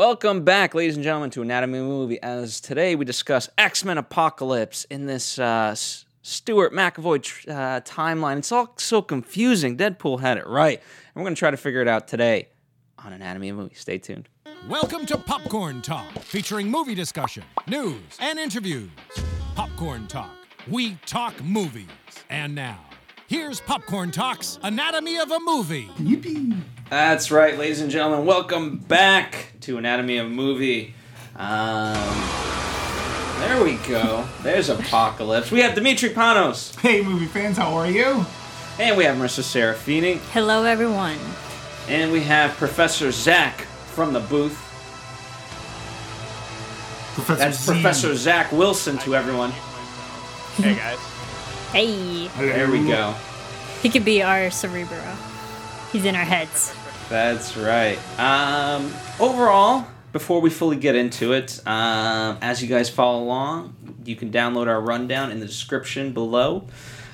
Welcome back, ladies and gentlemen, to Anatomy of a Movie. As today we discuss X Men Apocalypse in this uh, Stewart McAvoy tr- uh, timeline. It's all so confusing. Deadpool had it right, and we're going to try to figure it out today on Anatomy of a Movie. Stay tuned. Welcome to Popcorn Talk, featuring movie discussion, news, and interviews. Popcorn Talk, we talk movies. And now, here's Popcorn Talk's Anatomy of a Movie. Yippee! That's right, ladies and gentlemen. Welcome back to Anatomy of a Movie. Um, there we go. There's Apocalypse. We have Dimitri Panos, Hey, movie fans, how are you? and we have Marissa Serafini, Hello, everyone. and we have Professor Zach from the booth. Professor That's Z. Professor Zach Wilson to everyone. Hey guys. Hey. There we go. he could be our Cerebro. He's in our heads. That's right. Um, overall, before we fully get into it, um, as you guys follow along, you can download our rundown in the description below.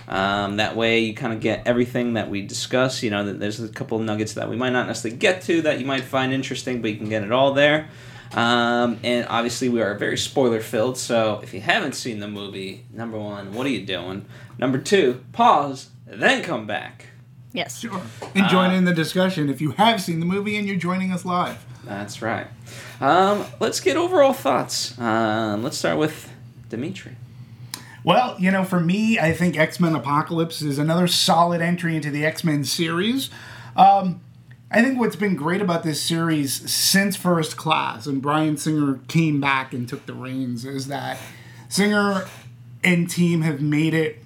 Um, that way, you kind of get everything that we discuss. You know, that there's a couple of nuggets that we might not necessarily get to that you might find interesting, but you can get it all there. Um, and obviously, we are very spoiler filled. So if you haven't seen the movie, number one, what are you doing? Number two, pause, then come back. Yes. Sure. And join Uh, in the discussion if you have seen the movie and you're joining us live. That's right. Um, let's get overall thoughts. Um, let's start with Dimitri. Well, you know, for me, I think X Men Apocalypse is another solid entry into the X Men series. Um, I think what's been great about this series since First Class and Bryan Singer came back and took the reins is that Singer and team have made it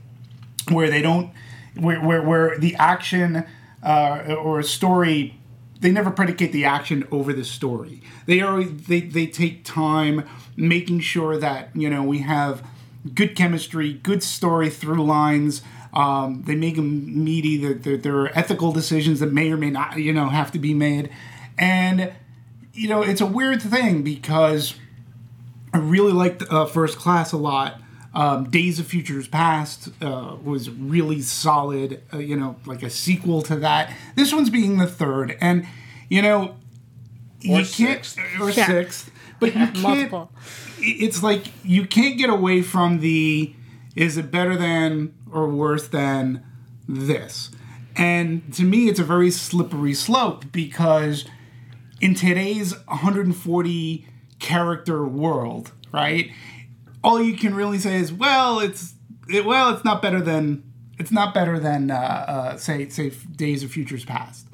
where they don't, where, where, where the action uh, or a story they never predicate the action over the story. They are they, they take time making sure that you know we have good chemistry, good story through lines. Um, they make them meaty. That there, there are ethical decisions that may or may not you know have to be made, and you know it's a weird thing because I really liked uh, First Class a lot. Um, Days of Futures Past uh, was really solid, uh, you know, like a sequel to that. This one's being the third, and you know, you can't sixth. or Yeah. sixth, but you can't. Multiple. It's like you can't get away from the is it better than or worse than this, and to me, it's a very slippery slope because in today's 140 character world, right? All you can really say is, well, it's it, well, it's not better than it's not better than uh, uh, say say Days of Futures Past.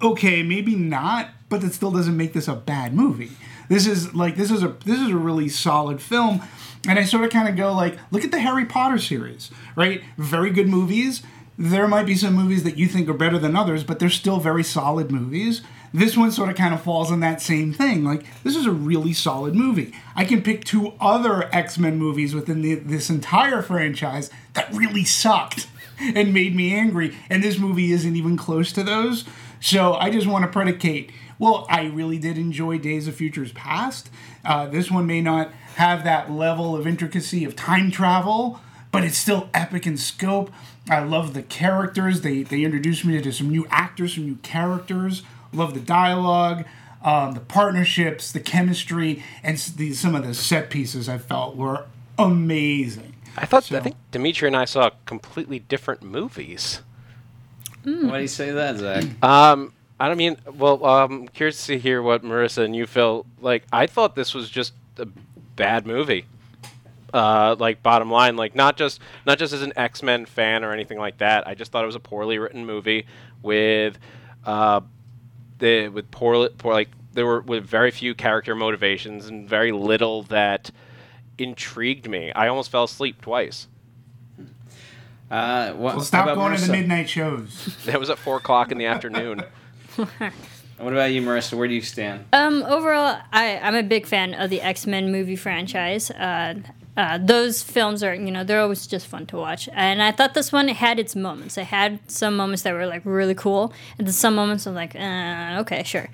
Okay, maybe not, but that still doesn't make this a bad movie. This is like this is a this is a really solid film, and I sort of kind of go like, look at the Harry Potter series, right? Very good movies. There might be some movies that you think are better than others, but they're still very solid movies. This one sort of kind of falls in that same thing. Like this is a really solid movie. I can pick two other X Men movies within the, this entire franchise that really sucked and made me angry, and this movie isn't even close to those. So I just want to predicate. Well, I really did enjoy Days of Futures Past. Uh, this one may not have that level of intricacy of time travel, but it's still epic in scope. I love the characters. They they introduced me to some new actors, some new characters. Love the dialogue, um, the partnerships, the chemistry, and the, some of the set pieces I felt were amazing. I thought So- I think Dimitri and I saw completely different movies. Why do you say that, Zach? Um, I don't mean. Well, um, curious to hear what Marissa and you feel like. I thought this was just a bad movie. Uh, like bottom line, like not just not just as an X Men fan or anything like that. I just thought it was a poorly written movie with, uh, the with poor, poor like there were with very few character motivations and very little that intrigued me. I almost fell asleep twice. Uh, what, Well, stop how about going to the midnight shows. That was at four o'clock in the afternoon. What about you, Marissa? Where do you stand? Um, overall, I, I'm a big fan of the X Men movie franchise. Uh, uh, those films are, you know, they're always just fun to watch. And I thought this one had its moments. It had some moments that were like really cool, and then some moments I'm like, uh, okay, sure.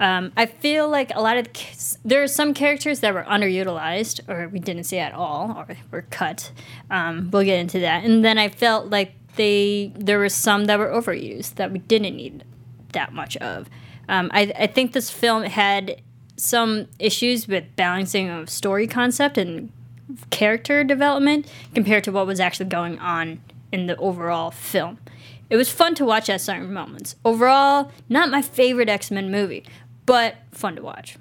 Um, I feel like a lot of the, there are some characters that were underutilized or we didn't see at all or were cut. Um, we'll get into that. And then I felt like they there were some that were overused that we didn't need that much of. Um, I, I think this film had some issues with balancing of story concept and character development compared to what was actually going on in the overall film. It was fun to watch at certain moments. Overall, not my favorite X Men movie, but fun to watch.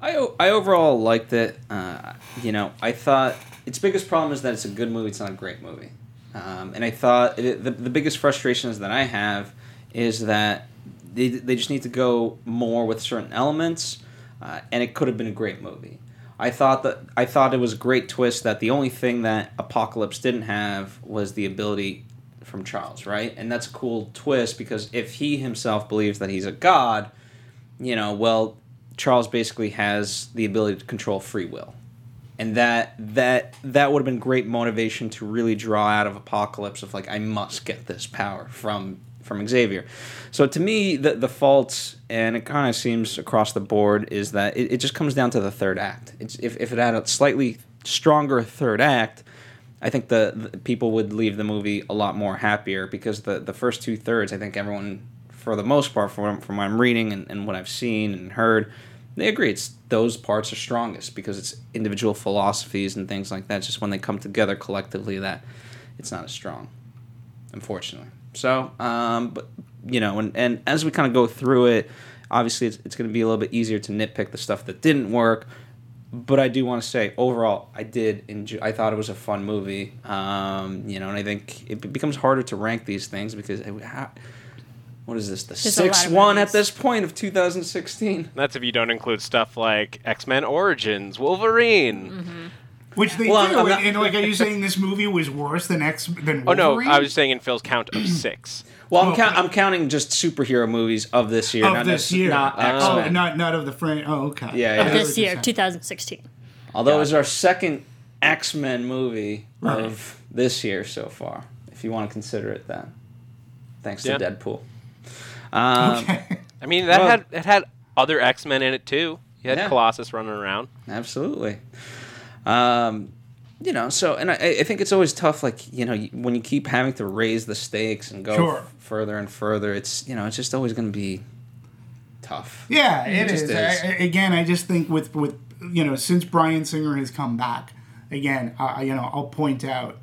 I, I overall liked it. Uh, you know, I thought its biggest problem is that it's a good movie. It's not a great movie. Um, and I thought it, the, the biggest frustrations that I have is that they, they just need to go more with certain elements, uh, and it could have been a great movie. I thought that I thought it was a great twist that the only thing that Apocalypse didn't have was the ability from Charles, right? And that's a cool twist because if he himself believes that he's a god, you know, well, Charles basically has the ability to control free will. And that that that would have been great motivation to really draw out of Apocalypse of like I must get this power from from Xavier. So to me, the the faults and it kind of seems across the board is that it, it just comes down to the third act. It's, if if it had a slightly stronger third act, I think the, the people would leave the movie a lot more happier because the the first two thirds, I think everyone for the most part, from from what I'm reading and, and what I've seen and heard, they agree it's those parts are strongest because it's individual philosophies and things like that. Just when they come together collectively, that it's not as strong, unfortunately. So, um, but you know, and, and as we kind of go through it, obviously it's, it's going to be a little bit easier to nitpick the stuff that didn't work. But I do want to say, overall, I did enjoy. I thought it was a fun movie. Um, you know, and I think it becomes harder to rank these things because it, how, what is this? The a lot sixth of one at this point of 2016. That's if you don't include stuff like X Men Origins, Wolverine. Mm-hmm. Which they Well, I'm- do. I'm not- and, and, like, are you saying this movie was worse than X than Oh no, I was saying in Phil's count of six. Well, I'm, Oh, count. I'm counting just superhero movies of this year, of not this year. not X oh, not not of the friend. Oh, okay. Yeah, yeah. Of this year, 2016. Although it was our second X Men movie Right. of this year so far, if you want to consider it that. Thanks to Deadpool. Um, Okay. I mean, that Well- had it had other X Men in it too. You had Yeah. Colossus running around. Absolutely. Um, you know, so and I, I think it's always tough. Like you know, when you keep having to raise the stakes and go Sure. f- further and further, it's you know, it's just always going to be tough. Yeah, it just is. is. I, again, I just think with with you know since Bryan Singer has come back, again, I, you know, I'll point out,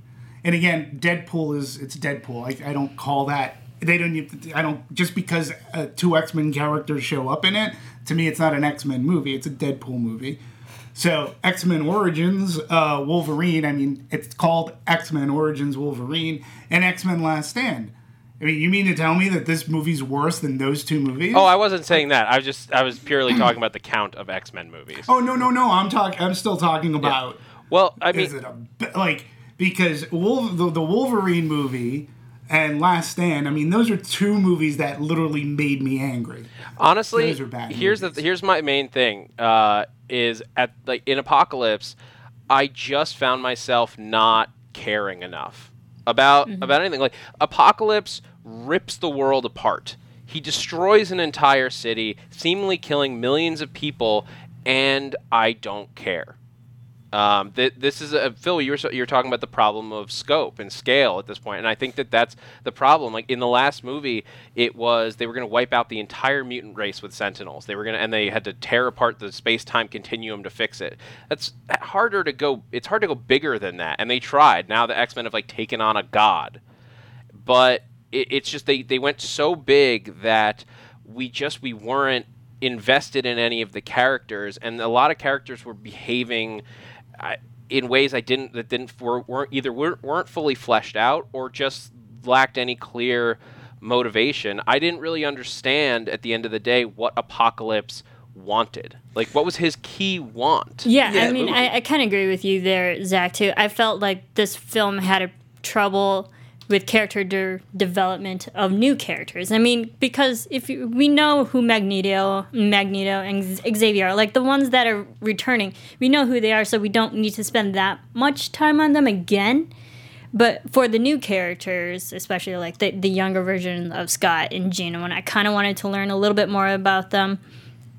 and again, Deadpool is it's Deadpool. I, I don't call that. They don't. need- I don't just because uh, two X Men characters show up in it. To me, it's not an X Men movie. It's a Deadpool movie. So X Men Origins uh, Wolverine. I mean, it's called X Men Origins Wolverine and X Men Last Stand. I mean, you mean to tell me that this movie's worse than those two movies? Oh, I wasn't saying that. I was just I was purely talking about the count of X Men movies. Oh no no no! I'm talking. I'm still talking about. Well, I mean, is it a like because Wolf, the, the Wolverine movie and Last Stand? I mean, those are two movies that literally made me angry. honestly, Those are bad here's the here's my main thing. Uh, is at like in Apocalypse, I just found myself not caring enough about about anything. Like Apocalypse rips the world apart. He destroys an entire city, seemingly killing millions of people, and I don't care. Um, th- this is a Phil. You're so, you were talking about the problem of scope and scale at this point, and I think that that's the problem. Like in the last movie, it was they were going to wipe out the entire mutant race with Sentinels. They were going to, and they had to tear apart the space time continuum to fix it. That's harder to go. It's hard to go bigger than that, and they tried. Now the X Men have like taken on a god, but it, it's just they they went so big that we just we weren't invested in any of the characters, and a lot of characters were behaving uh, in ways I didn't that didn't were, weren't either weren't, weren't fully fleshed out or just lacked any clear motivation. I didn't really understand at the end of the day what Apocalypse wanted. Like, what was his key want? Yeah, Yeah, I mean, but- I, I kind of agree with you there, Zach, too. I felt like this film had a trouble with character de- development of new characters. I mean, because if you, we know who Magneto, Magneto, and Xavier are, like the ones that are returning, we know who they are, so we don't need to spend that much time on them again. But for the new characters, especially like the, the younger version of Scott and Jean, when I kind of wanted to learn a little bit more about them,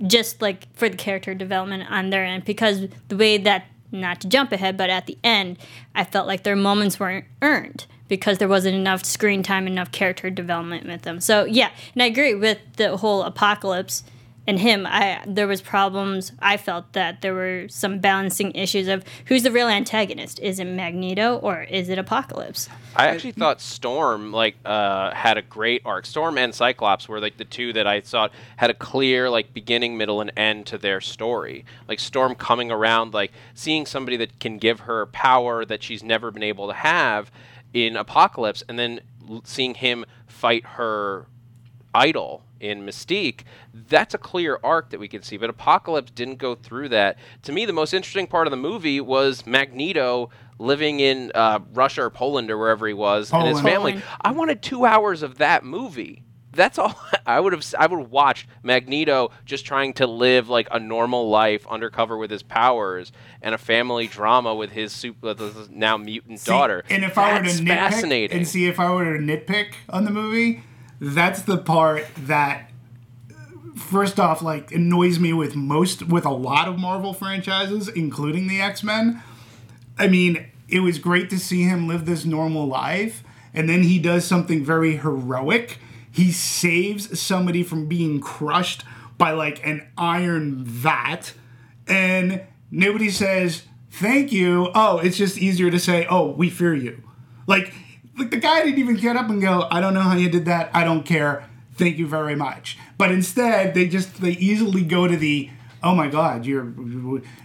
just like for the character development on their end because the way that not to jump ahead but at the end i felt like their moments weren't earned because there wasn't enough screen time enough character development with them so yeah and i agree with the whole apocalypse and him, I there was problems. I felt that there were some balancing issues of who's the real antagonist. Is it Magneto or is it Apocalypse? I actually thought Storm like uh, had a great arc. Storm and Cyclops were like the two that I thought had a clear like beginning, middle, and end to their story. Like Storm coming around, like seeing somebody that can give her power that she's never been able to have in Apocalypse, and then seeing him fight her idol in Mystique, that's a clear arc that we can see. But Apocalypse didn't go through that. To me, the most interesting part of the movie was Magneto living in uh, Russia or Poland or wherever he was and his family. Poland. I wanted two hours of that movie. That's all I would have. I would have watched Magneto just trying to live like a normal life undercover with his powers and a family drama with his, sup- with his now mutant See, daughter. And if I were to nitpick and see if I were to nitpick on the movie, that's the part that first off like annoys me with most with a lot of Marvel franchises, including the X-Men. I mean, it was great to see him live this normal life, and then he does something very heroic. He saves somebody from being crushed by like an iron vat, and nobody says thank you. Oh, it's just easier to say, "Oh, we fear you." Like, like the guy didn't even get up and go, "I don't know how you did that. I don't care. Thank you very much." But instead, they just they easily go to the, "Oh my God, you're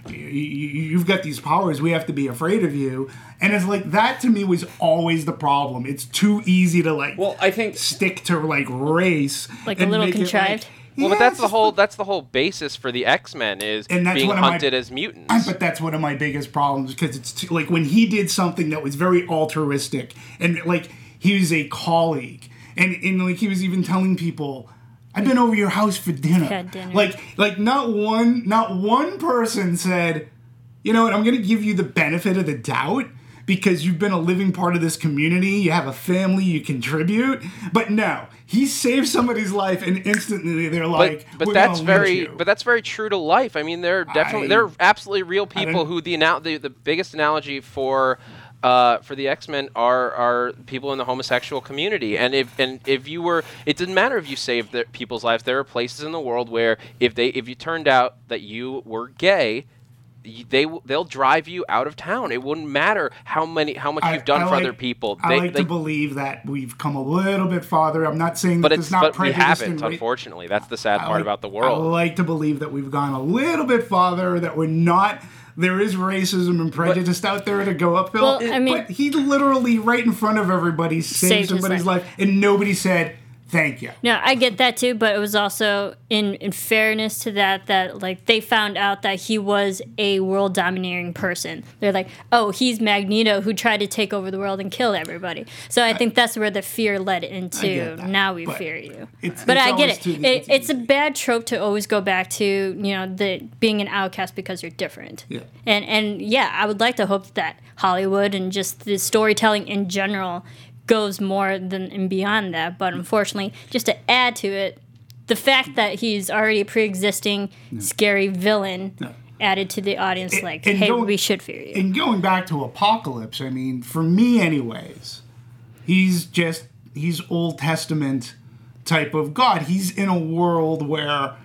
you, you've got these powers. We have to be afraid of you." And it's like that to me was always the problem. It's too easy to like Well, I think stick to like race, Like a little make it, like- contrived? well, but that's the whole. That's the whole basis for the X Men is And that's being one of my- hunted as mutants. I- But that's one of my biggest problems because it's too, like when he did something that was very altruistic and like he was a colleague and, and like he was even telling people, "I've been over your house for dinner." Had dinner. Like like not one not one person said, "You know what? I'm going to give you the benefit of the doubt." Because you've been a living part of this community, you have a family, you contribute. But no, he saved somebody's life, and instantly they're but like, but "We're that's very you." but that's very true to life. I mean, there are definitely I- there are absolutely real people who the, anal- the the biggest analogy for uh, for the X Men are are people in the homosexual community. And if and if you were, it didn't matter if you saved the, people's lives. There are places in the world where if they if you turned out that you were gay. they they'll drive you out of town. It wouldn't matter how many how much I- you've done I for like- other people. I like they- to believe that we've come a little bit farther. I'm not saying but that it's not but we haven't. Unfortunately, that's the sad I part like- about the world. I like to believe that we've gone a little bit farther. That we're not. There is racism and prejudice out there to go uphill. Well, I mean- but he literally, right in front of everybody, saved, Saved somebody's life. life, and nobody said thank you. No, I get that too, but it was also in in fairness to that that like they found out that he was a world domineering person. They're like, "Oh, he's Magneto who tried to take over the world and kill everybody." So I think that's where the fear led into now we but fear you. it's- but it's I get it. it it's it's a bad trope to always go back to, you know, the being an outcast because you're different. Yeah. And and yeah, I would like to hope that Hollywood and just the storytelling in general goes more than and beyond that. But unfortunately, just to add to it, the fact that he's already a pre-existing scary villain added to the audience And- like, and hey, going- we should fear you. And going back to Apocalypse, I mean, for me, anyways, he's just he's Old Testament type of God. He's in a world where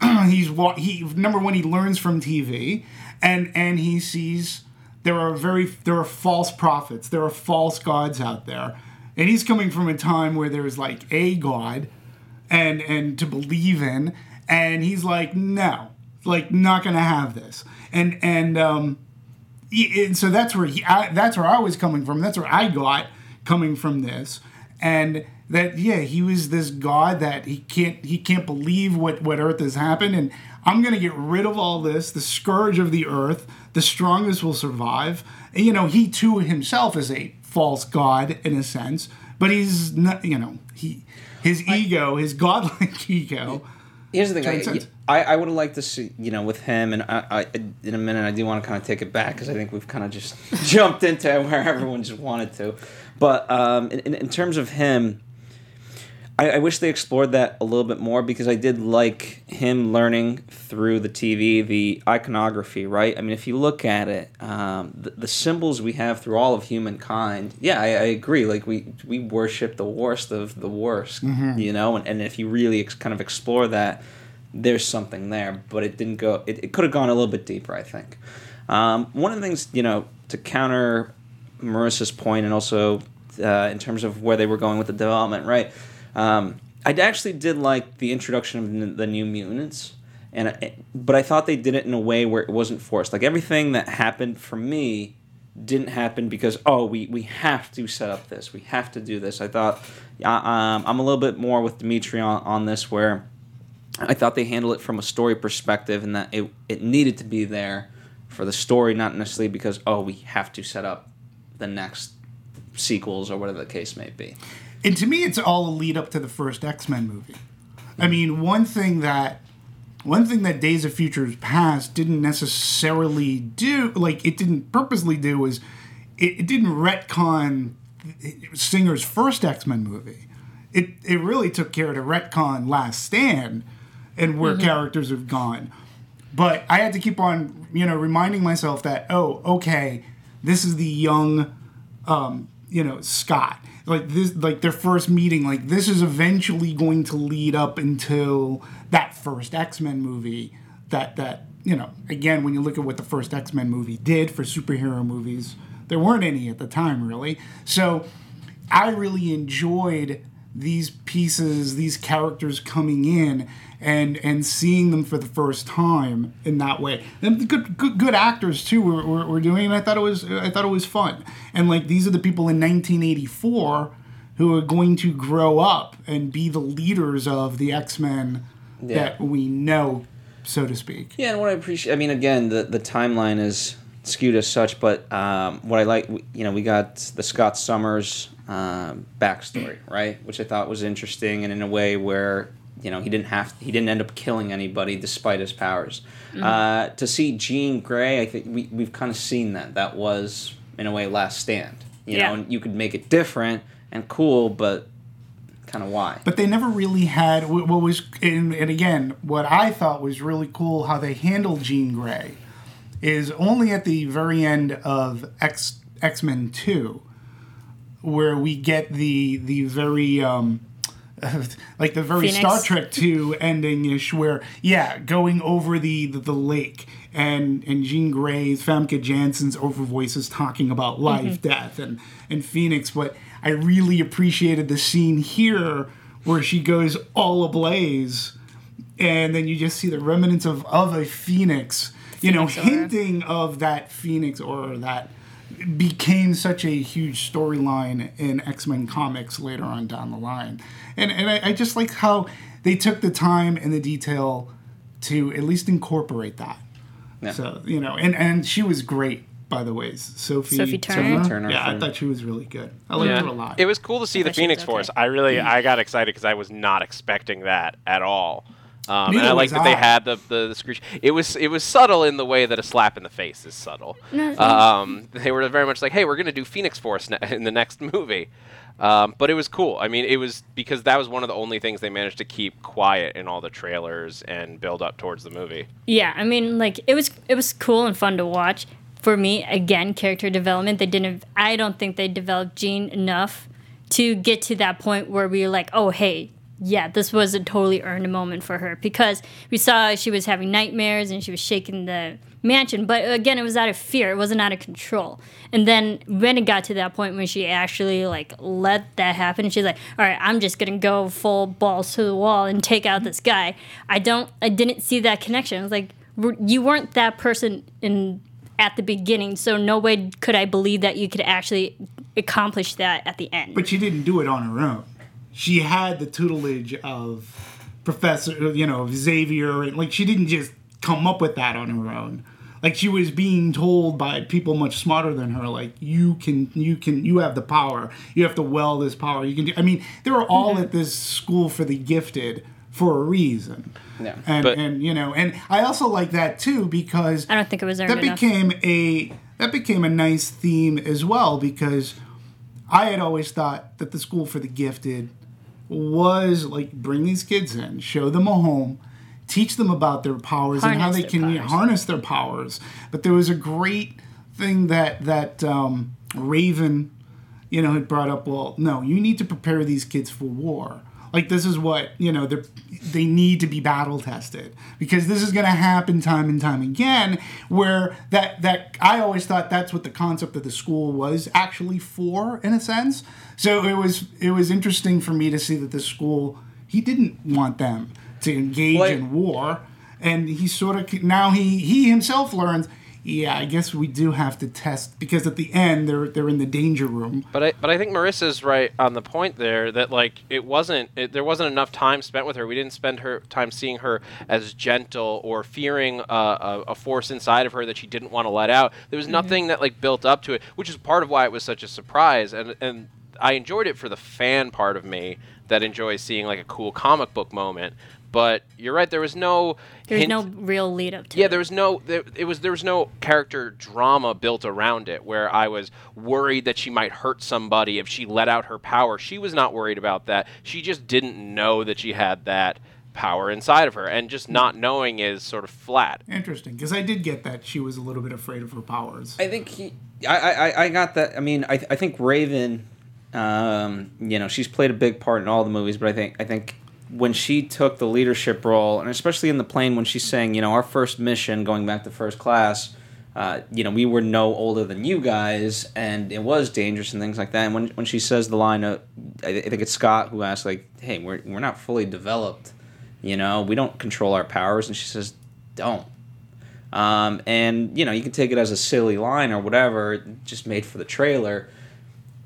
he's what he number one he learns from TV, and and he sees there are very there are false prophets, there are false gods out there, and he's coming from a time where there's like a God, and and to believe in, and he's like no, like not gonna have this, and and um and so that's where he I, that's where I was coming from. That's where I got coming from this, and that yeah, he was this god that he can't he can't believe what what Earth has happened, and I'm gonna get rid of all this, the scourge of the Earth. The strongest will survive. And, you know, he too himself is a false god in a sense, but he's not. You know, he his ego, his godlike ego. Here's the thing. I. I, I would have liked to see, you know, with him, and I, I in a minute, I do want to kind of take it back because I think we've kind of just jumped into where everyone just wanted to. But um, in, in terms of him, I, I wish they explored that a little bit more because I did like him learning through the TV the iconography, right? I mean, if you look at it, um, the, the symbols we have through all of humankind, yeah, I, I agree. Like we we worship the worst of the worst, you know, and, and if you really ex- kind of explore that, there's something there, but it didn't go. It, it could have gone a little bit deeper, I think. Um, one of the things, you know, to counter Marissa's point, and also uh, in terms of where they were going with the development, right? Um, I actually did like the introduction of the New Mutants, and but I thought they did it in a way where it wasn't forced. Like everything that happened for me didn't happen because oh we we have to set up this, we have to do this. I thought uh, um, I'm a little bit more with Dimitri on, on this where. I thought they handled it from a story perspective and that it, it needed to be there for the story, not necessarily because, oh, we have to set up the next sequels or whatever the case may be. And to me, it's all a lead up to the first X Men movie. I mean, one thing that one thing that Days of Futures Past didn't necessarily do, like it didn't purposely do, was it, it didn't retcon Singer's first X Men movie. It it really took care to retcon Last Stand and where characters have gone. But I had to keep on, you know, reminding myself that oh, okay, this is the young um, you know, Scott. Like this, like their first meeting. Like this is eventually going to lead up until that first X Men movie. That that you know, again, when you look at what the first X Men movie did for superhero movies, there weren't any at the time, really. So I really enjoyed these pieces, these characters coming in and and seeing them for the first time in that way. And good good, good actors too were, were, were doing. And I thought it was I thought it was fun. And like these are the people in 1984 who are going to grow up and be the leaders of the X Men that we know, so to speak. Yeah, and what I appreciate, I mean, again, the, the timeline is skewed as such, but um, what I like, you know, we got the Scott Summers um, backstory, right, which I thought was interesting, and in a way where you know he didn't have, he didn't end up killing anybody despite his powers. Uh, to see Jean Grey, I think we we've kind of seen that. That was in a way Last Stand, you Yeah. know, and you could make it different and cool, but kind of why? but they never really had what was and, and again what i thought was really cool how they handled jean grey is only at the very end of x x-men 2 where we get the the very um like the very Phoenix. Star Trek 2 ending ish where yeah, going over the, the the lake and and Jean Grey's Famke Janssen's over voices talking about life, mm-hmm. death and and Phoenix, but I really appreciated the scene here where she goes all ablaze and then you just see the remnants of of a phoenix, you know, aura. hinting of that phoenix or that became such a huge storyline in X Men comics later on down the line. And and I, I just like how they took the time and the detail to at least incorporate that. Yeah. So you know, and and she was great. By the way, Sophie, Sophie Turner. Turner Yeah, I thought she was really good. I liked her a lot. It was cool to see the thought she was Phoenix okay. Force. I really, I got excited because I was not expecting that at all. Um, and I like was that they had the, the the screech. It was it was subtle in the way that a slap in the face is subtle. No, Um, they were very much like, hey, we're gonna do Phoenix Force ne- in the next movie. Um, but it was cool. I mean, it was because that was one of the only things they managed to keep quiet in all the trailers and build up towards the movie. Yeah, I mean, like it was it was cool and fun to watch. For me, again, character development. They didn't. I don't think they developed Jean enough to get to that point where we were like, oh, hey, yeah, this was a totally earned moment for her because we saw she was having nightmares and she was shaking the mansion. But again, it was out of fear. It wasn't out of control. And then when it got to that point when she actually like let that happen, she's like, all right, I'm just gonna go full balls to the wall and take out this guy. I don't. I didn't see that connection. I was like, you weren't that person in at the beginning, so no way could I believe that you could actually accomplish that at the end. but she didn't do it on her own. She had the tutelage of Professor, you know, Xavier, and like she didn't just come up with that on her own. Like she was being told by people much smarter than her, like you can, you can, you have the power. You have to well this power. You can do. I mean, they were all at this school for the gifted for a reason. Yeah. And But- and you know, and I also like that too because I don't think it was earned that enough. became a that became a nice theme as well because I had always thought that the school for the gifted was like bring these kids in, show them a home, teach them about their powers and how they can powers. harness their powers. But there was a great thing that that um, Raven, you know, had brought up. Well, no, you need to prepare these kids for war. Like this is what you know they they need to be battle tested because this is going to happen time and time again. Where that that I always thought that's what the concept of the school was actually for in a sense. So it was it was interesting for me to see that the school he didn't want them to engage I- in war, and he sort of now he he himself learns. Yeah, I guess we do have to test because at the end they're they're in the danger room. But I, but I think Marissa's right on the point there that like it wasn't it, there wasn't enough time spent with her. We didn't spend her time seeing her as gentle or fearing uh, a, a force inside of her that she didn't want to let out. There was nothing that like built up to it, which is part of why it was such a surprise. And and I enjoyed it for the fan part of me that enjoys seeing like a cool comic book moment. But you're right. There was no. There's hint- no real lead up to it. yeah, it. there was no there, it was there was no character drama built around it where I was worried that she might hurt somebody if she let out her power. She was not worried about that. She just didn't know that she had that power inside of her and just not knowing is sort of flat. Interesting, because I did get that she was a little bit afraid of her powers. I think he, I, I, I got that. I mean, I, I think Raven, um, you know, she's played a big part in all the movies, but I think, I think when she took the leadership role, and especially in the plane when she's saying, you know, our first mission, going back to first class, uh, you know, we were no older than you guys, and it was dangerous and things like that. And when, when she says the line, uh, I, think it's Scott who asks, like, hey, we're, we're not fully developed, you know, we don't control our powers, and she says, don't. Um, and you know you can take it as a silly line or whatever, just made for the trailer.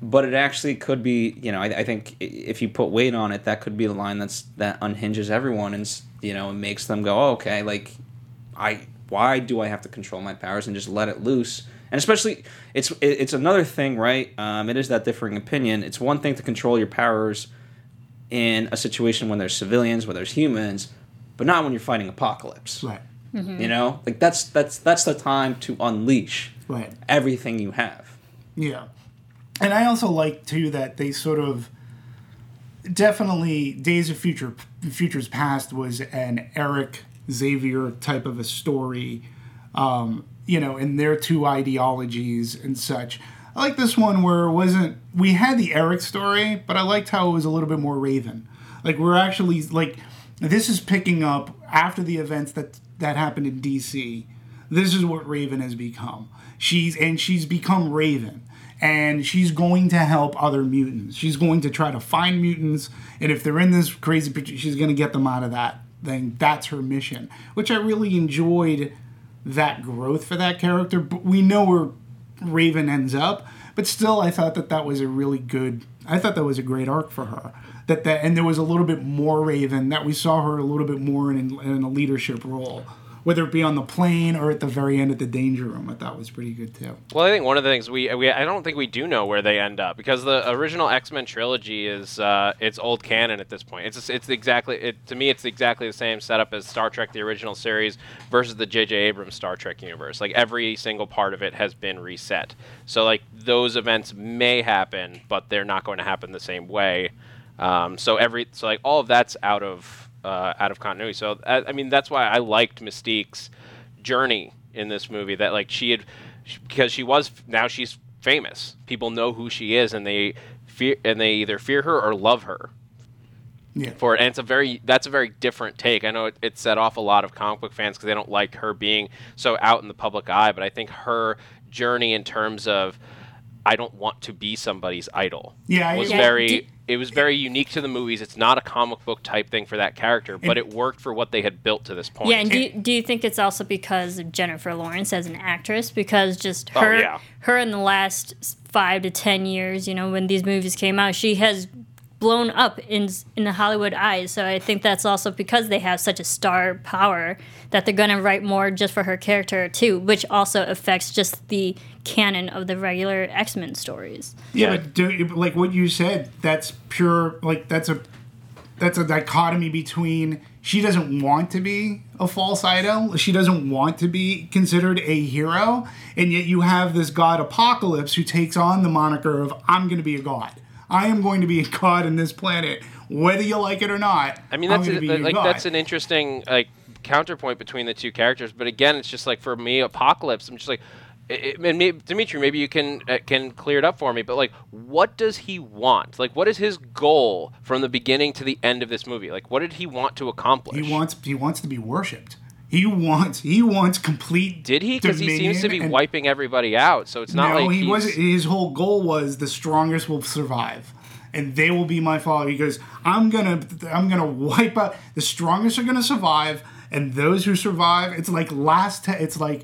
But it actually could be, you know, I, I think if you put weight on it, that could be the line that's that unhinges everyone and you know it makes them go, oh, okay, like I why do I have to control my powers and just let it loose? And especially, it's it's another thing, right? Um, it is that differing opinion. It's one thing to control your powers in a situation when there's civilians, where there's humans, but not when you're fighting apocalypse. Right, You know, like that's that's that's the time to unleash right. everything you have. Yeah. And I also like too that they sort of definitely Days of Future Futures Past was an Eric Xavier type of a story, um, you know, and their two ideologies and such. I like this one where it wasn't we had the Eric story, but I liked how it was a little bit more Raven. Like we're actually like this is picking up after the events that that happened in DC. This is what Raven has become. She's and she's become Raven and she's going to help other mutants. She's going to try to find mutants, and if they're in this crazy she's going to get them out of that thing. That's her mission, which I really enjoyed that growth for that character. But we know where Raven ends up, but still, I thought that that was a really good. I thought that was a great arc for her. That that and there was a little bit more Raven that we saw her a little bit more in, in a leadership role. Whether it be on the plane or at the very end at the danger room, I thought was pretty good too. Well, I think one of the things we, we I don't think we do know where they end up because the original X Men trilogy is uh, it's old canon at this point. It's it's exactly it, to me it's exactly the same setup as Star Trek the original series versus the J.J. Abrams Star Trek universe. Like every single part of it has been reset. So like those events may happen, but they're not going to happen the same way. Um, so every so like all of that's out of uh, out of continuity. So I, I mean that's why I liked Mystique's journey in this movie. That like she had because she was now she's famous. People know who she is, and they fear and they either fear her or love her Yeah. for it. And it's a very that's a very different take. I know it, it set off a lot of comic book fans because they don't like her being so out in the public eye. But I think her journey in terms of I don't want to be somebody's idol Yeah, was Yeah, very. do- it was very unique to the movies. It's not a comic book type thing for that character, but it worked for what they had built to this point. Yeah, and do, you- do you think it's also because of Jennifer Lawrence as an actress? Because just Oh, her, yeah. her in the last five to ten years, you know, when these movies came out, she has blown up in in the Hollywood eyes. So I think that's also because they have such a star power that they're gonna write more just for her character too, which also affects just the canon of the regular X Men stories. Yeah, but do, like what you said, that's pure. Like that's a that's a dichotomy between she doesn't want to be a false idol, she doesn't want to be considered a hero, and yet you have this god Apocalypse who takes on the moniker of "I'm going to be a god. I am going to be a god in this planet, whether you like it or not." I mean, I'm that's a, be that- like god." that's an interesting like counterpoint between the two characters. But again, it's just like for me, Apocalypse. I'm just like, I- I- and Dimitri, maybe you can uh, can clear it up for me. But like, what does he want? Like, what is his goal from the beginning to the end of this movie? Like, what did he want to accomplish? He wants he wants to be worshipped. He wants he wants complete. Did he? Because he seems to be and- wiping everybody out. So it's not no, like he wasn't. His whole goal was the strongest will survive, and they will be my father. He goes, I'm gonna, I'm gonna wipe out the strongest are gonna survive, and those who survive, it's like last, te- it's like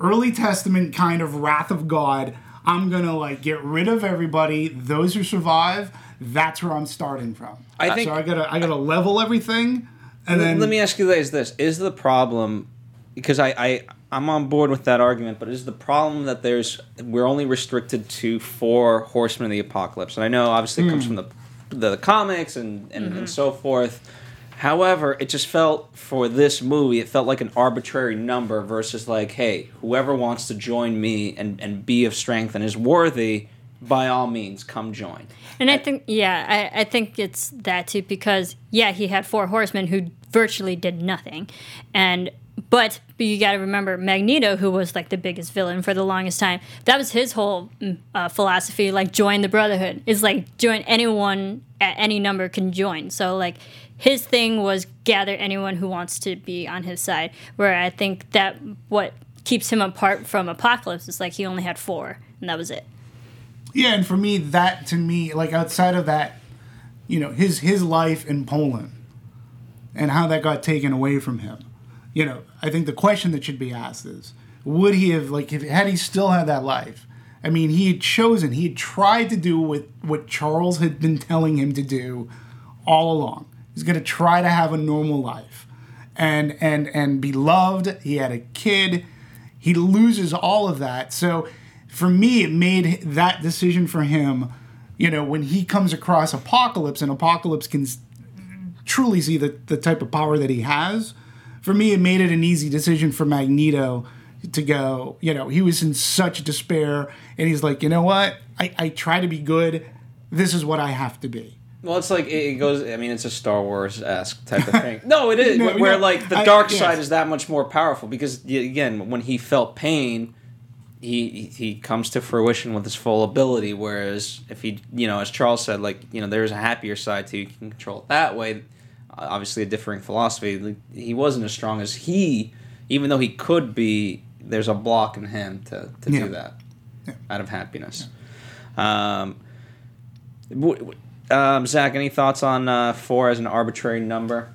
early Testament kind of wrath of God. I'm gonna like get rid of everybody. Those who survive, that's where I'm starting from. I think- so. I gotta, I gotta level everything, and then Let me ask you guys this: Is the problem because I, I I'm on board with that argument, but is the problem that there's we're only restricted to four horsemen of the apocalypse? And I know obviously it comes hmm. from the the, comics and and, and mm-hmm. so forth. However, it just felt for this movie, it felt like an arbitrary number versus like, hey, whoever wants to join me and, and be of strength and is worthy, by all means, come join. And I think, yeah, I, I think it's that too because yeah, he had four horsemen who virtually did nothing, and but, but you got to remember Magneto, who was like the biggest villain for the longest time. That was his whole mm, uh, philosophy, like join the Brotherhood. It's like join anyone at any number can join. So like his thing was gather anyone who wants to be on his side. Where I think that what keeps him apart from Apocalypse is like he only had four, and that was it. Yeah, and for me, that to me, like outside of that, you know, his his life in Poland and how that got taken away from him. You know, I think the question that should be asked is, would he have like if had he still had that life? I mean, he had chosen, he had tried to do what what Charles had been telling him to do all along. He's going to try to have a normal life and and and be loved. He had a kid. He loses all of that. So for me, it made that decision for him. You know, when he comes across Apocalypse, and Apocalypse can truly see the, the type of power that he has. For me, it made it an easy decision for Magneto to go. You know, he was in such despair, and he's like, you know what? I, I try to be good. This is what I have to be. Well, it's like it goes. I mean, it's a Star Wars esque type of thing. No, it is No, where, where, no, like the I- dark yes. side is that much more powerful because again, when he felt pain, he he comes to fruition with his full ability. Whereas if he, you know, as Charles said, like you know, there's a happier side to you can control it that way. Obviously, a differing philosophy. Like, He wasn't as strong as he, even though he could be. There's a block in him to to Yeah. do that out of happiness. Um, w- w- um, Zach, any thoughts on uh, four as an arbitrary number?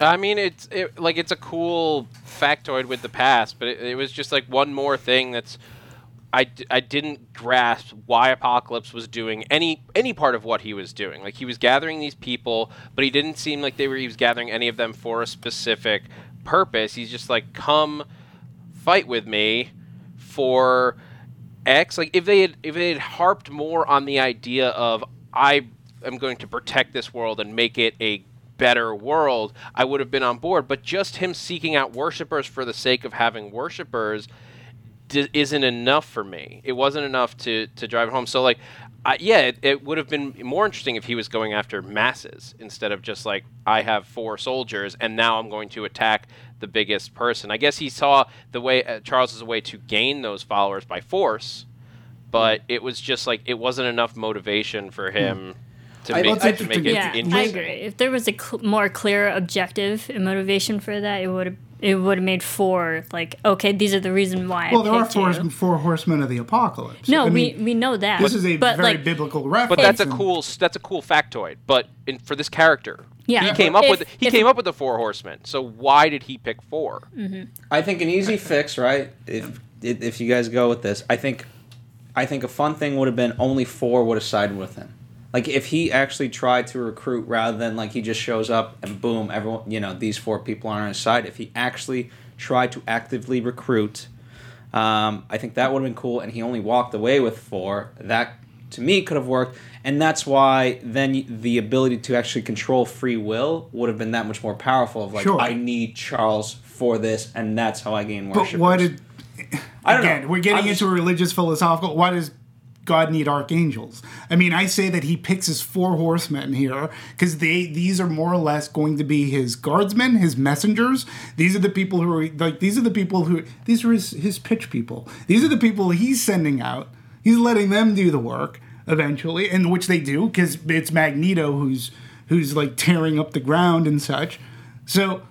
I mean, it's it, like it's a cool factoid with the past, but it, it was just like one more thing that's I, I didn't grasp why Apocalypse was doing any any part of what he was doing. Like he was gathering these people, but he didn't seem like they were he was gathering any of them for a specific purpose. He's just like, come fight with me for X. Like if they had if they had harped more on the idea of I am going to protect this world and make it a better world, I would have been on board. But just him seeking out worshippers for the sake of having worshippers d- isn't enough for me. It wasn't enough to to drive it home. So like, I, yeah, it, it would have been more interesting if he was going after masses instead of just like I have four soldiers and now I'm going to attack the biggest person. I guess he saw the way uh, Charles as a way to gain those followers by force, but it was just like it wasn't enough motivation for him to I- make, Well, to it's make it interesting. Yeah, I agree. If there was a cl- more clear objective and motivation for that, it would have it would have made four like okay, these are the reason why. Well, I there are four, you. four horsemen of the apocalypse. No, I mean, we we know that. this is a but very like, biblical reference. But that's a cool that's a cool factoid. But in, for this character, Yeah, he came but up with he if- came up with the four horsemen. So why did he pick four? Mm-hmm. I think an easy fix, right? If if you guys go with this, I think, I think a fun thing would have been only four would have sided with him. Like if he actually tried to recruit rather than like he just shows up and boom, everyone, you know, these four people are on his side. If he actually tried to actively recruit, um, I think that would have been cool. And he only walked away with four. That to me could have worked, and that's why then the ability to actually control free will would have been that much more powerful. Of like, Sure. I need Charles for this, and that's how I gain But worship. why did I don't again? know. We're getting I'm into a religious philosophical. Why does God need archangels. I mean, I say that he picks his four horsemen here because they these are more or less going to be his guardsmen, his messengers. These are the people who are like these are the people who these are his, his pitch people. These are the people he's sending out. He's letting them do the work eventually, and which they do because it's Magneto who's who's like tearing up the ground and such. So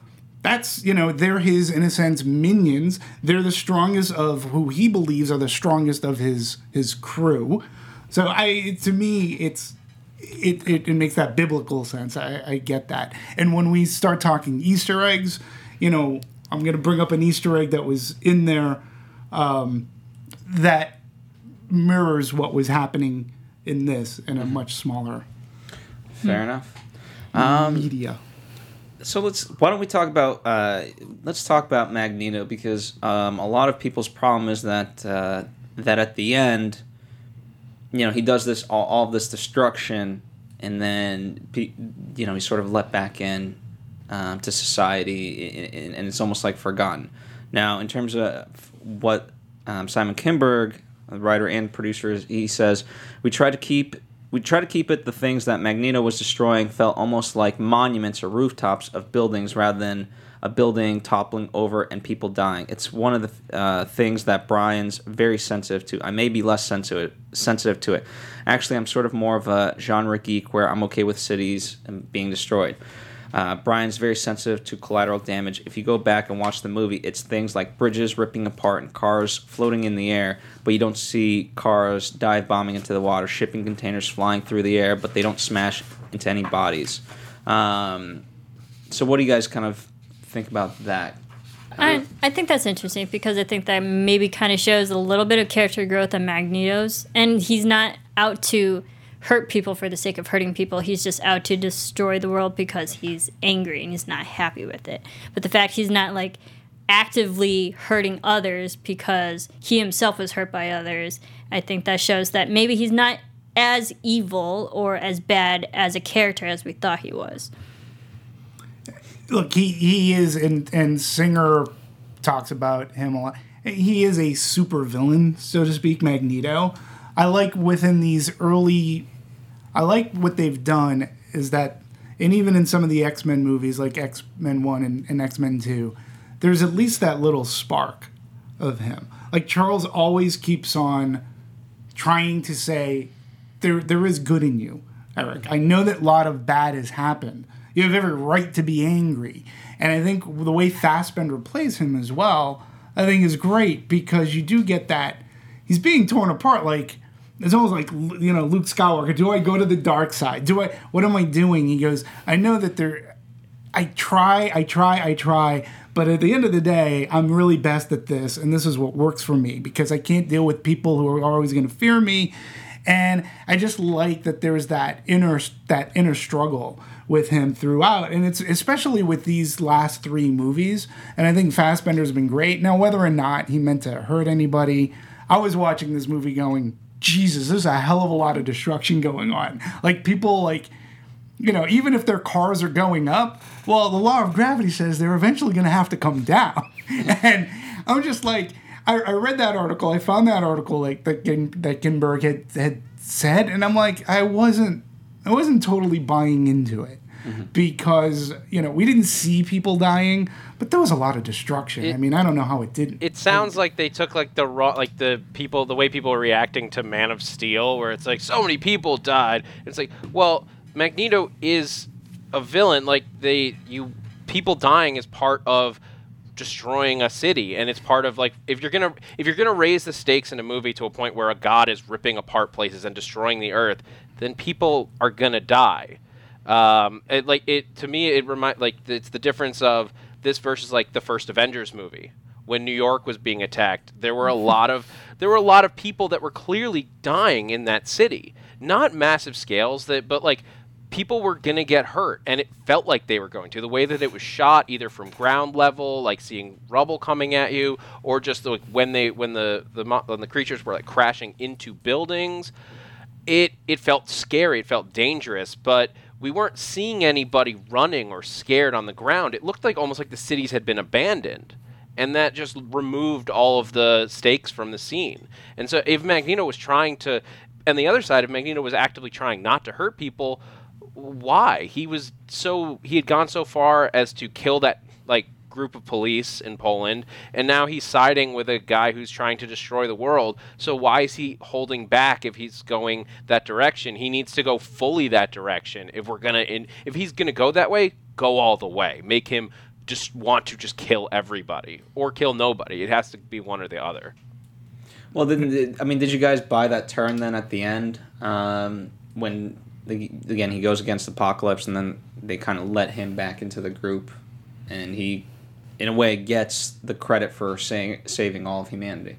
that's you know they're his in a sense minions. They're the strongest of who he believes are the strongest of his his crew. So i to me it's it, it, it makes that biblical sense. I, I get that. And when we start talking easter eggs you know i'm going to bring up an easter egg that was in there um, that mirrors what was happening in this in a much smaller Fair enough. um, media So let's. Why don't we talk about? Uh, let's talk about Magneto because um, a lot of people's problem is that uh, that at the end, you know, he does this all, all this destruction, and then you know he's sort of let back in um, to society, and, it's almost like forgotten. Now, in terms of what um, Simon Kinberg, writer and producer, he says, we try to keep we try to keep it the things that Magneto was destroying felt almost like monuments or rooftops of buildings rather than a building toppling over and people dying. It's one of the uh, things that Bryan's very sensitive to. I may be less sensitive sensitive to it. Actually, I'm sort of more of a genre geek where I'm okay with cities and being destroyed. Uh, Bryan's very sensitive to collateral damage. If you go back and watch the movie, it's things like bridges ripping apart and cars floating in the air, but you don't see cars dive bombing into the water, shipping containers flying through the air, but they don't smash into any bodies. Um, so, what do you guys kind of think about that? I, I think that's interesting because I think that maybe kind of shows a little bit of character growth on Magneto's, and he's not out to hurt people for the sake of hurting people. He's just out to destroy the world because he's angry and he's not happy with it. But the fact he's not like actively hurting others because he himself was hurt by others, I think that shows that maybe he's not as evil or as bad as a character as we thought he was. look, he he is, and and Singer talks about him a lot. He is a super villain, so to speak, Magneto. I like within these early, I like what they've done is that, and even in some of the X Men movies, like X Men One and, and X Men Two, there's at least that little spark of him. Like Charles always keeps on trying to say there there is good in you, Eric. I know that a lot of bad has happened. You have every right to be angry. And I think the way Fassbender plays him as well, I think is great because you do get that he's being torn apart like it's almost like you know Luke Skywalker. Do I go to the dark side? Do I? What am I doing? He goes. I know that there. I try. I try. I try. But at the end of the day, I'm really best at this, and this is what works for me because I can't deal with people who are always going to fear me, and I just like that there's that inner that inner struggle with him throughout, and it's especially with these last three movies. And I think Fassbender's been great. Now, whether or not he meant to hurt anybody, I was watching this movie going, Jesus, there's a hell of a lot of destruction going on. Like people like you know, even if their cars are going up, well, the law of gravity says they're eventually going to have to come down. and I'm just like, I, I, read that article. I found that article like that Gin, that Ginberg had had said, and I'm like, I wasn't, I wasn't totally buying into it. Mm-hmm. Because you know we didn't see people dying, but there was a lot of destruction. It, I mean, I don't know how it didn't. It sounds like they took like the raw, like the people, the way people were reacting to Man of Steel, where it's like so many people died. It's like, well, Magneto is a villain. Like they, you, people dying is part of destroying a city, and it's part of like if you're gonna if you're gonna raise the stakes in a movie to a point where a god is ripping apart places and destroying the earth, then people are gonna die. Um, it, like it to me, it remind like it's the difference of this versus like the first Avengers movie when New York was being attacked. There were a lot of there were a lot of people that were clearly dying in that city, not massive scales that, but like people were going to get hurt and it felt like they were going to the way that it was shot either from ground level like seeing rubble coming at you or just like when they when the the when the creatures were like crashing into buildings it it felt scary it felt dangerous but we weren't seeing anybody running or scared on the ground it looked like almost like the cities had been abandoned and that just removed all of the stakes from the scene. And so if Magneto was trying to, and the other side, if Magneto was actively trying not to hurt people, why? He was so he had gone so far as to kill that like group of police in Poland, and now he's siding with a guy who's trying to destroy the world. So why is he holding back if he's going that direction? He needs to go fully that direction. If we're gonna, in, if he's gonna go that way, go all the way. Make him just want to just kill everybody or kill nobody. It has to be one or the other. Well, then, I mean, did you guys buy that turn then at the end um, when again he goes against Apocalypse and then they kind of let him back into the group and he, in a way, gets the credit for saying, saving all of humanity.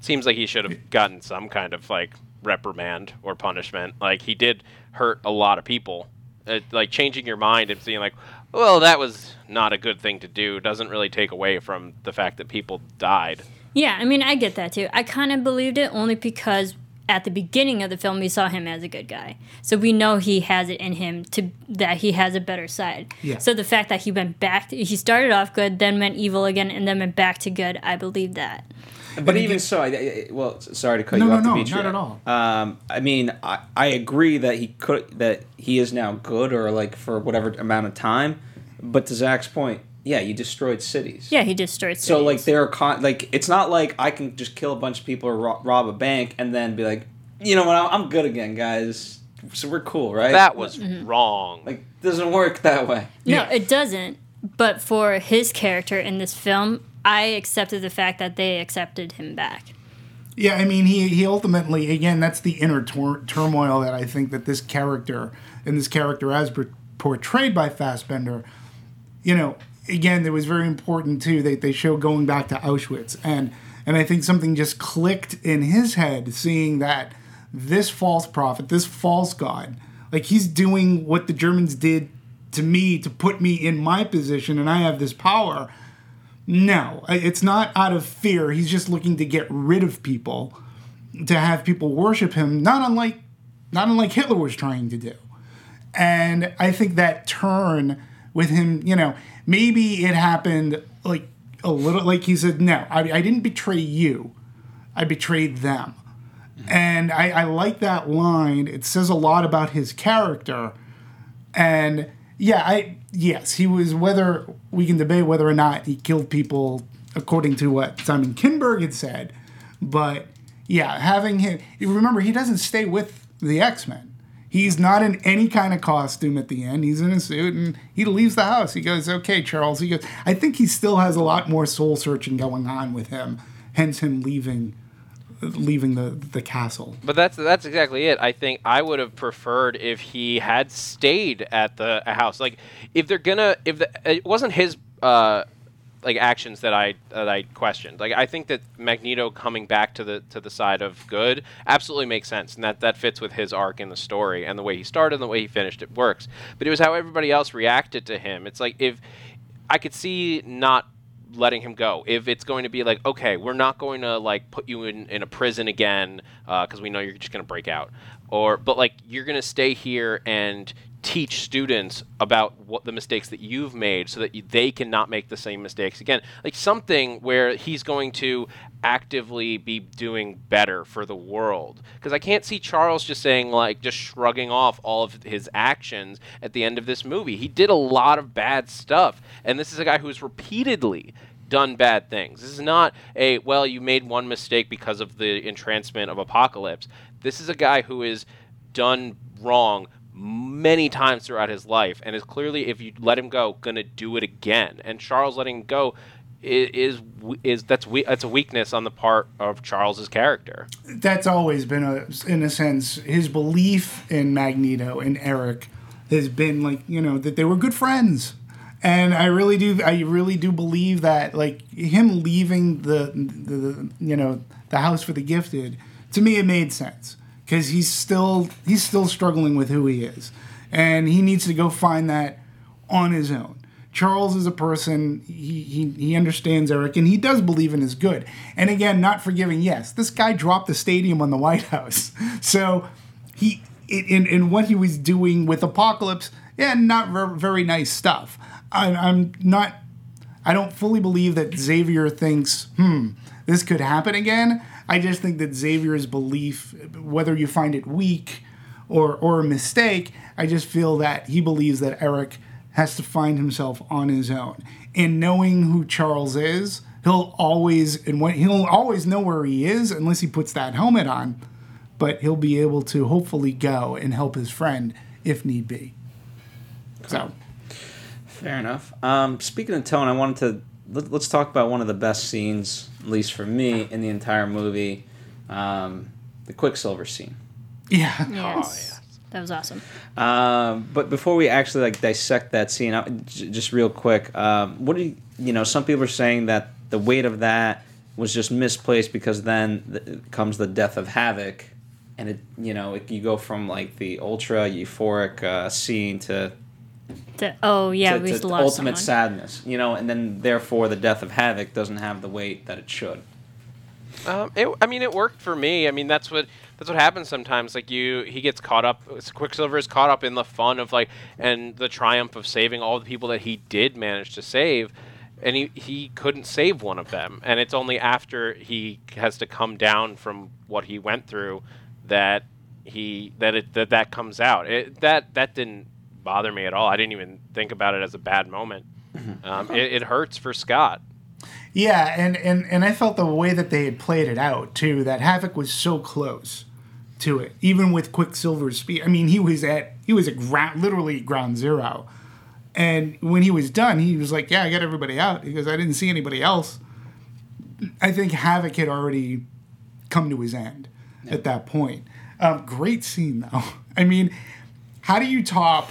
Seems like he should have gotten some kind of like reprimand or punishment. Like he did hurt a lot of people. Uh, like changing your mind and seeing like, well, that was not a good thing to do doesn't really take away from the fact that people died. Yeah, I mean, I get that too. I kind of believed it only because at the beginning of the film we saw him as a good guy. So we know he has it in him to that he has a better side. Yeah. So the fact that he went back to, he started off good, then went evil again and then went back to good, I believe that. But even so, I, I, well, sorry to cut No, you no, off, no, Dimitri. not at all. Um, I mean, I, I agree that he could that he is now good or like for whatever amount of time. But to Zach's point, yeah, you destroyed cities. Yeah, he destroyed cities. So like cities. they're con- like it's not like I can just kill a bunch of people or ro- rob a bank and then be like, you know what, I'm I'm good again, guys. So we're cool, right? That was Mm-hmm. wrong. like doesn't work that way. No, Yeah. it doesn't. But for his character in this film, I accepted the fact that they accepted him back. Yeah, I mean, he he ultimately again that's the inner tor- turmoil that I think that this character and this character as portrayed by Fassbender, you know, again, it was very important too. They they show going back to Auschwitz and and I think something just clicked in his head, seeing that this false prophet, this false god, like he's doing what the Germans did to me to put me in my position, and I have this power. No, it's not out of fear. He's just looking to get rid of people, to have people worship him, not unlike not unlike Hitler was trying to do. And I think that turn with him, you know, maybe it happened like a little like he said, No, I, I didn't betray you. I betrayed them. And I, I like that line. It says a lot about his character. And yeah, I yes, he was whether we can debate whether or not he killed people according to what Simon Kinberg had said. But yeah, having him remember he doesn't stay with the X-Men. He's not in any kind of costume at the end. He's in a suit and he leaves the house. He goes, "Okay, Charles." He goes, "I think he still has a lot more soul searching going on with him." Hence him leaving leaving the the castle. But that's that's exactly it. I think I would have preferred if he had stayed at the house. Like if they're gonna if the it wasn't his uh like actions that I that I questioned. Like I think that Magneto coming back to the to the side of good absolutely makes sense, and that that fits with his arc in the story and the way he started and the way he finished. It works. But it was how everybody else reacted to him. It's like if I could see not letting him go if it's going to be like okay we're not going to like put you in, in a prison again uh, because we know you're just going to break out or but like you're going to stay here and teach students about what the mistakes that you've made so that you, they cannot make the same mistakes again like something where he's going to actively be doing better for the world because i can't see charles just saying like just shrugging off all of his actions at the end of this movie he did a lot of bad stuff and this is a guy who's repeatedly done bad things. This is not a well, you made one mistake because of the entrancement of apocalypse. This is a guy who is done wrong many times throughout his life and is clearly if you let him go going to do it again. And Charles letting him go is is, that's we, that's a weakness on the part of Charles's character. that's always been a in a sense his belief in Magneto and Eric has been like you know that they were good friends and I really do I really do believe that like him leaving the the, the you know the house for the gifted to me it made sense because he's still he's still struggling with who he is and he needs to go find that on his own Charles is a person he, he he understands Eric and he does believe in his good. And again, not forgiving. Yes, this guy dropped the stadium on the White House, so he in in what he was doing with Apocalypse, yeah, not ver- very nice stuff. I'm I'm not I don't fully believe that Xavier thinks, hmm, this could happen again. I just think that Xavier's belief, whether you find it weak or or a mistake, I just feel that he believes that Eric has to find himself on his own. And knowing who Charles is, he'll always and when he'll always know where he is unless he puts that helmet on. But he'll be able to hopefully go and help his friend if need be. So Fair enough. Um, speaking of tone, I wanted to let, us talk about one of the best scenes, at least for me, in the entire movie, um, the Quicksilver scene. yeah. Yes. That was awesome. Um, but before we actually like dissect that scene, I, j- just real quick, um, what do you, you know? Some people are saying that the weight of that was just misplaced because then th- comes the death of Havoc, and it you know it, you go from like the ultra euphoric uh, scene to The- oh yeah, to, we to lost ultimate someone. sadness, you know, and then therefore the death of Havoc doesn't have the weight that it should. Um, it, I mean, it worked for me. I mean, that's what that's what happens sometimes. Like you, he gets caught up. Quicksilver is caught up in the fun of like and the triumph of saving all the people that he did manage to save, and he he couldn't save one of them. And it's only after he has to come down from what he went through that he that it that that comes out. It, that that didn't bother me at all. I didn't even think about it as a bad moment. Um, it, it hurts for Scott. Yeah, and, and, and I felt the way that they had played it out too, that Havoc was so close to it, even with Quicksilver's speed. I mean, he was at he was at ground literally ground zero. And when he was done, he was like, Yeah, I got everybody out because I didn't see anybody else. I think Havoc had already come to his end at that point. Um, great scene though. I mean, how do you top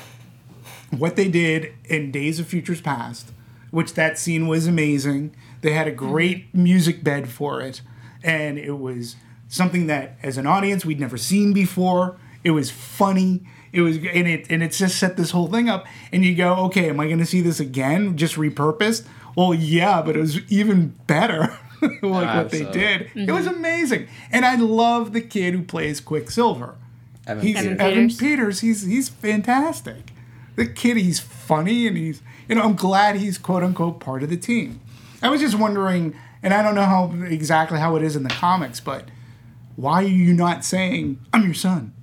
what they did in Days of Futures Past, which that scene was amazing. They had a great music bed for it, and it was something that, as an audience, we'd never seen before. It was funny. It was, and it and it just set this whole thing up. And you go, okay, am I going to see this again, just repurposed? Well, yeah, but it was even better. like ah, what they Absolutely. did, it was mm-hmm. amazing. And I love the kid who plays Quicksilver. Evan He's Peters. Evan Evan Peters. Peters. He's he's fantastic. The kid, he's funny, and he's you know I'm glad he's quote unquote part of the team. I was just wondering, and I don't know how exactly how it is in the comics, but why are you not saying I'm your son?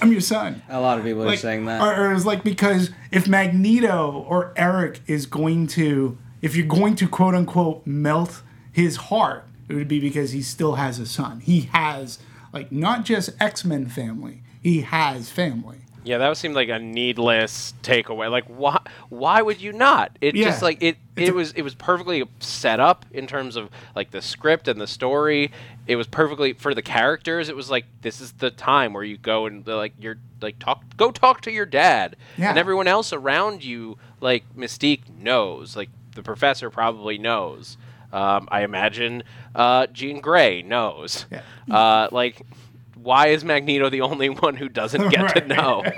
I'm your son. A lot of people are saying that. Or, or it's like because if Magneto or Eric is going to, if you're going to quote unquote melt his heart, it would be because he still has a son. He has like not just X Men family. He has family. Yeah, that seemed like a needless takeaway. Like, why? Why would you not? It Yeah. just like it. It's It was. It was perfectly set up in terms of like the script and the story. It was perfectly for the characters. It was like this is the time where you go and like you're like talk. Go talk to your dad. Yeah. And everyone else around you, like Mystique, knows. Like the professor probably knows. Um, I imagine uh, Jean Grey knows. Yeah. Uh, like, why is Magneto the only one who doesn't get to know?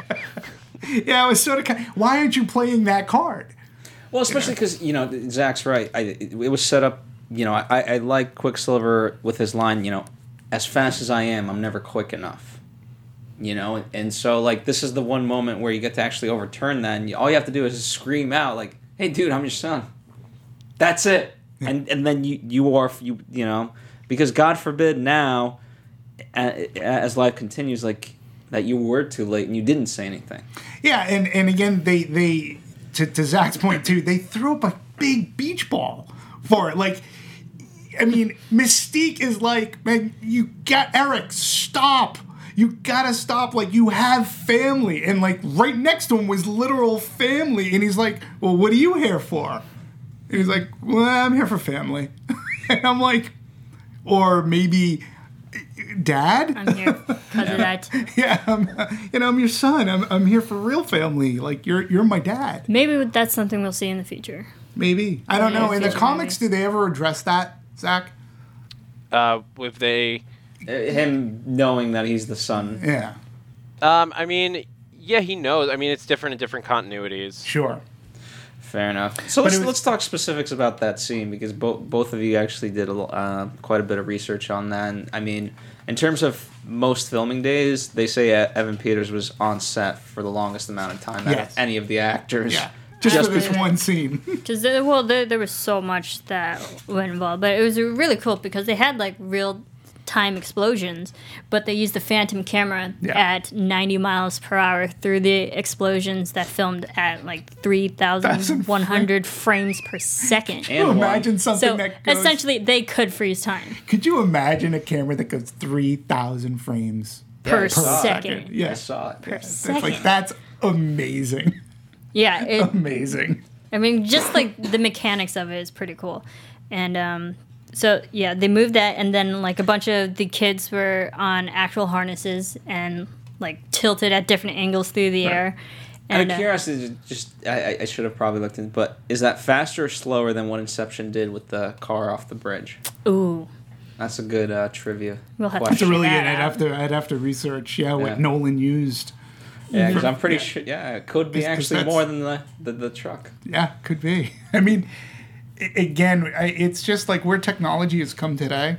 Yeah, it was sort of. Kind why aren't you playing that card? Well, especially because you know Zach's right. I, it, it was set up. You know, I, I like Quicksilver with his line. You know, as fast as I am, I'm never quick enough. You know, and, and so like this is the one moment where you get to actually overturn that, and you, all you have to do is scream out like, "Hey, dude, I'm your son." That's it, and and then you you are you you know because God forbid now, a- as life continues, like that you were too late and you didn't say anything. Yeah, and and again, they they to, to Zach's point too, they threw up a big beach ball for it. Like, I mean, Mystique is like, man, you got Eric, stop. You gotta stop. Like, you have family, and like right next to him was literal family, and he's like, well, what are you here for? And he's like, well, I'm here for family. and I'm like, or maybe. Dad? I'm here because of that. yeah, I'm, you know, I'm your son. I'm, I'm here for real family. Like you're you're my dad. Maybe that's something we'll see in the future. Maybe I don't Yeah, know. In the comics, movies. do they ever address that, Zach? uh, if they, Uh, Him knowing that he's the son. Yeah, um, I mean, yeah, he knows. I mean, it's different in different continuities. sure. Fair enough. So let's, was- let's talk specifics about that scene because both both of you actually did a, l- uh, quite a bit of research on that. And, I mean, in terms of most filming days, they say uh, Evan Peters was on set for the longest amount of time out of any of the actors Yeah. just, Just for this one scene. Because there, well, there, there was so much that went involved, but it was really cool because they had like real time explosions, but they used the phantom camera Yeah. at 90 miles per hour through the explosions that filmed at like 3,100 frames per second. Can you imagine something So that goes, essentially, they could freeze time Could you imagine a camera that goes three thousand frames per I saw it. second. Yeah. I saw it. Per That's second. like that's amazing, Yeah, it, amazing. I mean, just like the mechanics of it is pretty cool. And um, so, yeah, they moved that, and then like a bunch of the kids were on actual harnesses and like tilted at different angles through the air. Out And of uh, curiosity, just I, I- I should have probably looked in, but is that faster or slower than what Inception did with the car off the bridge? ooh, That's a good uh, trivia. We'll have to That's really that good. I'd have to. I'd have to research. Yeah, what Yeah. Nolan used. Yeah, because I'm pretty Yeah. sure. Yeah, it could be 'cause actually more than the, the the truck. Yeah, could be. I mean, i- again, I, it's just like where technology has come today.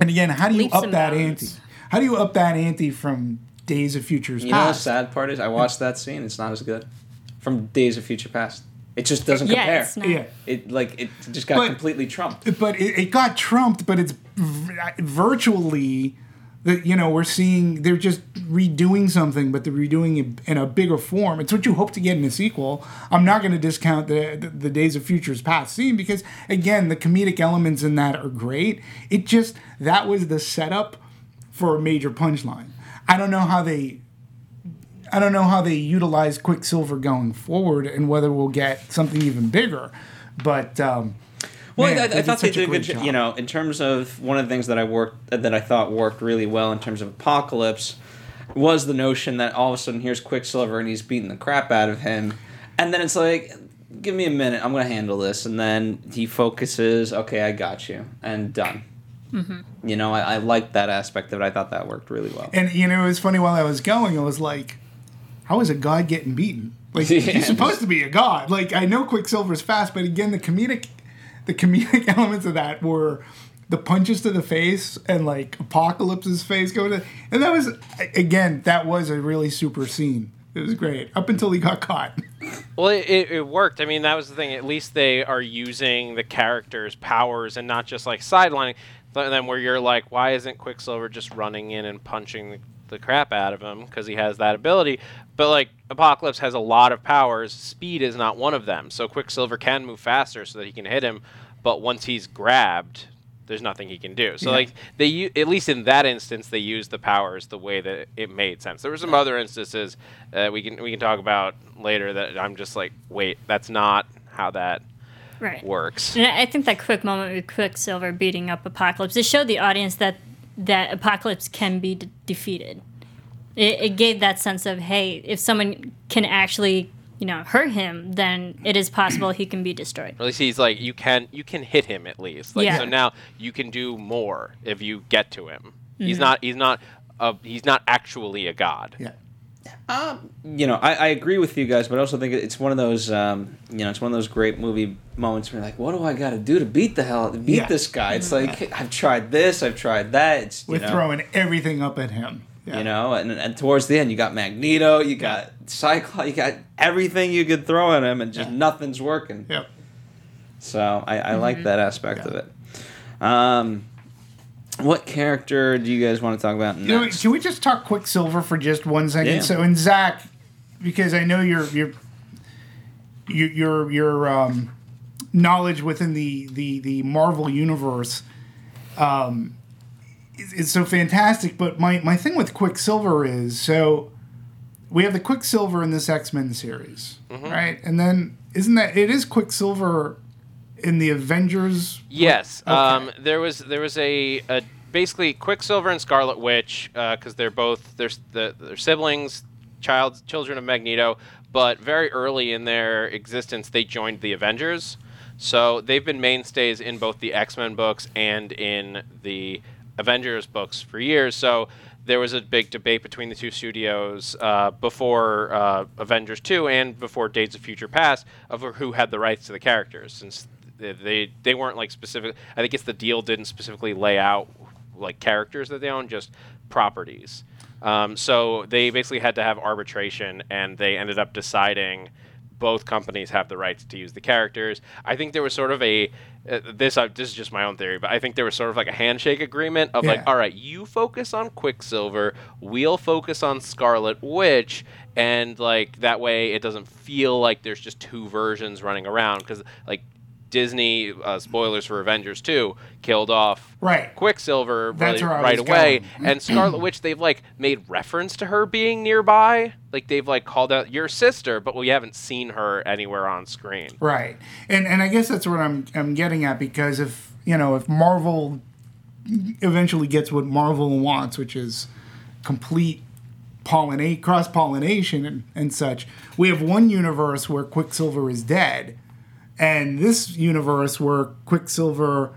And again, how do you Leaps up that bounds. ante? How do you up that ante from Days of Futures past? You know the sad part is, I watched that scene. It's not as good from Days of Future Past. It just doesn't yeah, compare. it's not. Yeah, It like it just got But- completely trumped. but it, it got trumped. But it's v- virtually that you know we're seeing they're just redoing something, but they're redoing it in a bigger form. It's what you hope to get in a sequel. I'm not going to discount the, the the Days of Futures Past scene because again, the comedic elements in that are great. It just that was the setup for a major punchline. I don't know how they. I don't know how they utilize Quicksilver going forward, and whether we'll get something even bigger. But um, Well, man, I, I did thought they did a good. job. You know, in terms of one of the things that I worked that I thought worked really well in terms of Apocalypse was the notion that all of a sudden here's Quicksilver and he's beating the crap out of him, and then it's like, give me a minute, I'm gonna handle this, and then he focuses, okay, I got you, and done. Mm-hmm. You know, I, I liked that aspect of it. I thought that worked really well. And you know, it was funny while I was going, it was like, how is a god getting beaten? Like Yeah. he's supposed to be a god. Like I know Quicksilver's fast, but again, the comedic, the comedic elements of that were the punches to the face and like Apocalypse's face going to, and that was again, that was a really super scene. It was great up until he got caught. Well, it, it, worked. I mean, that was the thing. At least they are using the characters' powers and not just like sidelining them, where you're like, why isn't Quicksilver just running in and punching the, the crap out of him because he has that ability? But like Apocalypse has a lot of powers. Speed is not one of them. So Quicksilver can move faster so that he can hit him. But once he's grabbed, there's nothing he can do. So Yeah. like they, at least in that instance, they used the powers the way that it made sense. There were some other instances uh, we can we can talk about later that I'm just like, wait, that's not how that Right. works. And I I think that quick moment with Quicksilver beating up Apocalypse, it showed the audience that that Apocalypse can be de- defeated. It, it gave that sense of, hey, if someone can actually, you know, hurt him, then it is possible he can be destroyed. At least he's like, you can you can hit him at least. Like Yeah. so now you can do more if you get to him. He's Mm-hmm. not he's not a, he's not actually a god. Yeah. Um, you know, I, I agree with you guys, but I also think it's one of those, um, you know, it's one of those great movie moments where you're like, what do I got to do to beat the hell, beat Yeah. this guy? It's like I've tried this, I've tried that. It's you We're know, throwing everything up at him. Yeah. you know, and, and towards the end, you got Magneto, you got Cyclops, you got everything you could throw at him, and just Yeah. nothing's working. Yep. So I, I like that aspect Yeah. of it. Um, what character do you guys want to talk about next? You know, can we just talk Quicksilver for just one second? Yeah. So, in Zach, because I know your your your your, your um, knowledge within the the the Marvel universe um, is so fantastic. But my my thing with Quicksilver is so we have the Quicksilver in this X Men series, right? And then isn't that it is Quicksilver in the Avengers? Yes. Okay. Um, there was there was a, a basically Quicksilver and Scarlet Witch because they're both they're, the, they're siblings, child children of Magneto. But very early in their existence, they joined the Avengers. So they've been mainstays in both the X Men books and in the Avengers books for years. So there was a big debate between the two studios uh, before uh, Avengers 2 and before Days of Future Past of who had the rights to the characters, since they they, they weren't like specific. I think it's the deal didn't specifically lay out like characters that they own, just properties. Um, so they basically had to have arbitration, and they ended up deciding both companies have the rights to use the characters. I think there was sort of a uh, this uh, this is just my own theory, but I think there was sort of like a handshake agreement of Yeah. like, all right, you focus on Quicksilver, we'll focus on Scarlet Witch, and like that way it doesn't feel like there's just two versions running around because like Disney uh, spoilers for Avengers 2 killed off Right. Quicksilver That's really, right away going. and Scarlet Witch they've like made reference to her being nearby like they've like called out your sister but we haven't seen her anywhere on screen Right. And and I guess that's what I'm I'm getting at because if you know if Marvel eventually gets what Marvel wants, which is complete pollinate cross pollination and, and such, we have one universe where Quicksilver is dead, and this universe where Quicksilver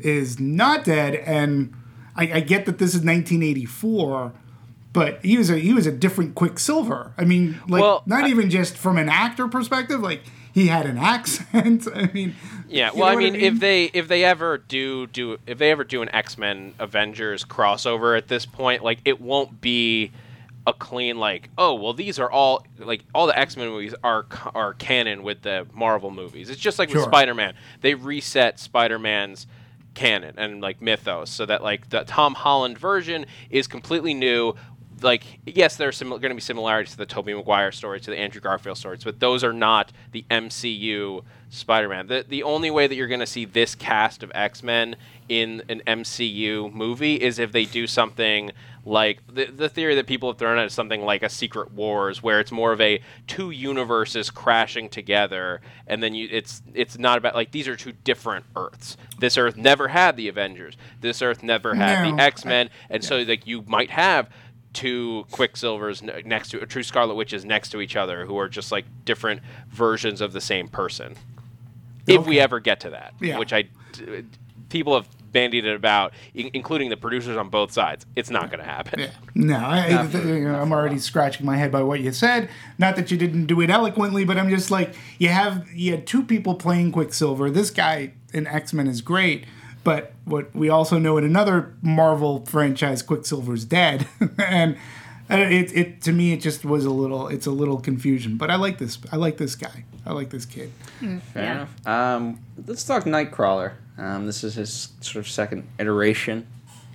is not dead. And I, I get that this is 1984. But he was a he was a different Quicksilver. I mean, like Well, not I- even just from an actor perspective. Like he had an accent. I mean, Yeah, well, know I mean, if they if they ever do do if they ever do an X Men Avengers crossover at this point, like it won't be a clean like oh well these are all like all the X Men movies are are canon with the Marvel movies. It's just like with Spider Man, they reset Spider Man's canon and like mythos so that like the Tom Holland version is completely new. Like yes, there's sim- going to be similarities to the Tobey Maguire stories, to the Andrew Garfield stories, but those are not the MCU Spider-Man. The the only way that you're going to see this cast of X-Men in an MCU movie is if they do something like the the theory that people have thrown out is something like a Secret Wars, where it's more of a two universes crashing together, and then you it's it's not about like these are two different Earths. This Earth never had the Avengers. This Earth never had No. the X-Men, uh, and so like you might have two Quicksilvers n- next to two Scarlet Witches next to each other who are just like different versions of the same person. If we ever get to that, Yeah. which I d- people have bandied it about, including the producers on both sides. It's not going to happen. Yeah. No, I, I, th- you know, I'm already scratching my head by what you said. Not that you didn't do it eloquently, but I'm just like you have you had two people playing Quicksilver. This guy in X Men is great, but what we also know in another Marvel franchise, Quicksilver's dead, and it it to me it just was a little it's a little confusion. But I like this I like this guy. I like this kid. Fair Yeah. enough. Um, let's talk Nightcrawler. Um, this is his sort of second iteration.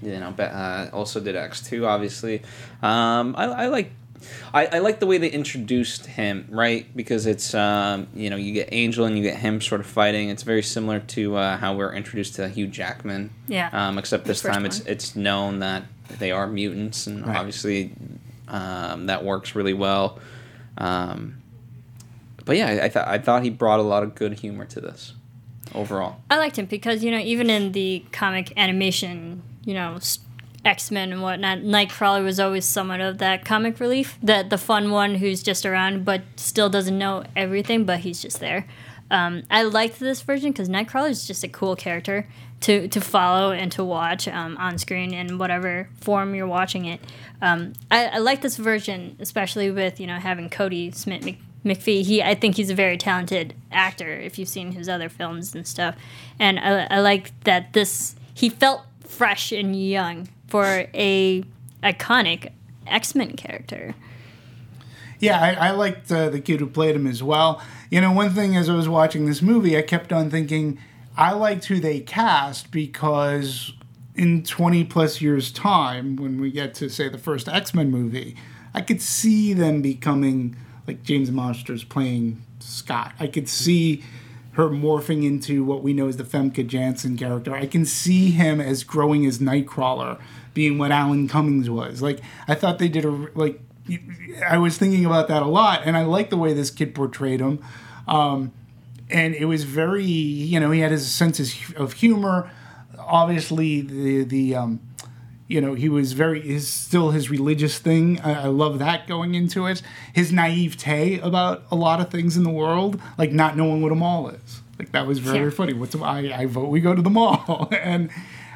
You know, but, uh, also did X two, obviously. Um, I, I like. I, I like the way they introduced him, right? Because it's um, you know you get Angel and you get him sort of fighting. It's very similar to uh, how we're introduced to Hugh Jackman. Yeah. Um, except this time it's one. it's known that they are mutants, and Right. obviously um, that works really well. Um, but yeah, I, I thought I thought he brought a lot of good humor to this overall. I liked him because you know even in the comic animation, you know, X Men and whatnot, Nightcrawler was always somewhat of that comic relief, that the fun one who's just around but still doesn't know everything, but he's just there. Um, I liked this version because Nightcrawler is just a cool character to to follow and to watch um, on screen in whatever form you're watching it. Um, I, I like this version, especially with you know having Kodi Smit Mc, McPhee. He, I think he's a very talented actor. If you've seen his other films and stuff, and I, I like that this he felt fresh and young for a iconic X Men character. Yeah, I, I liked uh, the kid who played him as well. You know, one thing as I was watching this movie, I kept on thinking I liked who they cast because in 20 plus years' time, when we get to, say, the first X Men movie, I could see them becoming like James Marsden playing Scott. I could see her morphing into what we know as the Famke Janssen character. I can see him as growing as Nightcrawler, being what Alan Cummings was. Like I thought they did a like. I was thinking about that a lot, and I like the way this kid portrayed him. Um, and it was very, you know, he had his senses of humor. Obviously, the the um, you know he was very is still his religious thing I, I love that going into it his naivete about a lot of things in the world like not knowing what a mall is like that was very Yeah. funny what's I, I vote we go to the mall and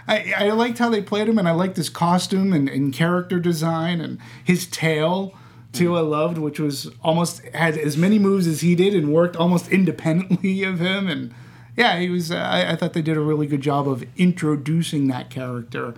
I, I liked how they played him and i liked his costume and, and character design and his tail too i loved which was almost had as many moves as he did and worked almost independently of him and yeah he was uh, I, I thought they did a really good job of introducing that character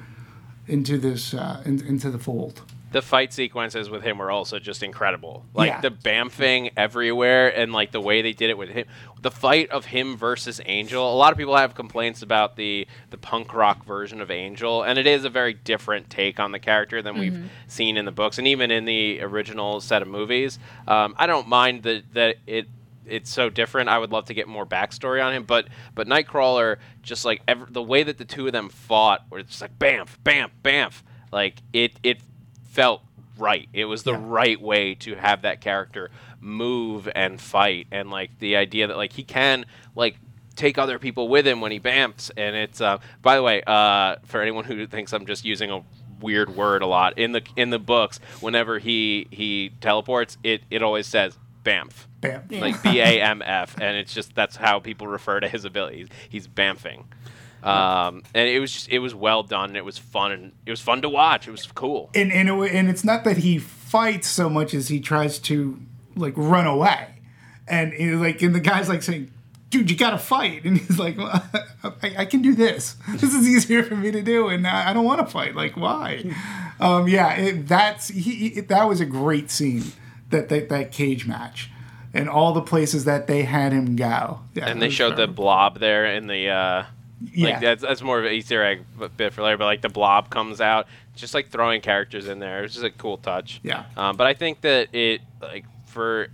into this uh, in, into the fold. The fight sequences with him were also just incredible. Like Yeah. the bamfing everywhere and like the way they did it with him. The fight of him versus Angel. A lot of people have complaints about the the punk rock version of Angel, and it is a very different take on the character than we've seen in the books and even in the original set of movies. Um, I don't mind that that it it's so different. I would love to get more backstory on him, but but Nightcrawler, just like ever, the way that the two of them fought, where it's just like bamf, bamf, bamf, like it it felt right. It was the Yeah. right way to have that character move and fight, and like the idea that like he can like take other people with him when he bamfs, and it's uh, by the way, uh, for anyone who thinks I'm just using a weird word a lot in the in the books, whenever he he teleports, it it always says bamf Bamf. like B A M F, and it's just that's how people refer to his abilities. He's bamfing, um, and it was just it was well done. And it was fun, and it was fun to watch. It was cool. and and, it, and it's not that he fights so much as he tries to like run away, and you like and the guy's like saying, "Dude, you gotta fight," and he's like, well, I, "I can do this. This is easier for me to do, and I, I don't want to fight. Like, why?" um, yeah, it, that's he, he- That was a great scene. That that that cage match. And all the places that they had him go. Yeah, And they was showed the blob there in the. Uh, Yeah. Like that's that's more of an Easter egg bit for later, but like the blob comes out, just like throwing characters in there. It's just a cool touch. Yeah. Um, but I think that it like for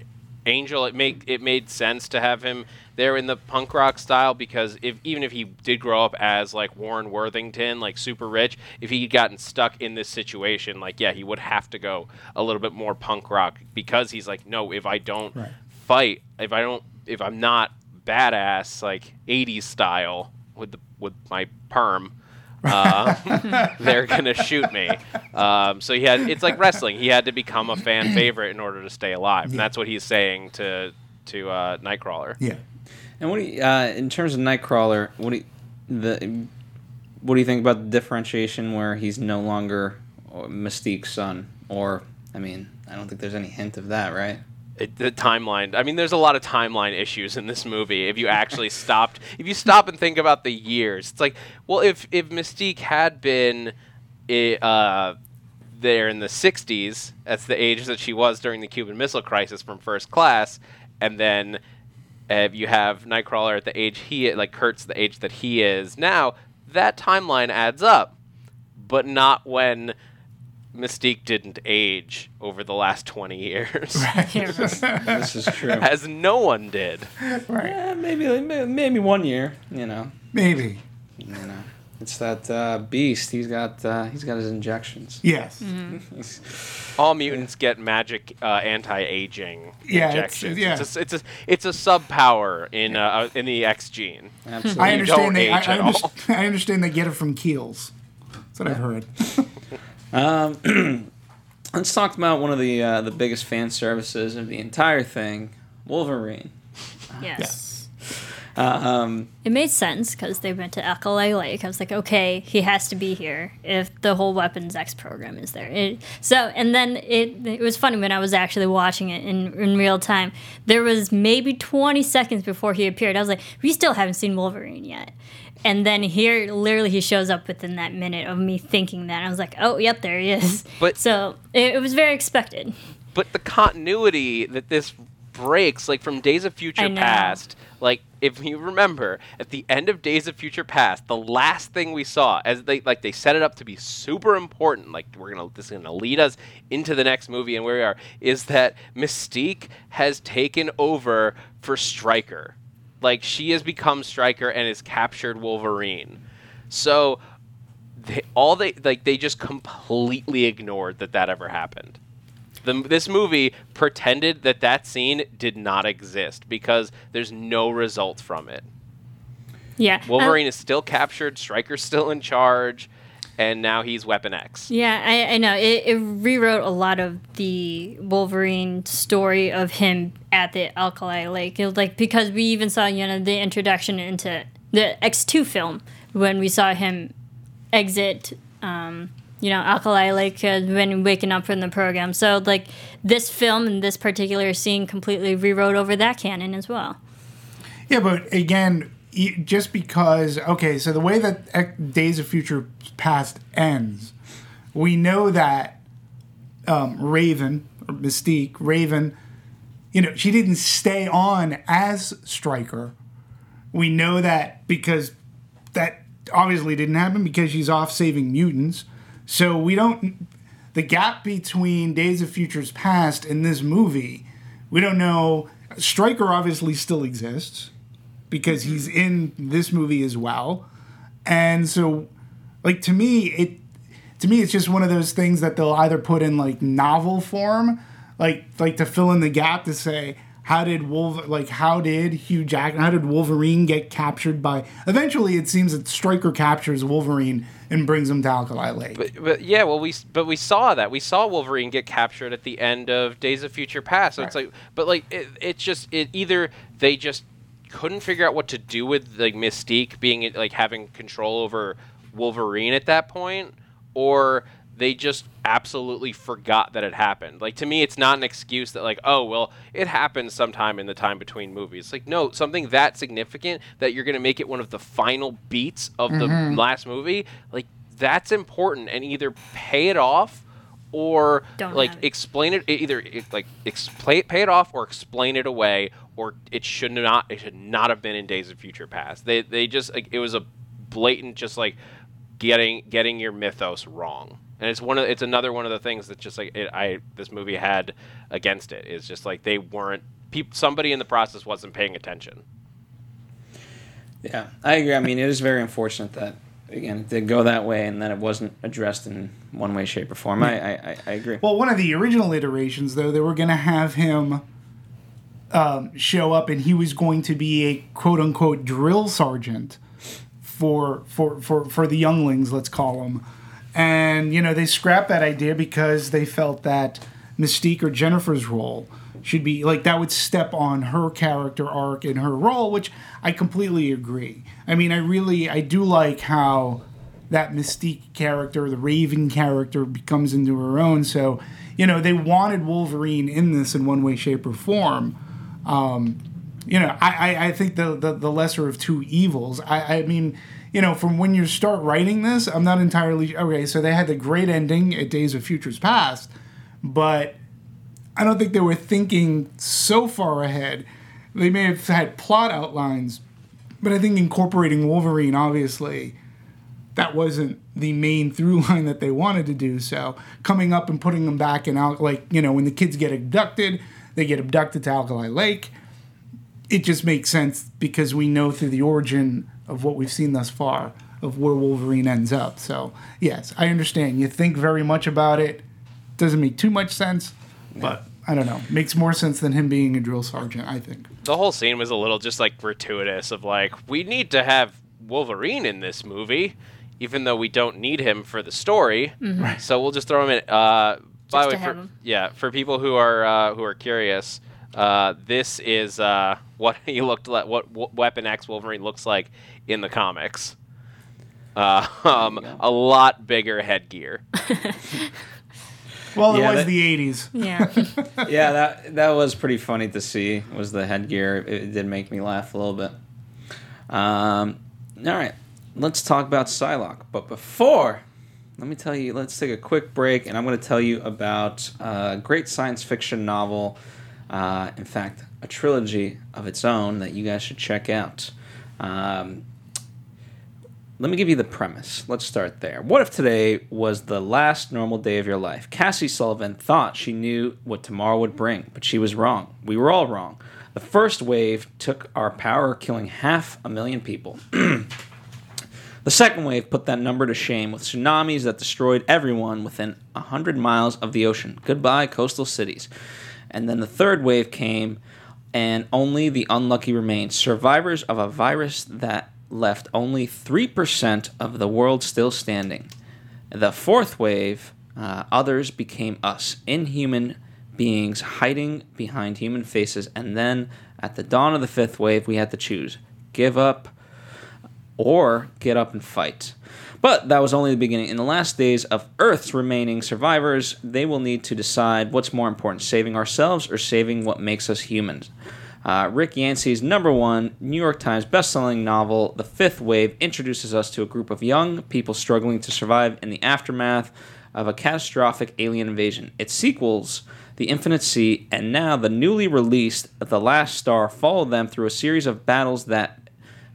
Angel, it make it made sense to have him there in the punk rock style because if even if he did grow up as like Warren Worthington, like super rich, if he'd gotten stuck in this situation, like yeah, he would have to go a little bit more punk rock because he's like, no, if I don't Right. fight, if I don't, if I'm not badass like '80s style with the with my perm. Uh, they're gonna shoot me. Um, so he had it's like wrestling. He had to become a fan favorite in order to stay alive, and that's what he's saying to to uh, Nightcrawler. Yeah. And what do you, uh, in terms of Nightcrawler, what do you, the what do you think about the differentiation where he's no longer uh, Mystique's son? Or I mean, I don't think there's any hint of that, right? It, the timeline. I mean, there's a lot of timeline issues in this movie. If you actually stopped, if you stop and think about the years, it's like, well, if if Mystique had been, uh, there in the '60s, that's the age that she was during the Cuban Missile Crisis from First Class, and then uh, you have Nightcrawler at the age he like Kurt's the age that he is now. That timeline adds up, but not when Mystique didn't age over the last 20 years, This is true. as no one did. Right. Eh, maybe maybe one year, you know. Maybe. You know, it's that uh, beast. He's got uh, he's got his injections. Yes. Mm-hmm. All mutants get magic uh, anti-aging Yeah, it's- injections. yeah. It's a, it's a it's a sub power in uh, in the X gene. Absolutely. I You understand. don't They, I, age I, at all. I understand they get it from Kiehl's. That's what I've heard. Let's talk about one of the uh, the biggest fan services of the entire thing, Wolverine. Yes. Um, It made sense because they went to Alkali Lake. I was like, okay, he has to be here if the whole Weapons X program is there. It, so, and then it it was funny when I was actually watching it in, in real time. There was maybe 20 seconds before he appeared. I was like, we still haven't seen Wolverine yet. And then here, literally, he shows up within that minute of me thinking that. I was like, oh, yep, there he is. But- so it, it was very expected. but the continuity that this breaks like from days of future past like if you remember at the end of days of future past the last thing we saw as they like they set it up to be super important like we're gonna this is gonna lead us into the next movie and where we are is that mystique has taken over for stryker like she has become stryker and has captured wolverine. So they, all they like they just completely ignored that that ever happened the, this movie pretended that that scene did not exist because there's no result from it. Yeah. Wolverine is still captured, Stryker's still in charge, and now he's Weapon X. Yeah, I, I know. It, it rewrote a lot of the Wolverine story of him at the Alkali Lake. It was like because we even saw, you know, the introduction into the X2 film when we saw him exit, um, you know, Alkali uh, when waking up from the program. So, like, this film and this particular scene completely rewrote over that canon as well. Yeah, but again, just because okay, so the way that Days of Future Past ends, we know that um, Raven or Mystique, Raven, you know, she didn't stay on as Stryker. We know that because that obviously didn't happen because she's off saving mutants. So we don't. The gap between Days of Futures Past and this movie, we don't know. Stryker obviously still exists because he's in this movie as well. And so, like to me, it to me it's just one of those things that they'll either put in like novel form, like like to fill in the gap to say how did Wolver like how did Hugh Jackman how did Wolverine get captured by eventually it seems that Stryker captures Wolverine and brings him to Alkali Lake. But, but yeah, well, we but we saw that we saw Wolverine get captured at the end of Days of Future Past. So it's like, but like it, it's just it either they just couldn't figure out what to do with like Mystique being like having control over Wolverine at that point, or they just absolutely forgot that it happened. Like to me, it's not an excuse that like, oh well, it happened sometime in the time between movies. Like no, something that significant that you're gonna make it one of the final beats of the mm-hmm. last movie. Like that's important, and either pay it off or Don't like have it. explain it either it, like explain pay it off or explain it away or it should not it should not have been in days of future past they they just like it was a blatant just like getting getting your mythos wrong and it's one of it's another one of the things that just like it, i this movie had against it is just like they weren't peop, somebody in the process wasn't paying attention Yeah, I agree. I mean, it is very unfortunate that again it did go that way, and then it wasn't addressed in one way, shape, or form. I, I, I- I agree. Well, one of the original iterations, though, they were going to have him um, show up, and he was going to be a quote unquote drill sergeant for for for for the younglings, let's call them. And you know, they scrapped that idea because they felt that Mystique or Jennifer's role should be like that would step on her character arc and her role, which I completely agree. I mean, I really I do like how that Mystique character, the Raven character, becomes into her own. So, you know, they wanted Wolverine in this in one way, shape, or form. Um, you know, I, I, I think the, the, the lesser of two evils. I, I mean, you know, from when you start writing this, I'm not entirely okay. So they had the great ending at Days of Futures Past, but I don't think they were thinking so far ahead. They may have had plot outlines, but I think incorporating Wolverine, obviously, that wasn't the main through line that they wanted to do. So coming up and putting them back in out, like you know, when the kids get abducted, they get abducted to Alkali Lake. It just makes sense because we know through the origin of what we've seen thus far of where Wolverine ends up. So yes, I understand. You think very much about it. Doesn't make too much sense, but I don't know. Makes more sense than him being a drill sergeant. I think. the whole scene was a little just like gratuitous of like we need to have Wolverine in this movie, even though we don't need him for the story. So we'll just throw him in. Uh, by the way, for, yeah, for people who are uh, who are curious, uh, this is uh, what he looked like. What, what Weapon X Wolverine looks like in the comics. Uh, um, a lot bigger headgear. Well, it Yeah, was that- the '80s. Yeah. yeah, that that was pretty funny to see. Was the headgear? It did make me laugh a little bit. Um, all right, let's talk about Psylocke. But before, let me tell you. Let's take a quick break, and I'm going to tell you about a great science fiction novel. Uh, in fact, a trilogy of its own that you guys should check out. Um, let me give you the premise. Let's start there. What if today was the last normal day of your life? Cassie Sullivan thought she knew what tomorrow would bring, but she was wrong. We were all wrong. The first wave took our power, killing half a million people. The second wave put that number to shame with tsunamis that destroyed everyone within 100 miles of the ocean. Goodbye, coastal cities. And then the third wave came, and only the unlucky remained. Survivors of a virus that left only 3% of the world still standing. The fourth wave, uh, others became us, inhuman beings hiding behind human faces. And then at the dawn of the fifth wave, we had to choose give up or get up and fight. But that was only the beginning. In the last days of Earth's remaining survivors, they will need to decide what's more important saving ourselves or saving what makes us humans. Uh, Rick Yancey's number one New York Times bestselling novel, The Fifth Wave, introduces us to a group of young people struggling to survive in the aftermath of a catastrophic alien invasion. Its sequels, The Infinite Sea, and now the newly released The Last Star, follow them through a series of battles that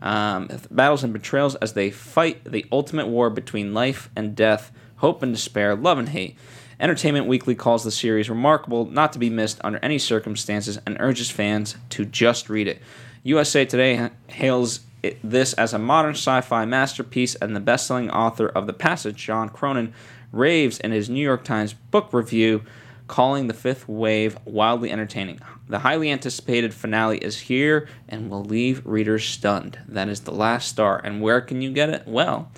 um, battles and betrayals as they fight the ultimate war between life and death, hope and despair, love and hate. Entertainment Weekly calls the series remarkable, not to be missed under any circumstances, and urges fans to just read it. USA Today hails it, this as a modern sci fi masterpiece, and the best selling author of The Passage, John Cronin, raves in his New York Times book review, calling The Fifth Wave wildly entertaining. The highly anticipated finale is here and will leave readers stunned. That is The Last Star. And where can you get it? Well,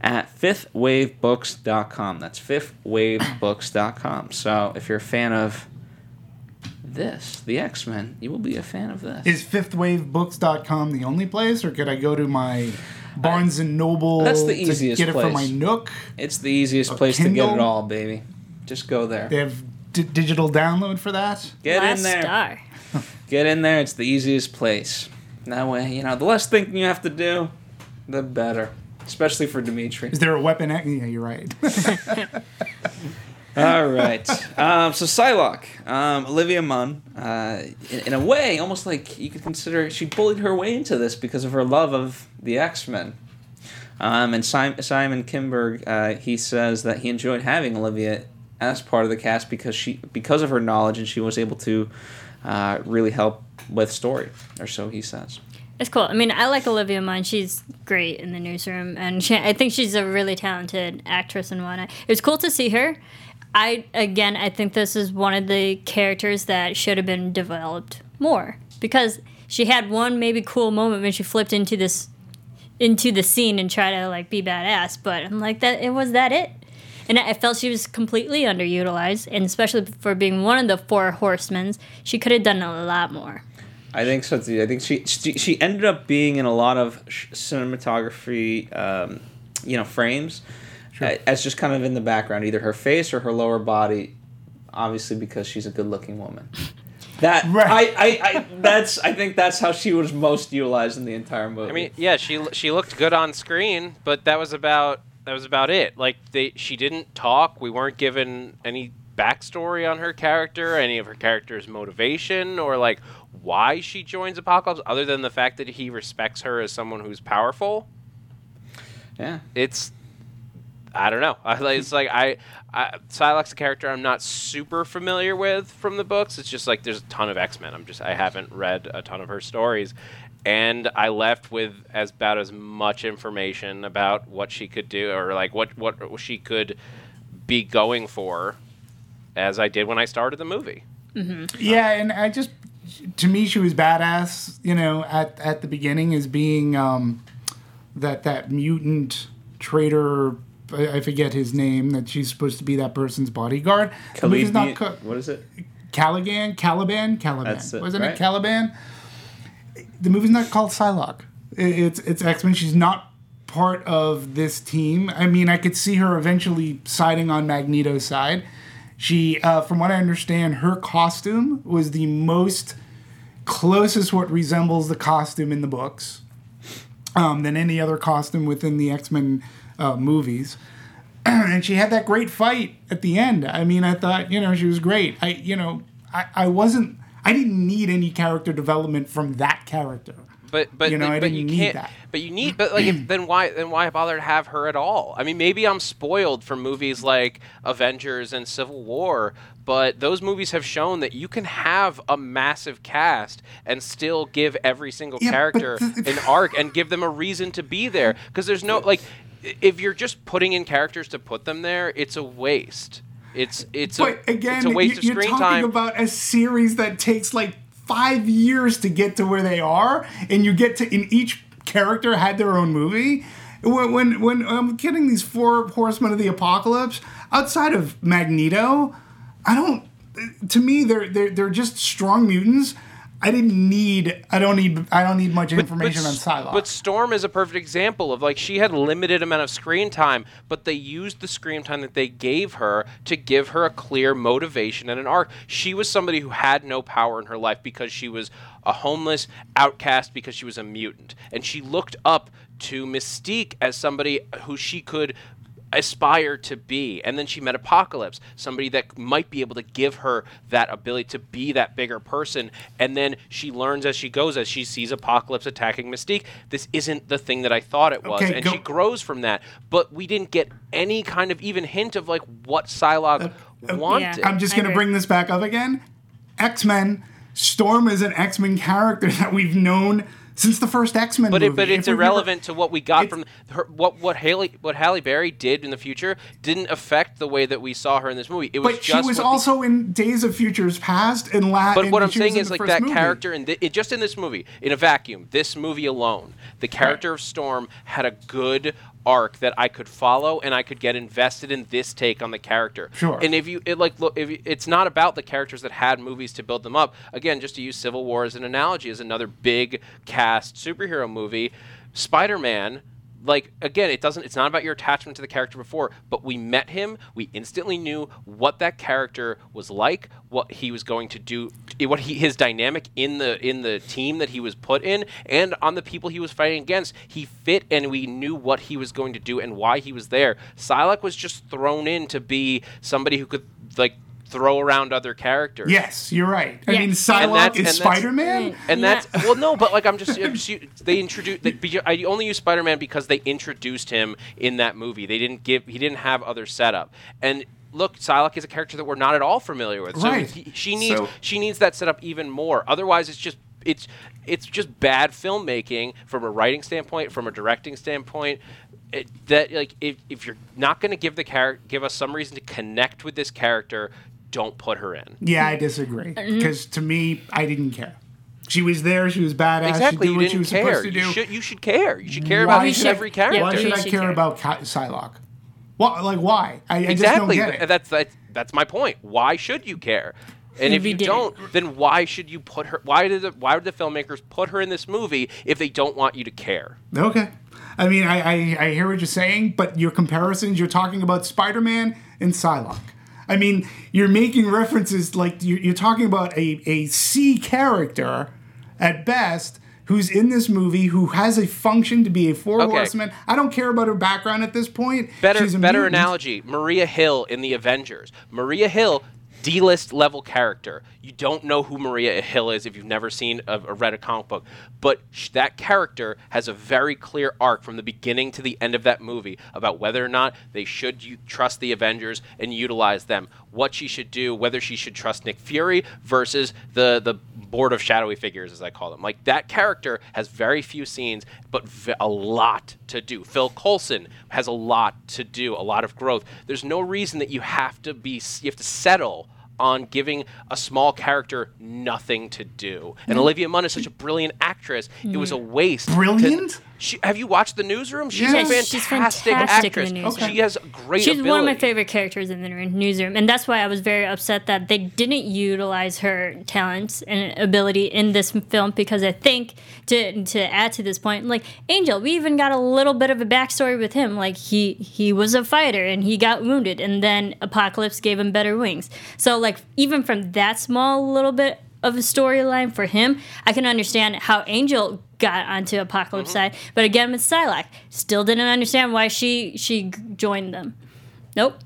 at fifthwavebooks.com. That's fifthwavebooks.com. So if you're a fan of this, the X Men, you will be a fan of this. Is fifthwavebooks.com the only place, or could I go to my uh, Barnes and Noble That's the easiest to easiest get it for place. my Nook? It's the easiest place to get it all, baby. Just go there. They have d- digital download for that. Get Last in there. star. Get in there. It's the easiest place. That way, you know, the less thinking you have to do, the better. Especially for Dimitri. Is there a weapon? X- Yeah, you're right. All right. Um, so Psylocke, um, Olivia Munn, uh, in, in a way, almost like you could consider she bullied her way into this because of her love of the X Men. Um, and Simon, Simon Kinberg, uh, he says that he enjoyed having Olivia as part of the cast because she because of her knowledge and she was able to uh, really help with story, or so he says. It's cool. I mean, I like Olivia Munn. She's great in the newsroom, and she, I think she's a really talented actress and whatnot. It was cool to see her. I again, I think this is one of the characters that should have been developed more because she had one maybe cool moment when she flipped into this into the scene and tried to like be badass. But I'm like that. It was that it. And I felt she was completely underutilized, and especially for being one of the four horsemen, she could have done a lot more. I think so too. I think she she, she ended up being in a lot of sh- cinematography, um, you know, frames, a- as just kind of in the background, either her face or her lower body. Obviously, because she's a good-looking woman. That Right. I, I, I that's I think that's how she was most utilized in the entire movie. I mean, yeah, she she looked good on screen, but that was about that was about it. Like they, she didn't talk. We weren't given any backstory on her character, any of her character's motivation, or like why she joins Apocalypse, other than the fact that he respects her as someone who's powerful. yeah. It's I don't know. It's like I, I Psylocke's a character I'm not super familiar with from the books. It's just like there's a ton of X Men. I'm just I haven't read a ton of her stories, and I left with as about as much information about what she could do or like what what she could be going for as I did when I started the movie. Mm-hmm. Yeah, and I just to me she was badass, you know, at at the beginning as being um that that mutant traitor I I forget his name that she's supposed to be that person's bodyguard. The movie's not co- what is it? Caliban, Caliban, Caliban. It, Wasn't right? it Caliban? The movie's not called Psylocke. It's it's X Men. She's not part of this team. I mean, I could see her eventually siding on Magneto's side. She, uh, from what I understand, her costume was the most closest what resembles the costume in the books um, than any other costume within the X Men uh, movies. and she had that great fight at the end. I mean, I thought, you know, she was great. I, you know, I, I wasn't, I didn't need any character development from that character. But but You know, but, I but didn't you need can't. that. But you need. But like, if, then why then why bother to have her at all? I mean, maybe I'm spoiled from movies like Avengers and Civil War, but those movies have shown that you can have a massive cast and still give every single Yeah, character th- an arc and give them a reason to be there. Because there's no like, if you're just putting in characters to put them there, it's a waste. It's it's a again, it's a waste of screen you're talking time. about a series that takes like five years to get to where they are, and you get to in each character had their own movie. When when, when I'm getting these four horsemen of the apocalypse outside of Magneto, I don't. To me, they're they're they're just strong mutants. I didn't need. I don't need. I don't need much information on S- Psylocke. But Storm is a perfect example of like she had limited amount of screen time, but they used the screen time that they gave her to give her a clear motivation and an arc. She was somebody who had no power in her life because she was a homeless outcast because she was a mutant, and she looked up to Mystique as somebody who she could aspire to be. And then she met Apocalypse, somebody that might be able to give her that ability to be that bigger person. And then she learns as she goes, as she sees Apocalypse attacking Mystique, this isn't the thing that I thought it was. Okay, and go- she grows from that. But we didn't get any kind of even hint of like what Psylocke uh, wanted. I'm just going to bring this back up again. X Men. Storm is an X Men character that we've known since the first X Men But movie. it, but it's never- irrelevant to what we got from her. What what Halle what Halle Berry did in the future didn't affect the way that we saw her in this movie. It was But she was what the- also in Days of Futures Past and La. But what I'm saying is like that movie. character and it just in this movie, in a vacuum, this movie alone, the character of Storm had a good arc that I could follow and I could get invested in this take on the character. Sure. And if you it like look if you, it's not about the characters that had movies to build them up. Again, just to use Civil War as an analogy, as another big cast superhero movie, Spider-Man like again it doesn't it's not about your attachment to the character before but we met him we instantly knew what that character was like what he was going to do what he his dynamic in the in the team that he was put in and on the people he was fighting against. He fit and we knew what he was going to do and why he was there. Psylocke was just thrown in to be somebody who could like throw around other characters Yes, you're right. I Yeah. mean, And Psylocke and is Spider Man. and Yeah. that's well, no, but like I'm just, I'm just they introduced. I only use Spider-Man because they introduced him in that movie. They didn't give. He didn't have other setup. And look, Psylocke is a character that we're not at all familiar with. So Right. he, she needs So- she needs that setup even more. Otherwise, it's just it's it's just bad filmmaking from a writing standpoint, from a directing standpoint. It, that like if, if you're not going to give the character give us some reason to connect with this character, don't put her in. Yeah, I disagree. Mm-hmm. Because to me, I didn't care. She was there. She was badass. Exactly, She did you what didn't she was care. supposed to do. You should, you should care. You should care Why about each should and I- every character. Why should I should care, care. about Ki- Psylocke? Why, like, why? I, I just exactly. don't get it. That's that's that's my point. Why should you care? And if We you didn't. don't, then why should you put her? Why did the why would the filmmakers put her in this movie if they don't want you to care? Okay. I mean, I, I, I hear what you're saying, but your comparisons, you're talking about Spider Man and Psylocke. I mean, you're making references like you're, you're talking about a, a C character at best who's in this movie who has a function to be a four Okay. horseman. I don't care about her background at this point. Better She's a better mutant. analogy. Maria Hill in the Avengers. Maria Hill. D-list level character. You don't know who Maria Hill is if you've never seen a, or read a comic book, but sh- that character has a very clear arc from the beginning to the end of that movie about whether or not they should u- trust the Avengers and utilize them. What she should do, whether she should trust Nick Fury versus the the board of shadowy figures, as I call them. Like that character has very few scenes, but v- a lot to do. Phil Coulson has a lot to do, a lot of growth. There's no reason that you have to be, you have to settle on giving a small character nothing to do. And mm. Olivia Munn is such a brilliant actress. It was a mm. waste. to- Brilliant? She, have you watched The Newsroom? She's Yes. a Yes, she's fantastic fantastic in actress. The Newsroom. She has great She's ability. one of my favorite characters in the newsroom, and that's why I was very upset that they didn't utilize her talents and ability in this film. Because I think to to add to this point, like Angel, we even got a little bit of a backstory with him. Like he he was a fighter and he got wounded, and then Apocalypse gave him better wings. So like even from that small little bit of a storyline for him, I can understand how Angel got onto Apocalypse Mm-hmm. side. But again, with Psylocke, still didn't understand why she she joined them. Nope.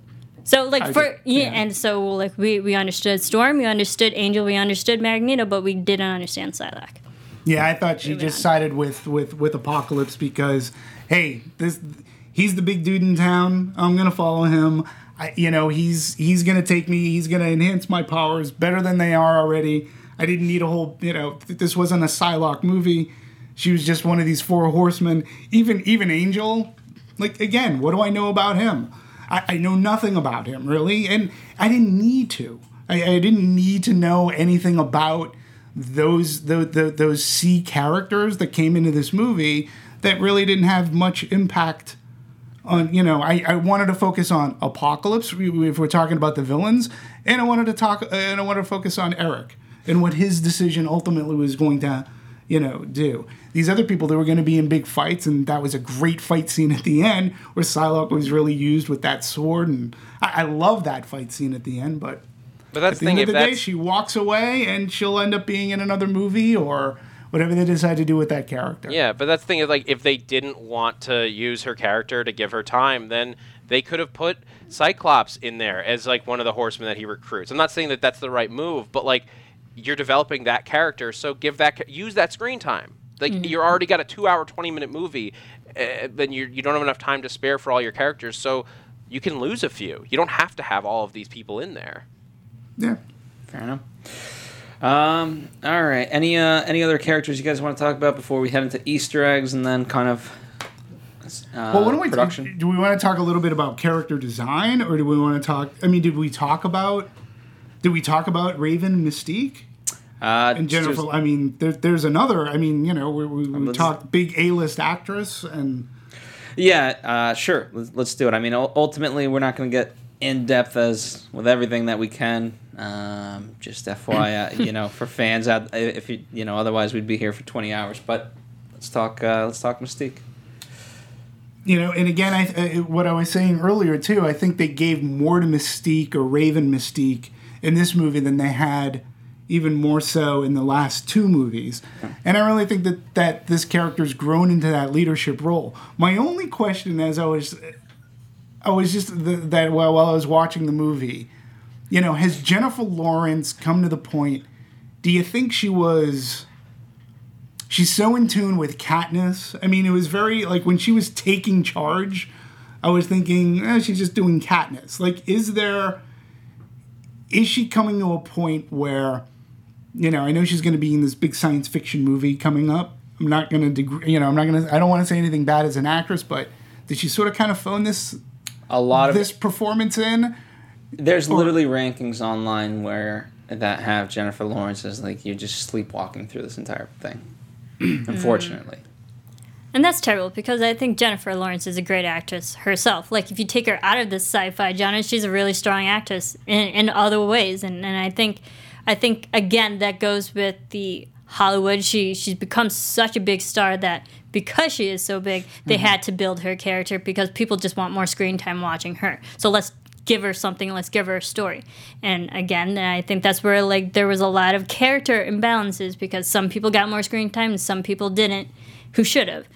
So like I for get- yeah, yeah. and so like we we understood Storm, we understood Angel, we understood Magneto, but we didn't understand Psylocke. Yeah, I thought she Moving just on. sided with with with Apocalypse because hey, this he's the big dude in town. I'm gonna follow him. I, you know, he's he's gonna take me. He's gonna enhance my powers better than they are already. I didn't need a whole. You know, th- this wasn't a Psylocke movie. She was just one of these four horsemen. Even even Angel, like again, what do I know about him? I, I know nothing about him really, and I didn't need to. I, I didn't need to know anything about those the, the those C characters that came into this movie that really didn't have much impact on you know I, I wanted to focus on apocalypse if we're talking about the villains and i wanted to talk and i wanted to focus on eric and what his decision ultimately was going to you know do these other people that were going to be in big fights and that was a great fight scene at the end where Psylocke was really used with that sword and i, I love that fight scene at the end but But that's at the the thing. end If of the day she walks away and she'll end up being in another movie or whatever they decide to do with that character Yeah, but that's the thing is like if they didn't want to use her character to give her time, then They could have put Cyclops in there as like one of the horsemen that he recruits. I'm not saying that that's the right move, but like you're developing that character, so give that use that screen time. Like you're already got a two hour, 20 minute movie, uh, then you you don't have enough time to spare for all your characters, so you can lose a few. You don't have to have all of these people in there. Yeah. Fair enough. Um, all right. Any uh, any other characters you guys want to talk about before we head into Easter eggs and then kind of uh, Well, why don't we production? do we want to talk a little bit about character design, or do we want to talk? I mean, did we talk about? Did we talk about Raven Mystique uh, and Jennifer? I mean, there, there's another. I mean, you know, we, we, we talked big A-list actress, and Yeah, uh, sure. Let's, let's do it. I mean, ultimately, we're not going to get in depth as with everything that we can. Um, just FYI, you know, for fans out, if you you know, otherwise we'd be here for twenty hours. But let's talk. Uh, let's talk Mystique. you know, and again, I what I was saying earlier too. I think they gave more to Mystique or Raven Mystique in this movie than they had even more so in the last two movies. And I really think that that this character's grown into that leadership role. My only question, as I was, I was just the, that while while I was watching the movie, you know, has Jennifer Lawrence come to the point? Do you think she was? She's so in tune with Katniss. I mean, it was very like when she was taking charge. I was thinking, eh, she's just doing Katniss. Like, is there? Is she coming to a point where, you know, I know she's going to be in this big science fiction movie coming up. I'm not going to, degree, you know, I'm not going to. I don't want to say anything bad as an actress, but did she sort of kind of phone this A lot of this performance in? there's literally rankings online where that have Jennifer Lawrence as like you're just sleepwalking through this entire thing. Mm. Unfortunately. And that's terrible because I think Jennifer Lawrence is a great actress herself. Like if you take her out of this sci-fi genre, she's a really strong actress in, in other ways. And, and I think I think again that goes with the Hollywood. She she's become such a big star that because she is so big, they mm-hmm. had to build her character because people just want more screen time watching her. So let's give her something let's give her a story and again i think that's where like there was a lot of character imbalances because some people got more screen time and some people didn't who should have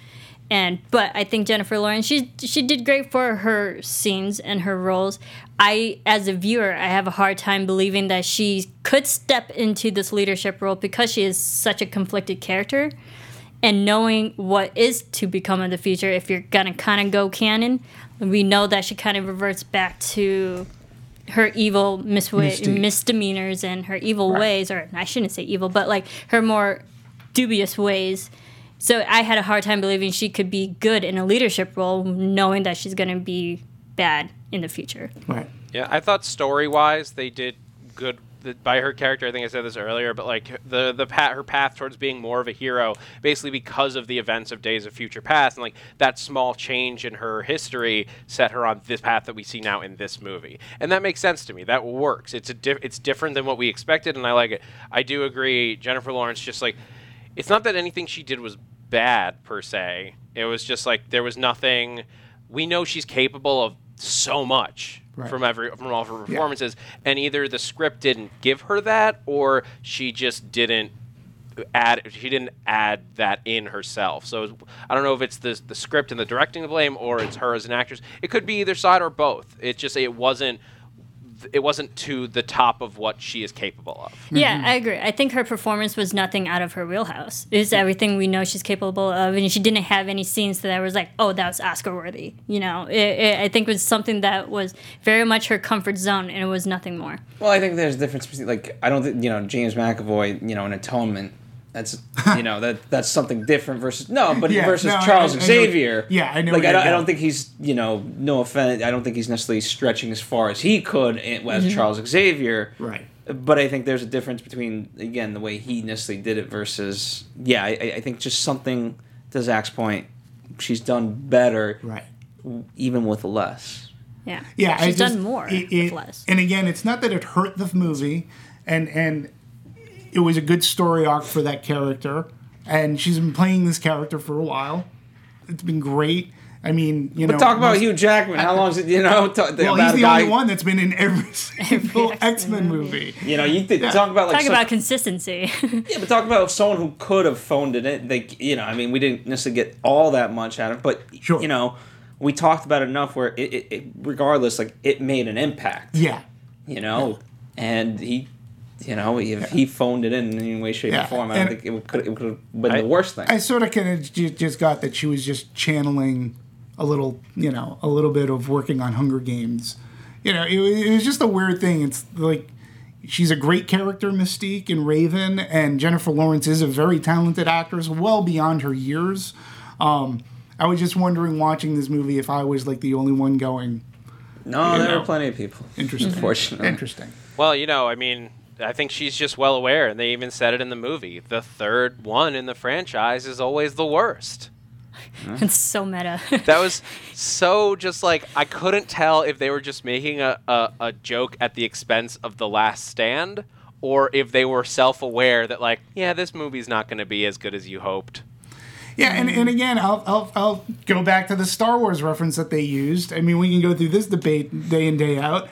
and but I think Jennifer Lawrence she she did great for her scenes and her roles. I as a viewer I have a hard time believing that she could step into this leadership role because she is such a conflicted character and knowing what is to become in the future if you're gonna kind of go canon we know that she kind of reverts back to her evil Mystique. misdemeanors and her evil ways or i shouldn't say evil but like her more dubious ways so i had a hard time believing she could be good in a leadership role knowing that she's going to be bad in the future Right. Yeah, I thought story wise they did good th- by her character. I think I said this earlier, but like the the path, her path towards being more of a hero, basically because of the events of Days of Future Past, and like that small change in her history set her on this path that we see now in this movie, and that makes sense to me. That works. It's a diff- it's different than what we expected, and I like it. I do agree. Jennifer Lawrence just like it's not that anything she did was bad per se. It was just like there was nothing. We know she's capable of so much Right. from every from all of her performances, and either the script didn't give her that, or she just didn't add she didn't add that in herself. So I don't know if it's the the script and the directing to blame, or it's her as an actress. It could be either side or both. It just it wasn't it wasn't to the top of what she is capable of. Yeah, mm-hmm. I agree. I think her performance was nothing out of her wheelhouse. It's everything we know she's capable of, and she didn't have any scenes that I was like, "Oh, that was Oscar worthy." You know, it, it, I think it was something that was very much her comfort zone, and it was nothing more. Well, I think there's a difference between like I don't think you know James McAvoy, you know, in atonement. That's you know that that's something different versus no, but Yeah, versus no, I- Charles I know- Xavier. yeah, I know Like I don't, I don't think he's you know no offense. I don't think he's necessarily stretching as far as he could in- as mm-hmm. Charles Xavier. Right. But I think there's a difference between again the way he necessarily did it versus yeah. I, I- I think just something to Zach's point, she's done better Right. even with less. Yeah, Yeah, I she's just- done more it- with it- less. And again, it's not that it hurt the movie, and and it was a good story arc for that character, and she's been playing this character for a while. It's been great. I mean, you know, But talk about most- Hugh Jackman. How long is it? You know, talk, Well, about he's the guy, only one that's been in every single X-Men movie. You know, you th- talk about like Talk such- about consistency. Yeah, but talk about someone who could have phoned it in. They, you know, I mean, we didn't necessarily get all that much out of it, but, Sure. you know, we talked about it enough where it, it, it regardless, like it made an impact. Yeah. You know, and he. You know, if he phoned it in in any way, shape, Yeah, or form, I don't and- think it could it could have been I- the worst thing. I sort of kind of just got that she was just channeling a little, you know, a little bit of working on Hunger Games. You know, it, it was just a weird thing. It's like she's a great character, Mystique and Raven, and Jennifer Lawrence is a very talented actress, well beyond her years. Um, I was just wondering, watching this movie, if I was like the only one going no, there know. are plenty of people. interesting. Unfortunately. Interesting. Well, you know, I mean, I think she's just well aware, and they even said it in the movie. The third one in the franchise is always the worst. It's so meta. That was so just like I couldn't tell if they were just making a, a, a joke at the expense of The Last Stand, or if they were self aware that like, yeah, this movie's not going to be as good as you hoped. Yeah, and, and again, I'll, I'll, I'll go back to the Star Wars reference that they used. I mean, we can go through this debate day in, day out.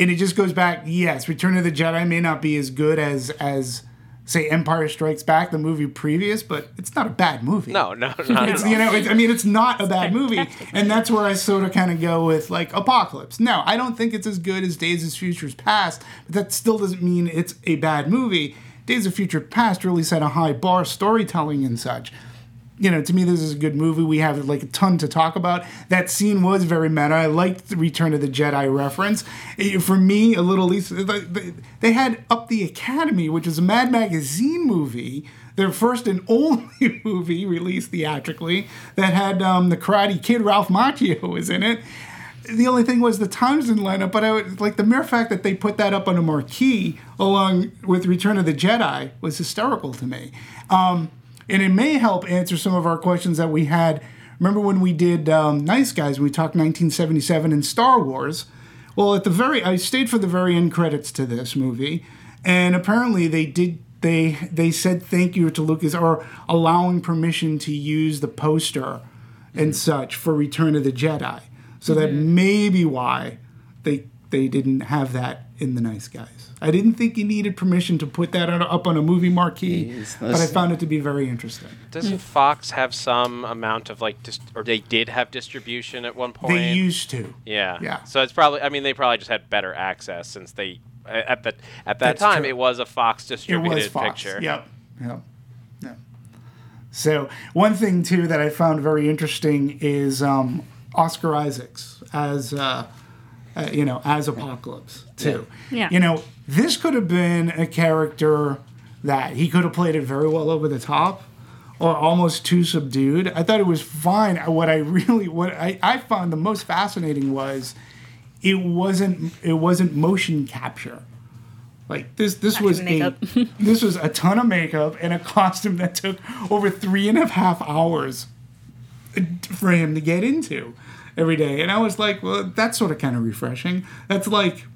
And it just goes back, yes, Return of the Jedi may not be as good as, as say, Empire Strikes Back, the movie previous, but it's not a bad movie. No, no, not It's, you know, I mean, it's not a bad movie, and that's where I sort of kind of go with like Apocalypse. No, I don't think it's as good as Days of Futures Past, but that still doesn't mean it's a bad movie. Days of Future Past really set a high bar, storytelling and such. You know, to me, this is a good movie. We have like a ton to talk about. That scene was very meta. I liked the Return of the Jedi reference. Eh, For me, a little least, they- had Up the Academy, which is a Mad Magazine movie their first and only movie released theatrically that had um, the Karate Kid Ralph Macchio was in it. The only thing was the times didn't line up, but I would like the mere fact that they put that up on a marquee along with Return of the Jedi was hysterical to me. Um, and it may help answer some of our questions that we had. Remember when we did um, Nice Guys? We talked 1977 and Star Wars. Well, at the very, I stayed for the very end credits to this movie, and apparently they did. They they said thank you to Lucas or allowing permission to use the poster and such for Return of the Jedi. So that may be why they they didn't have that in the Nice Guys. I didn't think he needed permission to put that up on a movie marquee, Jeez, but I found it to be very interesting. Doesn't Fox have some amount of like, dis- or they did have distribution at one point? They used to. Yeah. Yeah. So it's probably. I mean, they probably just had better access since they at the at that That's time true. it was a Fox distributed It distributed was Fox. picture. Yep. Yep. Yep. So one thing too that I found very interesting is um, Oscar Isaacs as uh, uh, you know as Apocalypse too. Yeah. You know this could have been a character that he could have played it very well over the top. Or almost too subdued. I thought it was fine. What I really, what I, I found the most fascinating was, it wasn't, it wasn't motion capture. Like this, this was makeup. a this was a ton of makeup and a costume that took over three and a half hours for him to get into every day. And I was like, well, that's sort of kind of refreshing. That's like,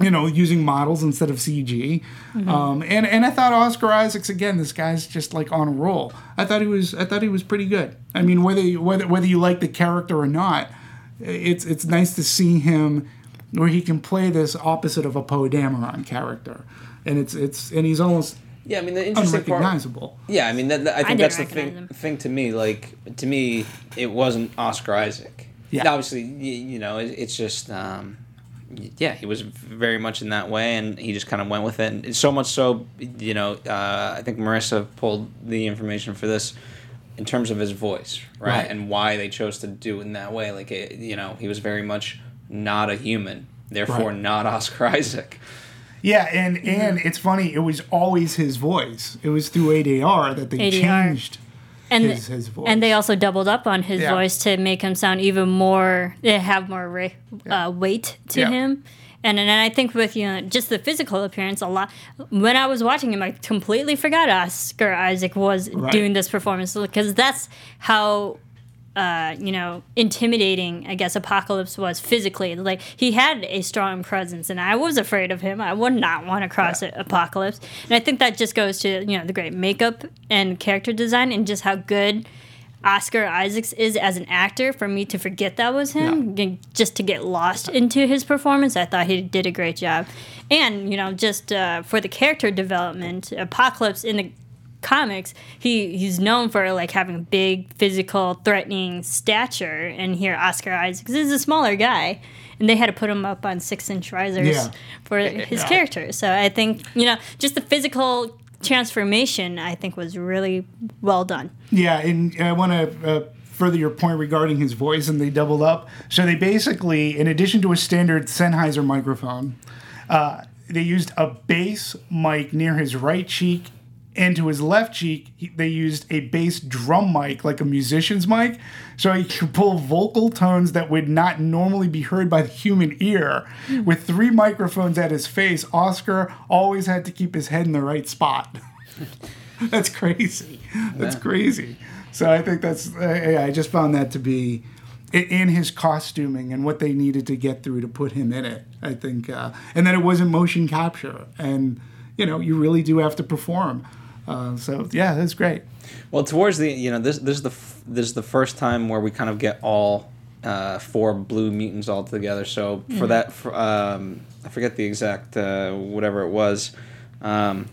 you know, using models instead of CG. Um, and and I thought Oscar Isaacs again. This guy's just like on a roll. I thought he was. I thought he was pretty good. I mean, whether you, whether whether you like the character or not, it's it's nice to see him where he can play this opposite of a Poe Dameron character, and it's it's and he's almost Yeah, I mean the interesting part. unrecognizable. Yeah, I mean that, that- I think didn't that's the thing. him. Thing to me, like to me, it wasn't Oscar Isaac. Yeah. Now, obviously, you, you know, it, it's just. Um, yeah, he was very much in that way, and he just kind of went with it. And so much so, you know, uh, I think Marissa pulled the information for this in terms of his voice, right? Right. And why they chose to do it in that way. Like, it, you know, he was very much not a human, therefore Right. not Oscar Isaac. Yeah, and and it's funny. It was always his voice. It was through ADR that they ADR. changed and his, his voice. and they also doubled up on his Yeah. voice to make him sound even more eh, have more ra- uh, weight to Yeah. him and and I think with you know just the physical appearance a lot when I was watching him I completely forgot Oscar Isaac was Right. doing this performance because that's how uh, you know, intimidating, I guess, Apocalypse was physically. Like, he had a strong presence, and I was afraid of him. I would not want to cross it Apocalypse. And I think that just goes to, you know, the great makeup and character design and just how good Oscar Isaacs is as an actor. For me to forget that was him, and just to get lost into his performance, I thought he did a great job. And, you know, just uh, for the character development, Apocalypse in the comics, he he's known for like having a big, physical, threatening stature, and here Oscar Isaac is cuz he's a smaller guy, and they had to put him up on six inch risers Yeah. for his Yeah. character. So I think you know just the physical transformation I think was really well done. Yeah, and I want to uh, further your point regarding his voice, and they doubled up. So they basically, in addition to a standard Sennheiser microphone, uh, they used a bass mic near his right cheek, and to his left cheek, he, they used a bass drum mic, like a musician's mic, so he could pull vocal tones that would not normally be heard by the human ear. With three microphones at his face, Oscar always had to keep his head in the right spot. That's crazy. That's crazy. So I think that's. Uh, I just found that to be in his costuming and what they needed to get through to put him in it. I think, uh, and then it wasn't motion capture, and you know you really do have to perform. Uh, so yeah, that's great. Well, towards the you know this this is the f- this is the first time where we kind of get all uh, four blue mutants all together. So for that, for, um, I forget the exact uh, whatever it was, um,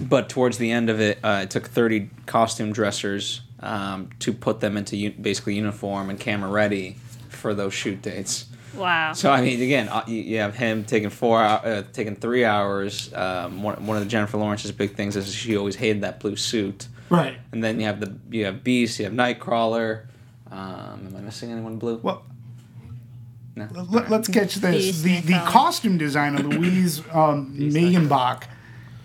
but towards the end of it, uh, it took thirty costume dressers um, to put them into u- basically uniform and camera ready for those shoot dates. Wow. So I mean, again, uh, you, you have him taking four, hou- uh, taking three hours. Um, one, one of the Jennifer Lawrence's big things is she always hated that blue suit. Right. And then you have the you have Beast, you have Nightcrawler. Um, am I missing anyone blue? Well, no. let, us catch this. Beast, The the Nightcrawler. costume designer Louise um, Mingenbach.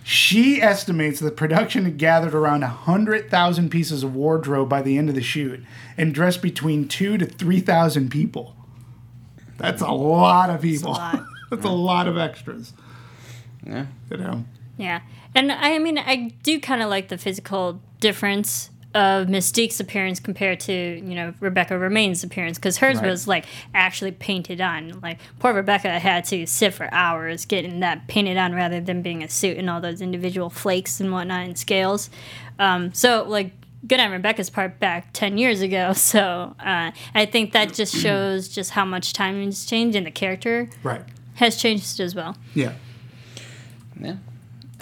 She estimates that production had gathered around 100,000 pieces of wardrobe by the end of the shoot and dressed between two to 3,000 people. That's a lot of people. lot. That's a lot of extras. Yeah. You know. Yeah. And I mean, I do kind of like the physical difference of Mystique's appearance compared to, you know, Rebecca Romijn's appearance because hers Right. was like actually painted on. Like, poor Rebecca had to sit for hours getting that painted on rather than being a suit and all those individual flakes and whatnot and scales. Um, so, like, good on Rebecca's part back 10 years ago. So, uh, I think that just shows just how much time has changed and the character Right. has changed as well. Yeah. Yeah.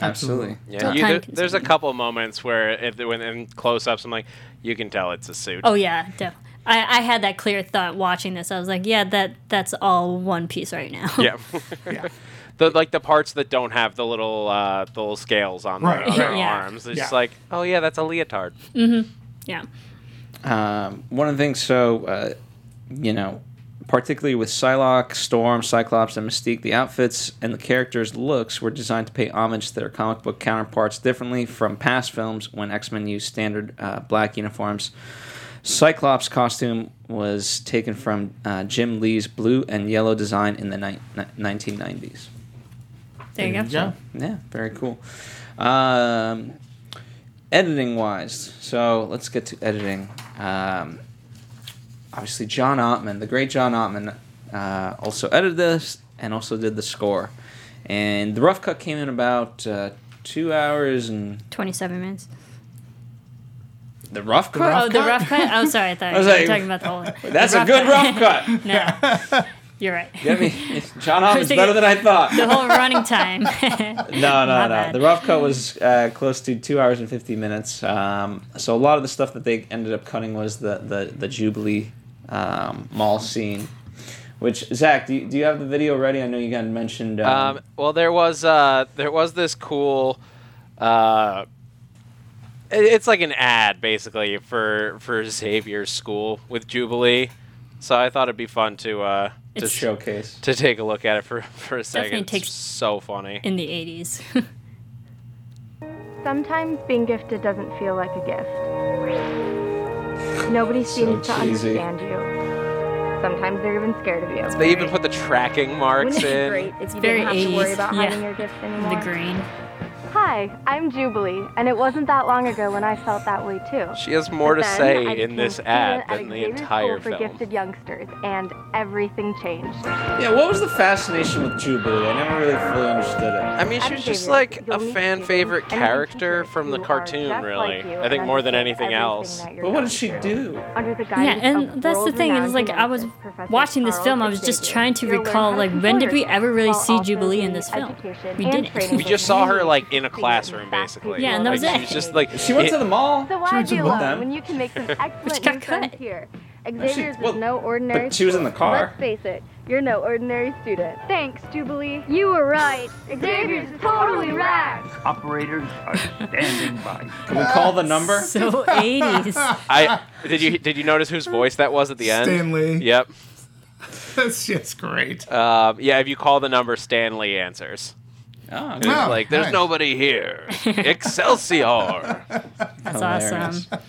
Absolutely. Yeah, Still you, there- there's a couple moments where if when in close-ups, I'm like, you can tell it's a suit. Oh yeah, def- I, I had that clear thought watching this. I was like, yeah, that that's all one piece right now. Yeah. Yeah. The like the parts that don't have the little uh, the little scales on Right, their, their. Yeah. arms. It's Yeah. just like, oh yeah, that's a leotard. yeah. Um, one of the things, so uh, you know, particularly with Psylocke, Storm, Cyclops, and Mystique, the outfits and the characters' looks were designed to pay homage to their comic book counterparts, differently from past films when X Men used standard uh, black uniforms. Cyclops' costume was taken from uh, Jim Lee's blue and yellow design in the ni- ni- 1990s. There you go. Yeah, very cool. Um, editing wise, so let's get to editing. Um, obviously, John Ottman, the great John Ottman, uh, also edited this and also did the score. And the rough cut came in about uh, two hours and Twenty-seven minutes. the rough cut. rough oh, the rough cut. Oh, sorry, I thought I was you were like, talking about the whole. That's the a good rough cut. no, you're right. Get me, John Ottman's thinking- better than I thought. The whole running time. No, no, My no. bad. The rough cut was uh, close to two hours and fifty minutes. Um, so a lot of the stuff that they ended up cutting was the the, the Jubilee um, mall scene. Which Zach, do you, do you have the video ready? I know you got mentioned. Um, Um, well, there was uh, there was this cool. Uh, it- it's like an ad basically for for Xavier's school with Jubilee. So I thought it'd be fun to uh, to to showcase. to take a look at it for for a second. Definitely It's takes- so funny. in the '80s. Sometimes being gifted doesn't feel like a gift. Nobody So seems to cheesy. understand you. Sometimes they're even scared of you. They even put the tracking marks Wouldn't it be in. great if you very didn't have to worry 80s, about yeah. hiding your gifts anymore? the green. Hi, I'm Jubilee, and it wasn't that long ago when I felt that way too. She has more But to then I say in became this a student ad at than the Xavier entire School for gifted youngsters, and everything changed. Yeah, what was the fascination with Jubilee? I never really fully understood it. I mean, she was just like a fan favorite character from the cartoon, really. like I think more than anything else. But what going did she do? Under the Yeah, and that's the thing It's like I was watching this film. I was just trying to recall like when did we ever really see Jubilee in this film? We didn't. We just saw her like in in a classroom, basically. Yeah, and that was like, it. She's just like She went it- to the mall. So why Sure, it's be a book. Them. when you can make some excellent got new friends here? Xavier's well, is no ordinary but she was in the car. Let's face it, you're no ordinary student. Thanks, Jubilee. You were right. Xavier's totally rad. Operators are standing by. Can we call the number? So 80s. I did you did you notice whose voice that was at the end? Stan Lee. Yep. That's just great. Um, yeah, if you call the number, Stan Lee answers. Oh, It's like there's nice. nobody here. Excelsior. That's Hilarious. awesome.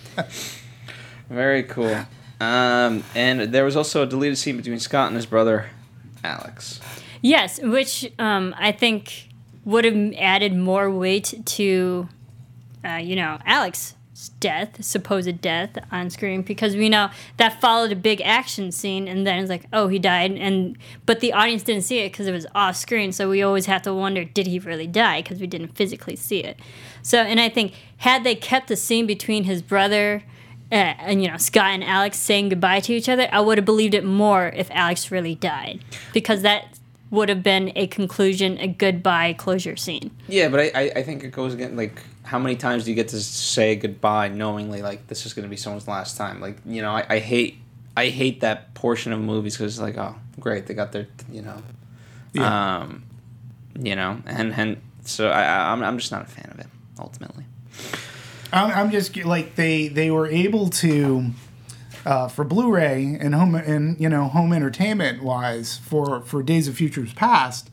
Very cool. Um, and there was also a deleted scene between Scott and his brother, Alex. Yes, which um, I think would have added more weight to, uh, you know, Alex's death, supposed death on screen, because we know that followed a big action scene, and then it's like, oh, he died, and but the audience didn't see it because it was off screen, so we always have to wonder, did he really die? Because we didn't physically see it. So, and I think had they kept the scene between his brother. Uh, and you know Scott and Alex saying goodbye to each other, I would have believed it more if Alex really died, because that would have been a conclusion, a goodbye closure scene. Yeah, but I, I, I think it goes again. Like, how many times do you get to say goodbye knowingly? Like, this is going to be someone's last time. Like, you know, I, I hate I hate that portion of movies because it's like, oh, great, they got their, you know, Yeah. um, you know, and and so I, I'm I'm just not a fan of it ultimately. I'm, I'm just like they they were able to uh, for Blu-ray and home and you know home entertainment wise for for Days of Futures Past,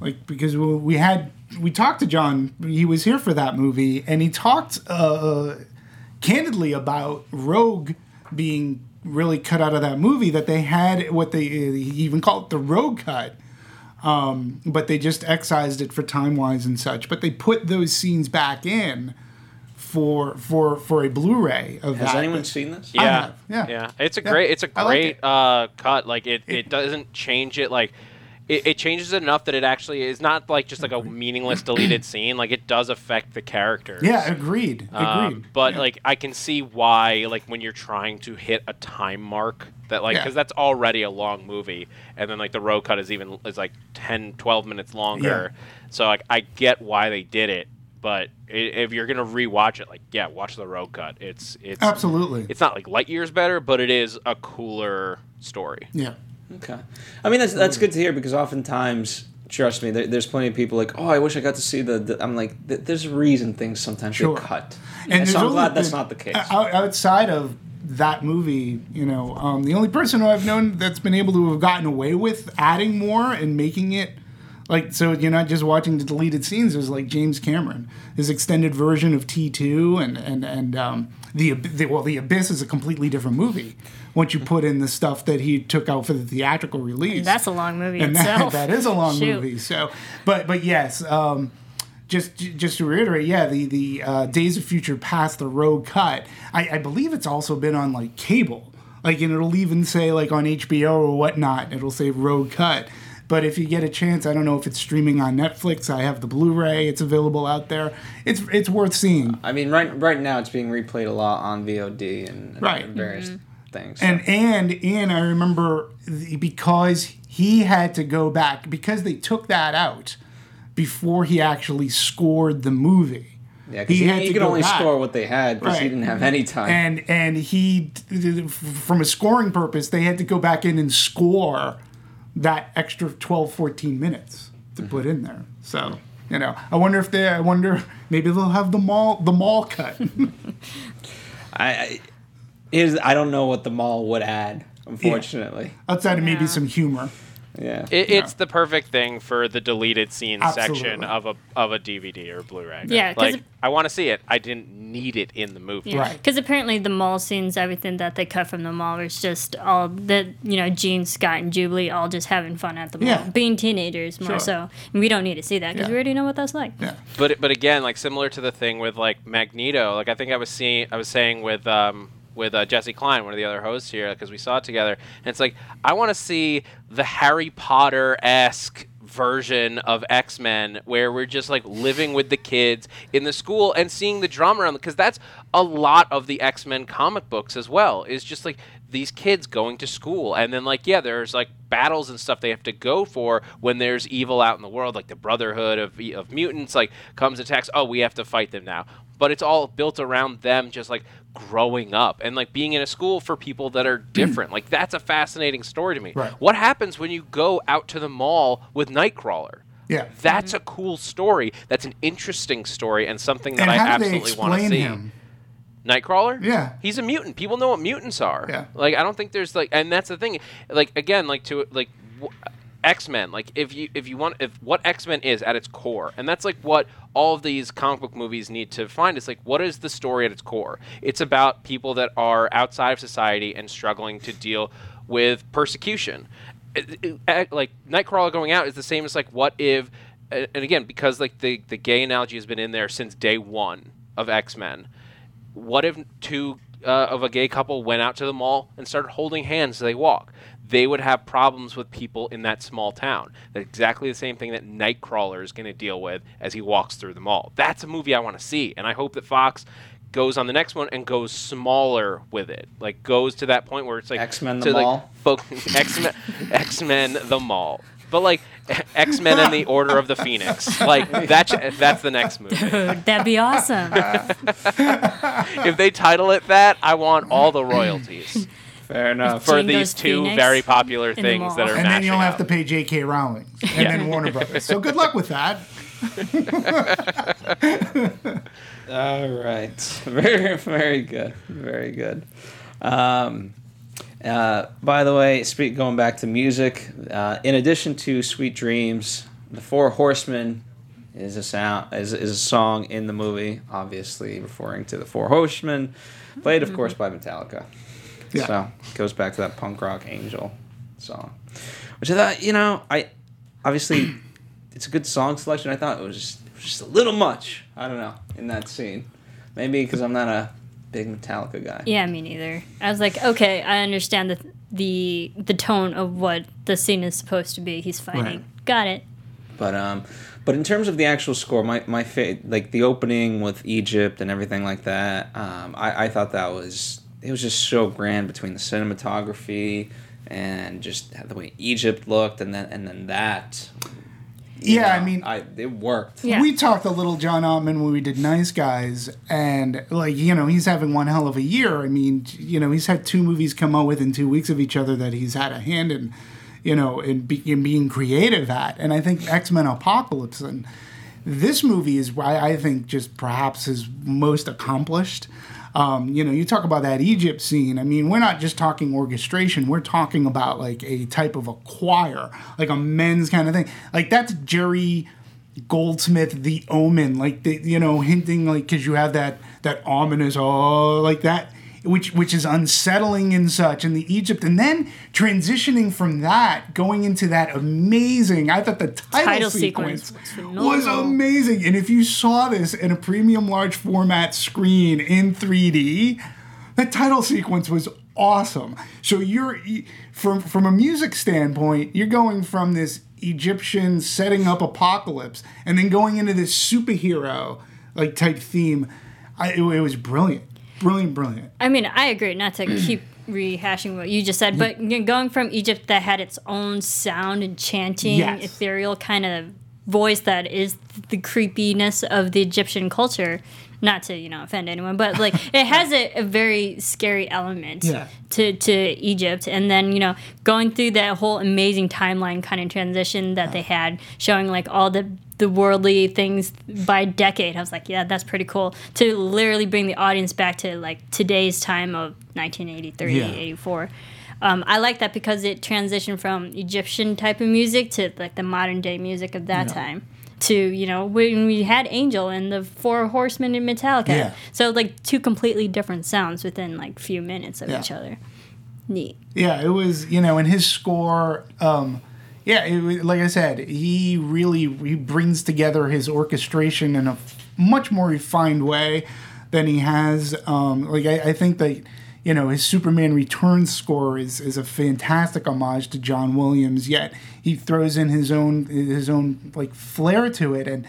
like because we, we had we talked to John, he was here for that movie, and he talked uh, candidly about Rogue being really cut out of that movie that they had what they he even called it the Rogue cut um, but they just excised it for time wise and such. But they put those scenes back in for for for a Blu-ray of Has that. anyone seen this? Yeah, yeah. yeah. It's a Yeah, great, it's a I like great it. uh, cut. Like it, it doesn't change it. Like it, it changes it enough that it actually is not like just like a meaningless deleted scene. Like it does affect the characters. Yeah, agreed, agreed. Um, but Yeah. like I can see why like when you're trying to hit a time mark that like Yeah. because that's already a long movie and then like the Rogue cut is even is like 10 12 minutes longer Yeah. so like I get why they did it but if you're gonna rewatch it like yeah watch the Rogue cut it's it's absolutely, it's not like light years better but it is a cooler story yeah. Okay. I mean, that's that's good to hear because oftentimes, trust me, there, there's plenty of people like, oh, I wish I got to see the. the I'm like, th- there's a reason things sometimes Sure. get cut. And And, so I'm glad that's not the case. outside of that movie, you know, um, the only person who I've known that's been able to have gotten away with adding more and making it like so you're not just watching the deleted scenes is like James Cameron, his extended version of T two and and and um, the, the well the Abyss is a completely different movie once you put in the stuff that he took out for the theatrical release That's a long movie and that, that is a long Shoot. movie. So, but but yes, um, just just to reiterate, yeah, the the uh, Days of Future Past, the Rogue Cut. I, I believe it's also been on like cable, like and it'll even say like on HBO or whatnot. It'll say Rogue Cut. But if you get a chance, I don't know if it's streaming on Netflix. I have the Blu-ray; it's available out there. It's it's worth seeing. I mean, right right now it's being replayed a lot on VOD and, and Right. various things. And and and I remember the, because he had to go back because they took that out before he actually scored the movie. yeah, because he, had he to could only back. score what they had because he didn't have any time. And and he from a scoring purpose, they had to go back in and score that extra 12 14 minutes to Mm-hmm. put in there. So, you know, I wonder if they I wonder maybe they'll have the mall the mall cut. I, I is I don't know what the mall would add. Unfortunately, outside of maybe Yeah. some humor. yeah. it, it's the perfect thing for the deleted scene section of a of a dvd or blu-ray Yeah, 'cause like it- i want to see it i didn't need it in the movie Yeah. Right. Because apparently the mall scenes, everything that they cut from the mall was just all the you know, Jean, Scott, and Jubilee all just having fun at the mall, Yeah. being teenagers more Sure. so. And we don't need to see that because Yeah. we already know what that's like. Yeah. but but again, like similar to the thing with like Magneto, like I think I was seeing, I was saying with um with uh, Jesse Klein, one of the other hosts here, because we saw it together, and it's like I want to see the Harry Potter esque version of X Men where we're just like living with the kids in the school and seeing the drama around because that's a lot of the X Men comic books as well. Is just like these kids going to school. And then like yeah there's like battles and stuff they have to go for when there's evil out in the world like the brotherhood of, of mutants like comes attacks. Oh we have to fight them now. But it's all built around them just like growing up and like being in a school for people that are different like that's a fascinating story to me Right. what happens when you go out to the mall with nightcrawler Yeah. that's a cool story that's an interesting story and something that And i how do they absolutely want to see him? Nightcrawler? Yeah. He's a mutant. People know what mutants are. Yeah. Like I don't think there's like and that's the thing. Like again, like to like w- X-Men, like if you if you want if what X-Men is at its core, and that's like what all of these comic book movies need to find is like what is the story at its core? It's about people that are outside of society and struggling to deal with persecution. It- it- like Nightcrawler going out is the same as like what if and and again because like the the gay analogy has been in there since day 1 of X-Men what if two uh, of a gay couple went out to the mall and started holding hands as they walk? They would have problems with people in that small town. That's exactly the same thing that Nightcrawler is going to deal with as he walks through the mall. That's a movie I want to see, and I hope that Fox goes on the next one and goes smaller with it. Like goes to that point where it's like X-Men the like, Mall? X-Men, X-Men the mall. But like X Men and the Order of the Phoenix, like that. That's the next movie. Dude, That'd be awesome. if they title it that, I want all the royalties Fair enough. for Jane these two Phoenix very popular things that are And then mashing you'll have to pay J.K. Rowling and Yeah. then Warner Brothers. So good luck with that. All right. Very, very good. Very good. Um, uh, by the way, speak going back to music. Uh, in addition to "Sweet Dreams," "The Four Horsemen" is a sound is, is a song in the movie, obviously referring to the Four Horsemen, played of course by Metallica. Yeah. So goes back to that punk rock angel song, which I thought you know I obviously it's a good song selection. I thought it was just, it was just a little much. I don't know in that scene. Maybe because I'm not a big Metallica guy. Yeah, me neither. I was like, okay, I understand the the the tone of what the scene is supposed to be. He's fighting. Right. Got it. But um, but in terms of the actual score, my my fa- like the opening with Egypt and everything like that, um, I I thought that was it was just so grand between the cinematography and just the way Egypt looked, and then and then that. You Yeah, I mean- I it worked. Yeah. We talked a little John Ottman when we did Nice Guys, and like you know, he's having one hell of a year. I mean, you know, he's had two movies come out within two weeks of each other that he's had a hand in, you know, in, be, in being creative at. And I think X Men Apocalypse and this movie is why I think just perhaps his most accomplished. Um, you know, you talk about that Egypt scene. I mean, we're not just talking orchestration. We're talking about like a type of a choir, like a men's kind of thing. Like that's Jerry Goldsmith, The Omen, like the you know hinting like because you have that that ominous oh like that which which is unsettling and such in the Egypt and then transitioning from that going into that amazing I thought the title, Title sequence, sequence was was amazing. And if you saw this in a premium large format screen in 3D that title sequence was awesome. So you're from from a music standpoint you're going from this Egyptian setting up apocalypse and then going into this superhero like type theme. I, it, it was brilliant brilliant brilliant I mean, I agree. Not to keep rehashing what you just said, but going from Egypt that had its own sound and chanting, Yes. ethereal kind of voice that is the creepiness of the Egyptian culture. Not to you know offend anyone, but like it has a, a very scary element Yeah. to to Egypt, and then you know going through that whole amazing timeline kind of transition that they had, showing like all the the worldly things by decade. I was like, yeah, that's pretty cool to literally bring the audience back to like today's time of 1983, Yeah. 84. Um, I like that because it transitioned from Egyptian type of music to like the modern day music of that Yeah. time. To you know when we had Angel and the Four Horsemen in Metallica, Yeah. so like two completely different sounds within like few minutes of each other. Neat. Yeah, it was you know, and his score. Um, yeah, it like I said, he really he brings together his orchestration in a much more refined way than he has. Um, like I, I think that you know his Superman Returns score is is a fantastic homage to John Williams. Yet he throws in his own his own like flair to it and.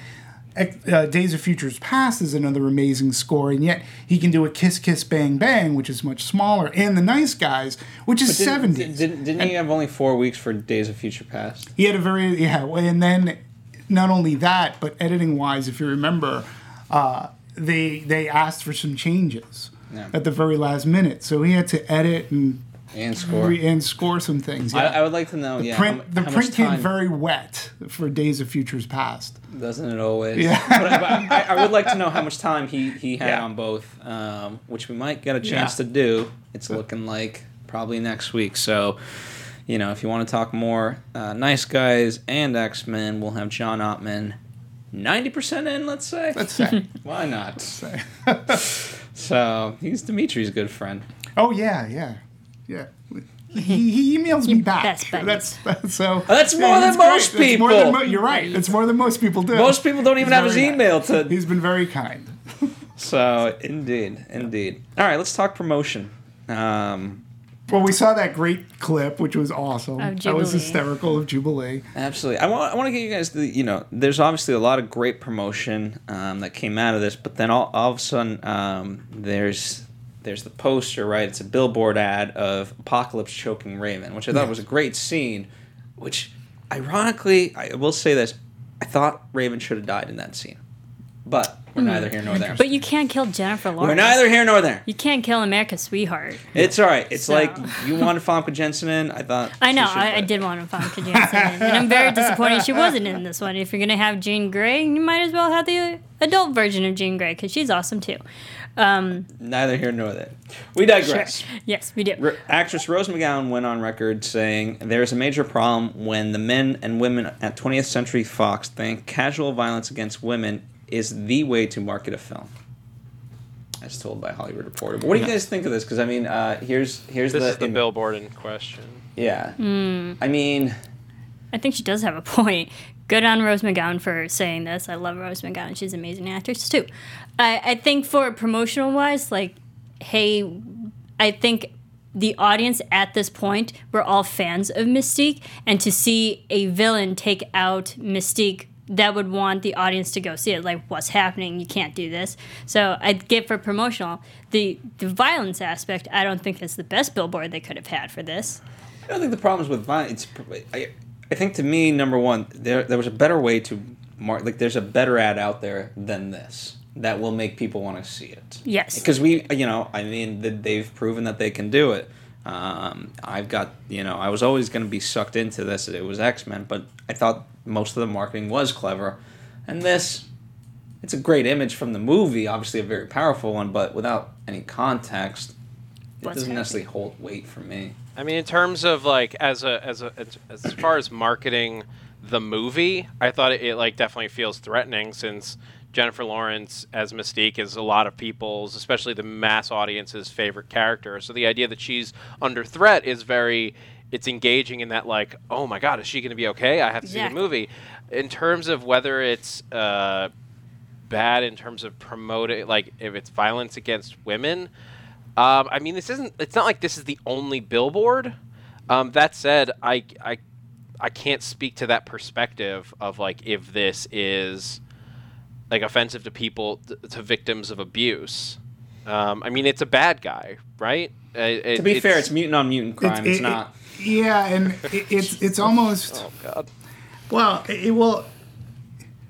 Uh, Days of Futures Past is another amazing score, and yet he can do a Kiss Kiss Bang Bang, which is much smaller, and The Nice Guys, which is Didn't- seventies. Didn't, didn't he have only four weeks for Days of Future Past? He had a very yeah, and then not only that, but editing wise, if you remember, uh, they they asked for some changes Yeah. at the very last minute, so he had to edit and And score. re- and score some things. I, Yeah. I would like to know. the yeah, print how, the how print came time, very wet for Days of Futures Past. doesn't it always? Yeah. but, I, but I, I would like to know how much time he he had Yeah. on both, um, which we might get a chance Yeah. to do. It's looking like probably next week. So, you know, if you want to talk more, uh, Nice Guys and X Men, we'll have John Ottman. Ninety percent in, let's say. Let's say. Why not? so he's Dimitri's good friend. oh yeah, yeah, yeah. He, he emails me back. best buddies. That's, that's so. That's more Yeah, than it's great. most It's more than people. mo- you're right. It's more than most people do. Most people don't even He's have his very nice. email to He's been very kind. So indeed, indeed. All right, let's talk promotion. Um, Well, we saw that great clip, which was awesome. Of That was hysterical of Jubilee. absolutely. I want. I want to get you guys the. You know, there's obviously a lot of great promotion um, that came out of this, but then all, all of a sudden, um, there's there's the poster, right? It's a billboard ad of Apocalypse choking Raven, which I thought was a great scene. Which, ironically, I will say this: I thought Raven should have died in that scene, but we're hmm. neither here nor there. But you can't kill Jennifer Lawrence. we're neither here nor there. You can't kill America's sweetheart. It's all right. It's So- like you wanted Famke Janssen in. I thought. I know. she I, I did want to find Janssen, in, and I'm very disappointed she wasn't in this one. If you're gonna have Jean Grey, you might as well have the adult version of Jean Grey because she's awesome too. Um, Neither here nor there. We digress. yes, we do. R- actress Rose McGowan went on record saying there is a major problem when the men and women at 20th Century Fox think casual violence against women is the way to market a film. As told by Hollywood Reporter. But what do you guys think of this? Because I mean, uh, here's here's This the, is the im- billboard in question. Yeah. Hmm. I mean, I think she does have a point. Good on Rose McGowan for saying this. I love Rose McGowan. She's an amazing actress too. I, I think for promotional wise, like, hey, I think the audience at this point were all fans of Mystique, and to see a villain take out Mystique, that would want the audience to go see it. Like, what's happening? You can't do this. So I'd get for promotional. The the violence aspect, I don't think is the best billboard they could have had for this. I don't think the problem is with violence. It's, I, I think to me, number one, there there was a better way to mark. Like, there's a better ad out there than this that will make people want to see it. Yes. Because we, you know, I mean, they've proven that they can do it. Um, I've got, you know, I was always going to be sucked into this. It was X Men, but I thought most of the marketing was clever, and this. It's a great image from the movie, obviously a very powerful one, but without any context, it What's doesn't happening? necessarily hold weight for me. I mean, in terms of like as a as a as, as far as marketing the movie, I thought it, it like definitely feels threatening since Jennifer Lawrence as Mystique is a lot of people's, especially the mass audience's favorite character. So the idea that she's under threat is very it's engaging in that like, oh my god, is she going to be okay? I have to see the movie. In terms of whether it's uh, bad in terms of promoting, like if it's violence against women. Um, I mean, this isn't. It's not like this is the only billboard. Um, that said, I, I, I can't speak to that perspective of like if this is like offensive to people, th- to victims of abuse. Um, I mean, it's a bad guy, right? Uh, it- To be fair, it's- it's mutant on mutant crime. It's, it- not. yeah, and it, it's it's almost Oh God, well. It, will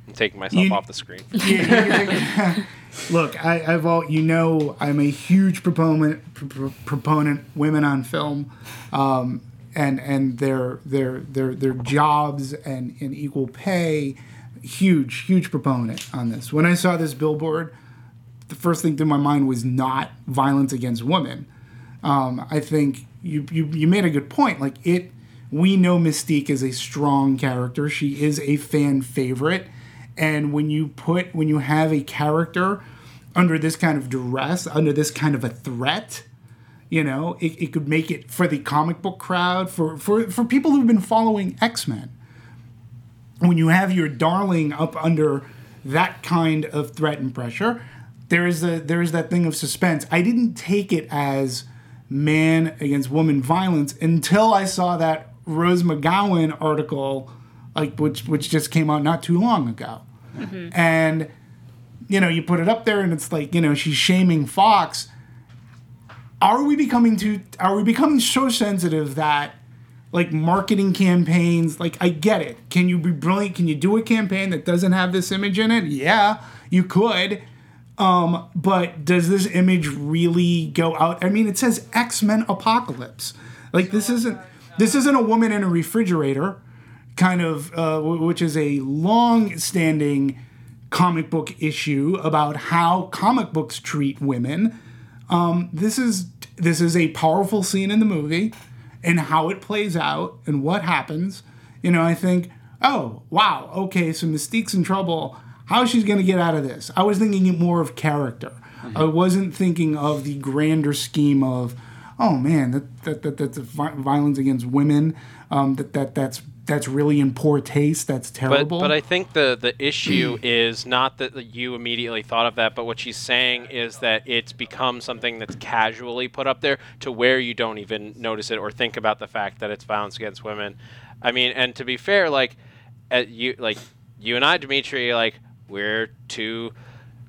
I'm taking myself You- off the screen. look. I, I've all you know. I'm a huge proponent pr- pr- proponent women on film, um, and and their their their their jobs and and equal pay. Huge huge proponent on this. When I saw this billboard, the first thing through my mind was not violence against women. Um, I think you, you you made a good point. Like it, we know Mystique is a strong character. She is a fan favorite, and when you put when you have a character under this kind of duress, under this kind of a threat, you know, it, it could make it for the comic book crowd, for for for people who've been following X Men. When you have your darling up under that kind of threat and pressure, there is a there is that thing of suspense. I didn't take it as man against woman violence until I saw that Rose McGowan article, like which which just came out not too long ago. And you know you put it up there and it's like you know she's shaming Fox. Are we becoming too? Are we becoming so sensitive that? Like marketing campaigns, like I get it. Can you be brilliant? Can you do a campaign that doesn't have this image in it? Yeah, you could. Um, but does this image really go out? I mean, it says X Men Apocalypse. Like this isn't this isn't a woman in a refrigerator, kind of, uh, w- which is a long-standing comic book issue about how comic books treat women. Um, this is this is a powerful scene in the movie, and how it plays out and what happens. You know, I think, oh wow, okay, so Mystique's in trouble. How she's going to get out of this? I was thinking more of character. I wasn't thinking of the grander scheme of, oh man, that that, that that's violence against women. Um, that that that's that's really in poor taste. That's terrible. but I think the, the issue is not that you immediately thought of that, but what she's saying is that it's become something that's casually put up there to where you don't even notice it or think about the fact that it's violence against women. I mean, and to be fair, like, you like you and I, Dimitri, like we're two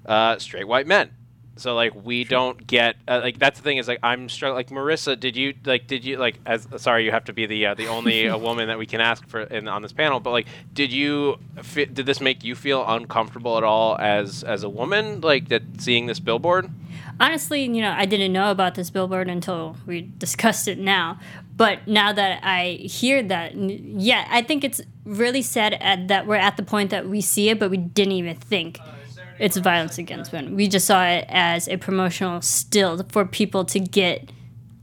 uh, straight white men. So like we don't get uh, like that's the thing is like I'm struggling like Marissa did you like did you like as sorry you have to be the uh, the only uh, woman that we can ask for in on this panel but like did you fi- did this make you feel uncomfortable at all as as a woman like that seeing this billboard honestly, you know, I didn't know about this billboard until we discussed it now. But now that I hear that, yeah, I think it's really sad at, that we're at the point that we see it, but we didn't even think it's violence against women. We just saw it as a promotional still for people to get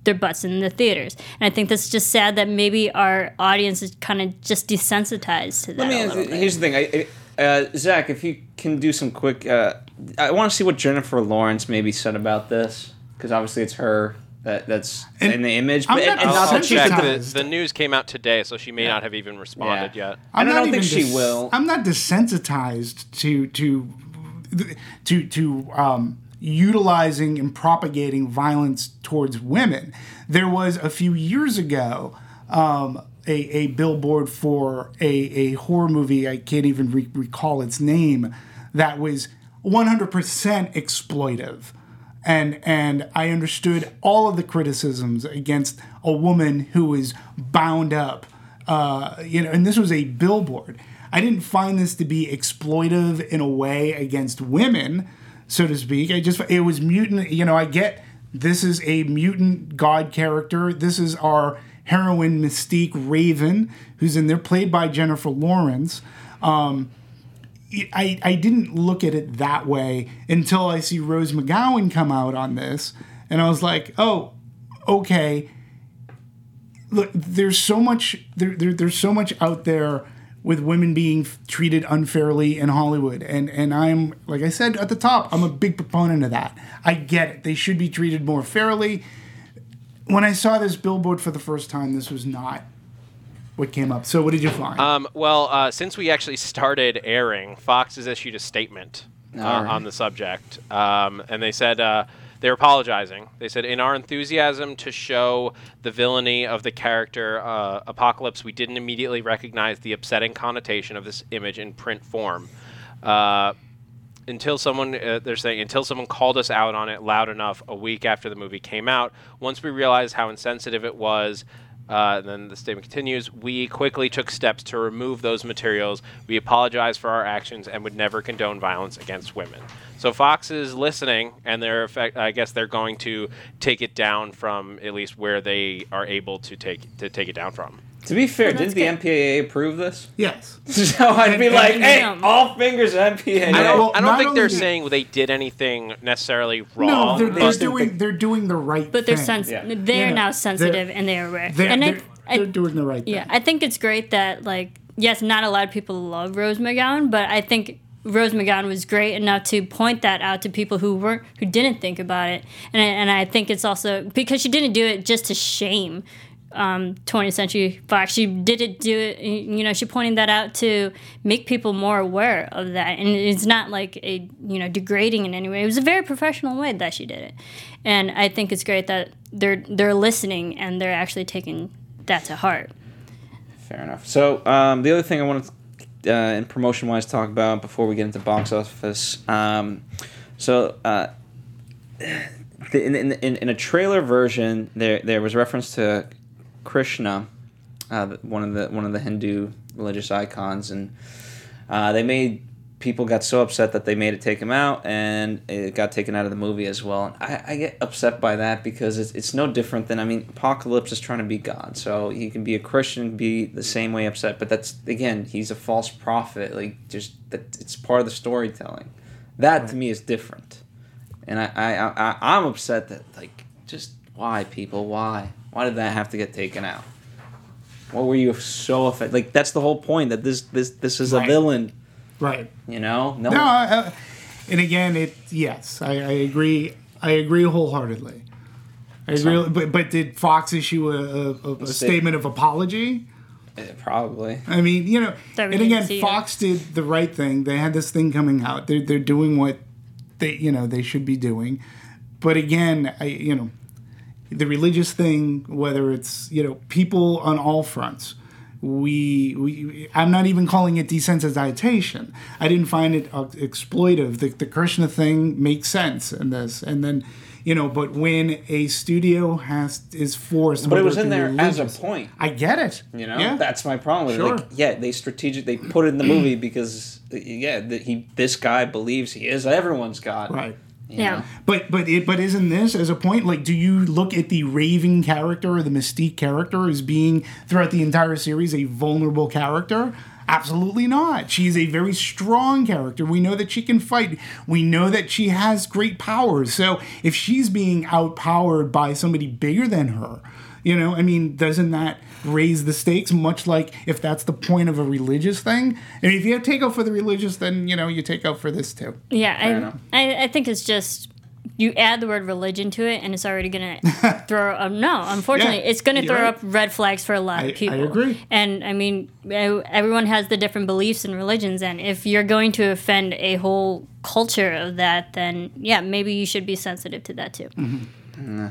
their butts in the theaters. And I think that's just sad that maybe our audience is kind of just desensitized to that. Let me a ask, bit. here's the thing, I, I- uh, Zach, if you can do some quick, uh, I want to see what Jennifer Lawrence maybe said about this because obviously it's her that that's And in the image. I'm But not and I'll, not I'll that she check the, desensitized. the news came out today so she may Yeah. not have even responded Yeah. yet I'm And I not don't think even she will. I'm not desensitized to to to to um, utilizing and propagating violence towards women. There was a few years ago um, a, a billboard for a, a horror movie. I can't even re- recall its name. That was 100% exploitive. And, and I understood all of the criticisms against a woman who was bound up uh, you know, and this was a billboard. I didn't find this to be exploitive in a way against women, so to speak. I just it was mutant. You know, I get this is a mutant god character. This is our heroine Mystique Raven, who's in there, played by Jennifer Lawrence. Um, I, I didn't look at it that way until I see Rose McGowan come out on this, and I was like, oh, okay look there's so much there, there there's so much out there with women being f- treated unfairly in Hollywood and and I'm like I said at the top I'm a big proponent of that. I get it. They should be treated more fairly. When I saw this billboard for the first time this was not what came up. So what did you find? Um, well, uh, since we actually started airing, Fox has issued a statement uh, Alright. on the subject, um, and they said uh, they're apologizing. They said, "In our enthusiasm to show the villainy of the character uh, Apocalypse, we didn't immediately recognize the upsetting connotation of this image in print form." Uh, until someone uh, they're saying until someone called us out on it loud enough a week after the movie came out once we realized how insensitive it was uh, and then the statement continues we quickly took steps to remove those materials. We apologize for our actions and would never condone violence against women. So fox is listening and they're effect- i guess they're going to take it down from at least where they are able to take to take it down from To be fair, that's didn't the MPAA approve this? yes. So I'd be And- like, and- hey, Yeah. all fingers MPAA. I don't, well, I don't think they're saying they did anything necessarily wrong. No, they're, they're but- doing they're doing the right thing. but they're sens- Yeah. they're Yeah. now sensitive They're- and they're aware. They're, and they're, I, they're doing the right thing. yeah, I think it's great that like yes, not a lot of people love Rose McGowan, but I think Rose McGowan was great enough to point that out to people who weren't who didn't think about it, and I, and I think it's also because she didn't do it just to shame um, 20th Century Fox. She did it do it, you know, she pointed that out to make people more aware of that. And it's not like a, you know, degrading in any way. It was a very professional way that she did it. And I think it's great that they're they're listening and they're actually taking that to heart. Fair enough. So um, the other thing I want to uh, in promotion wise talk about before we get into box office. Um, so uh, in, in in a trailer version, there there was reference to Krishna, uh, one of the one of the Hindu religious icons, and uh, they made people got so upset that they made it take him out, and it got taken out of the movie as well. And I, I get upset by that because it's, it's no different than I mean, Apocalypse is trying to be God, so he can be a Christian, be the same way upset. But that's again, he's a false prophet. Like just that, it's part of the storytelling. That to me is different, and I, I, I I'm upset that like just why people why why did that have to get taken out? What were you so offended? Like that's the whole point that this this this is a villain. Right. You know, no, No, I, I, and again, it yes, I, I agree. I agree wholeheartedly. I agree, but but did Fox issue a, a, a, a statement of apology? eh, probably. I mean, you know, and again, see Fox did the right thing. They had this thing coming out. They're they're doing what they you know they should be doing. But again, I you know, the religious thing, whether it's you know people on all fronts. We, we I'm not even calling it desensitization. I didn't find it uh, exploitive. The, the Krishna thing makes sense in this, and then you know, but when a studio has is forced, But it was in there as a point. I get it. You know, yeah. that's my problem with it. Sure. Like, yeah, they strategic. They put it in the movie because, yeah, he this guy believes he is everyone's god. right. You Yeah. know? But but it but isn't this as a point? Like, do you look at the Raven character or the mystique character as being throughout the entire series a vulnerable character? Absolutely not. She's a very strong character. We know that she can fight. We know that she has great powers. So if she's being outpowered by somebody bigger than her, you know, I mean, doesn't that raise the stakes? Much like if that's the point of a religious thing. And if you take out for the religious, then you know you take out for this too. Yeah. I, I I think it's just you add the word religion to it, and it's already gonna throw. Um, no, unfortunately, Yeah, it's gonna throw right. up red flags for a lot I- I of people. I agree. And I mean, everyone has the different beliefs and religions, and if you're going to offend a whole culture of that, then yeah, maybe you should be sensitive to that too. Mm-hmm.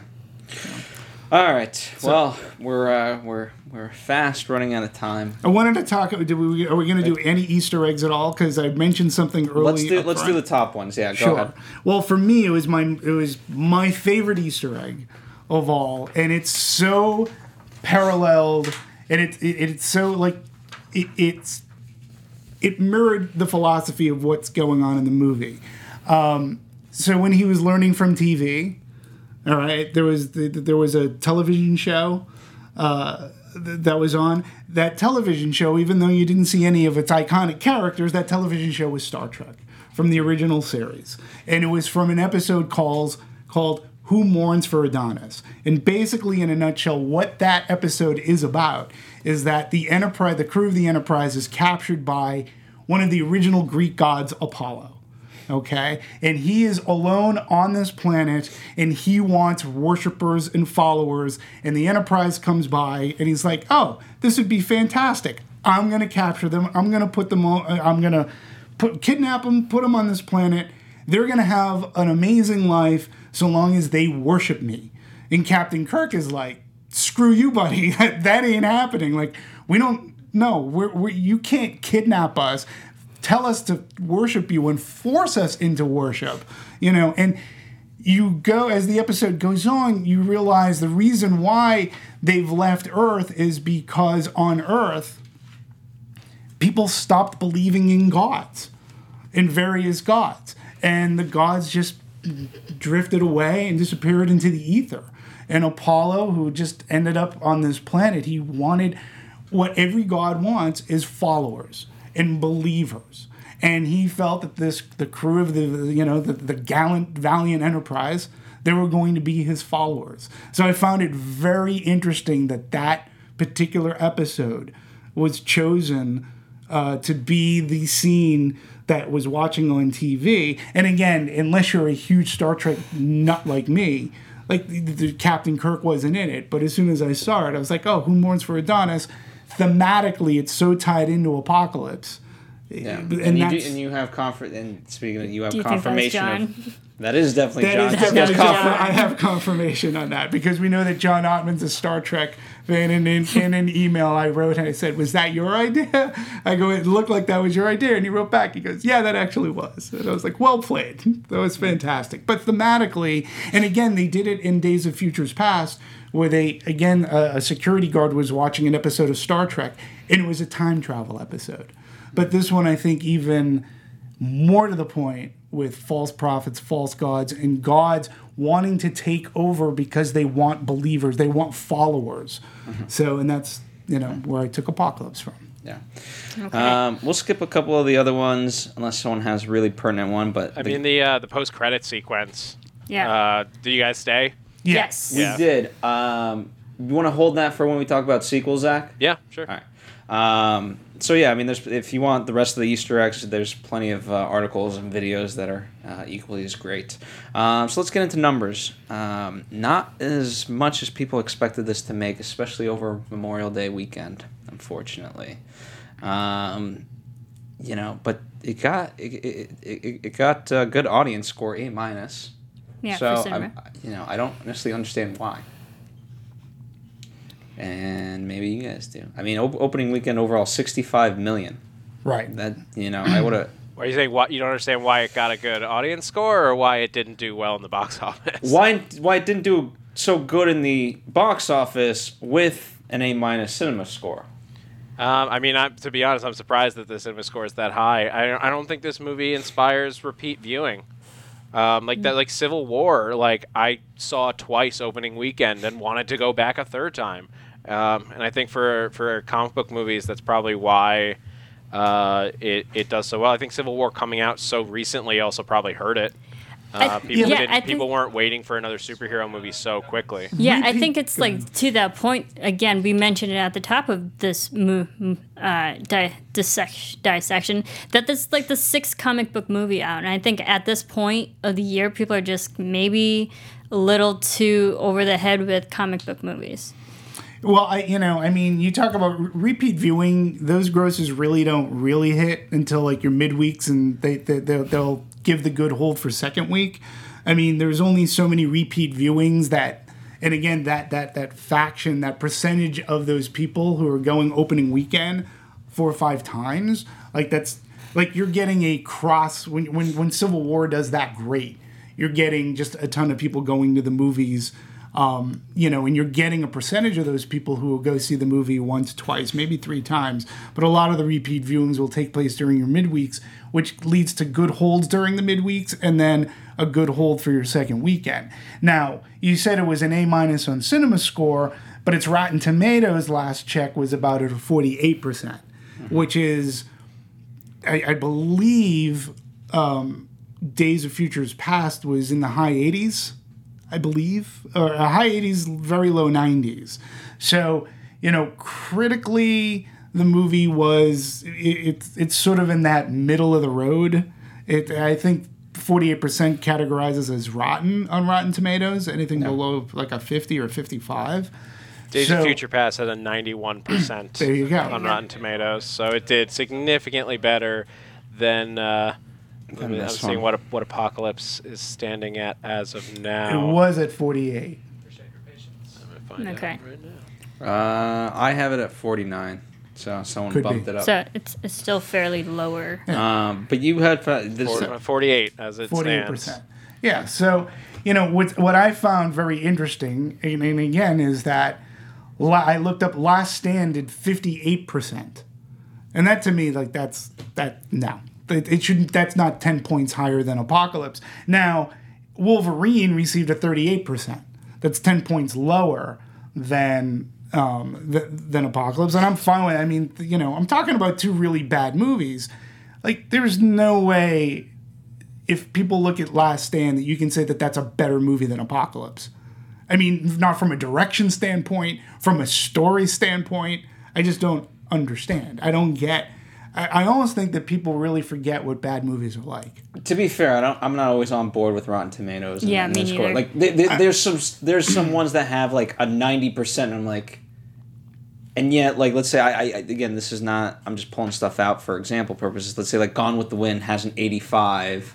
All right. well, we're uh, we're we're fast running out of time. I wanted to talk. Do we, are we going to do any Easter eggs at all? Because I mentioned something early. Let's do let's do the top ones. Yeah, go Sure. ahead. Well, for me, it was my it was my favorite Easter egg of all, and it's so paralleled, and it, it it's so like it, it's it mirrored the philosophy of what's going on in the movie. Um, so when he was learning from TV, all right, there was the, there was a television show uh, th- that was on. That television show, even though you didn't see any of its iconic characters, that television show was Star Trek from the original series, and it was from an episode calls called "Who Mourns for Adonis." And basically, in a nutshell, what that episode is about is that the Enterprise, the crew of the Enterprise, is captured by one of the original Greek gods, Apollo okay? And he is alone on this planet and he wants worshipers and followers. And the Enterprise comes by and he's like, oh, this would be fantastic. I'm going to capture them. I'm going to put them on, uh, I'm going to put, kidnap them, put them on this planet. They're going to have an amazing life so long as they worship me. And Captain Kirk is like, screw you, buddy. that ain't happening. Like, we don't, no, we're, we're, you can't kidnap us tell us to worship you and force us into worship you know and you go as the episode goes on you realize the reason why they've left earth is because on earth people stopped believing in gods in various gods and the gods just drifted away and disappeared into the ether. And apollo who just ended up on this planet he wanted what every god wants is followers and believers and he felt that this the crew of the you know the, the gallant valiant enterprise they were going to be his followers so i found it very interesting that that particular episode was chosen uh, to be the scene that was watching on TV. And again, unless you're a huge Star Trek nut like me, like the, the Captain Kirk wasn't in it, but as soon as I saw it, I was like, oh, who mourns for Adonis? Thematically, it's so tied into Apocalypse Yeah, And and, you, do, and you have comfort. And speaking of, you have Do you think that was confirmation John? of that is definitely That John. is He has definitely confir- John. I have confirmation on that because we know that John Ottman's a Star Trek fan. And in, in an email I wrote, and I said, "Was that your idea?" I go, "It looked like that was your idea," and he wrote back. He goes, "Yeah, that actually was." And I was like, "Well played. That was fantastic." But thematically, and again, they did it in Days of Futures Past, where they again a, a security guard was watching an episode of Star Trek, and it was a time travel episode. But this one, I think, even more to the point with false prophets, false gods, and gods wanting to take over because they want believers, they want followers. So, and that's you know where I took Apocalypse from. Yeah. Um, we'll skip a couple of the other ones unless someone has a really pertinent one. But I the- mean the uh, the post credit sequence. Yeah. Uh, do you guys stay? Yes. we yeah. did. Um, you want to hold that for when we talk about sequels, Zach? Yeah, sure. All right. Um, so yeah, I mean, there's if you want the rest of the Easter eggs, there's plenty of uh, articles and videos that are uh, equally as great. Um, so let's get into numbers. Um, not as much as people expected this to make, especially over Memorial Day weekend, unfortunately. Um, you know, but it got it, it, it, it got a good audience score, A minus. Yeah, so for cinema. I, you know, I don't necessarily understand why. And maybe you guys do. I mean, op- opening weekend overall, sixty-five million. Right. That you know, I would have. Are you saying what you don't understand why it got a good audience score or why it didn't do well in the box office? Why why it didn't do so good in the box office with an A minus cinema score? Um, I mean, I'm, to be honest, I'm surprised that the cinema score is that high. I, I don't think this movie inspires repeat viewing. Um, like that, like Civil War, like I saw twice opening weekend and wanted to go back a third time. Um, and I think for for comic book movies, that's probably why uh, it it does so well. I think Civil War coming out so recently also probably hurt it. Uh, I- people yeah, didn't, I think- people weren't waiting for another superhero movie so quickly. Yeah, I think it's like to that point again. We mentioned it at the top of this mo- uh, di- dissec- dissection that this is like the sixth comic book movie out, and I think at this point of the year, people are just maybe a little too over the head with comic book movies. Well, I you know, I mean, you talk about re- repeat viewing; those grosses really don't really hit until like your midweeks, and they, they they'll, they'll give the good hold for second week. I mean, there's only so many repeat viewings that, and again, that that that faction, that percentage of those people who are going opening weekend four or five times, like that's like you're getting a cross when when when Civil War does that great. You're getting just a ton of people going to the movies um, you know, and you're getting a percentage of those people who will go see the movie once, twice, maybe three times. But a lot of the repeat viewings will take place during your midweeks, which leads to good holds during the midweeks and then a good hold for your second weekend. Now, you said it was an A minus on Cinema Score, but its Rotten Tomatoes last check was about at a 48%, which is, I, I believe, um, Days of Futures Past was in the high 80s. I believe, or a high 80s, very low 90s. So, you know, critically, the movie was it, it's it's sort of in that middle of the road. It I think 48% categorizes as rotten on Rotten Tomatoes. Anything below like a 50 or 55. Days So- of Future Past had a 91% There you go. on Rotten Tomatoes, so it did significantly better than. Uh, I mean, I'm this seeing one. what what Apocalypse is standing at as of now. It was at 48. Find out Okay. right now. Uh, I have it at forty nine. So someone Could bumped be. it up. So it's, it's still fairly lower. um, but you had fa- this. Four- 48 as it Forty-eight stands. percent. Yeah. So you know what what I found very interesting, and, and again, is that la- I looked up Last Stand did fifty-eight percent, and that to me like that's that no, it, it shouldn't. That's not ten points higher than Apocalypse. Now, Wolverine received a thirty-eight percent. That's ten points lower than. Um, th- than Apocalypse, and I'm fine with. I mean, you know, I'm talking about two really bad movies. Like, there's no way if people look at Last Stand that you can say that that's a better movie than Apocalypse. I mean, not from a direction standpoint, from a story standpoint. I just don't understand. I don't get. I, I almost think that people really forget what bad movies are like. To be fair, I don't. I'm not always on board with Rotten Tomatoes. and- Yeah, and me their score. neither. Like, there- there- there's some there's some ones that have like a ninety percent. I'm like, and yet like let's say I, I I- again this is not I'm just pulling stuff out for example purposes. Let's say like Gone with the Wind has an 85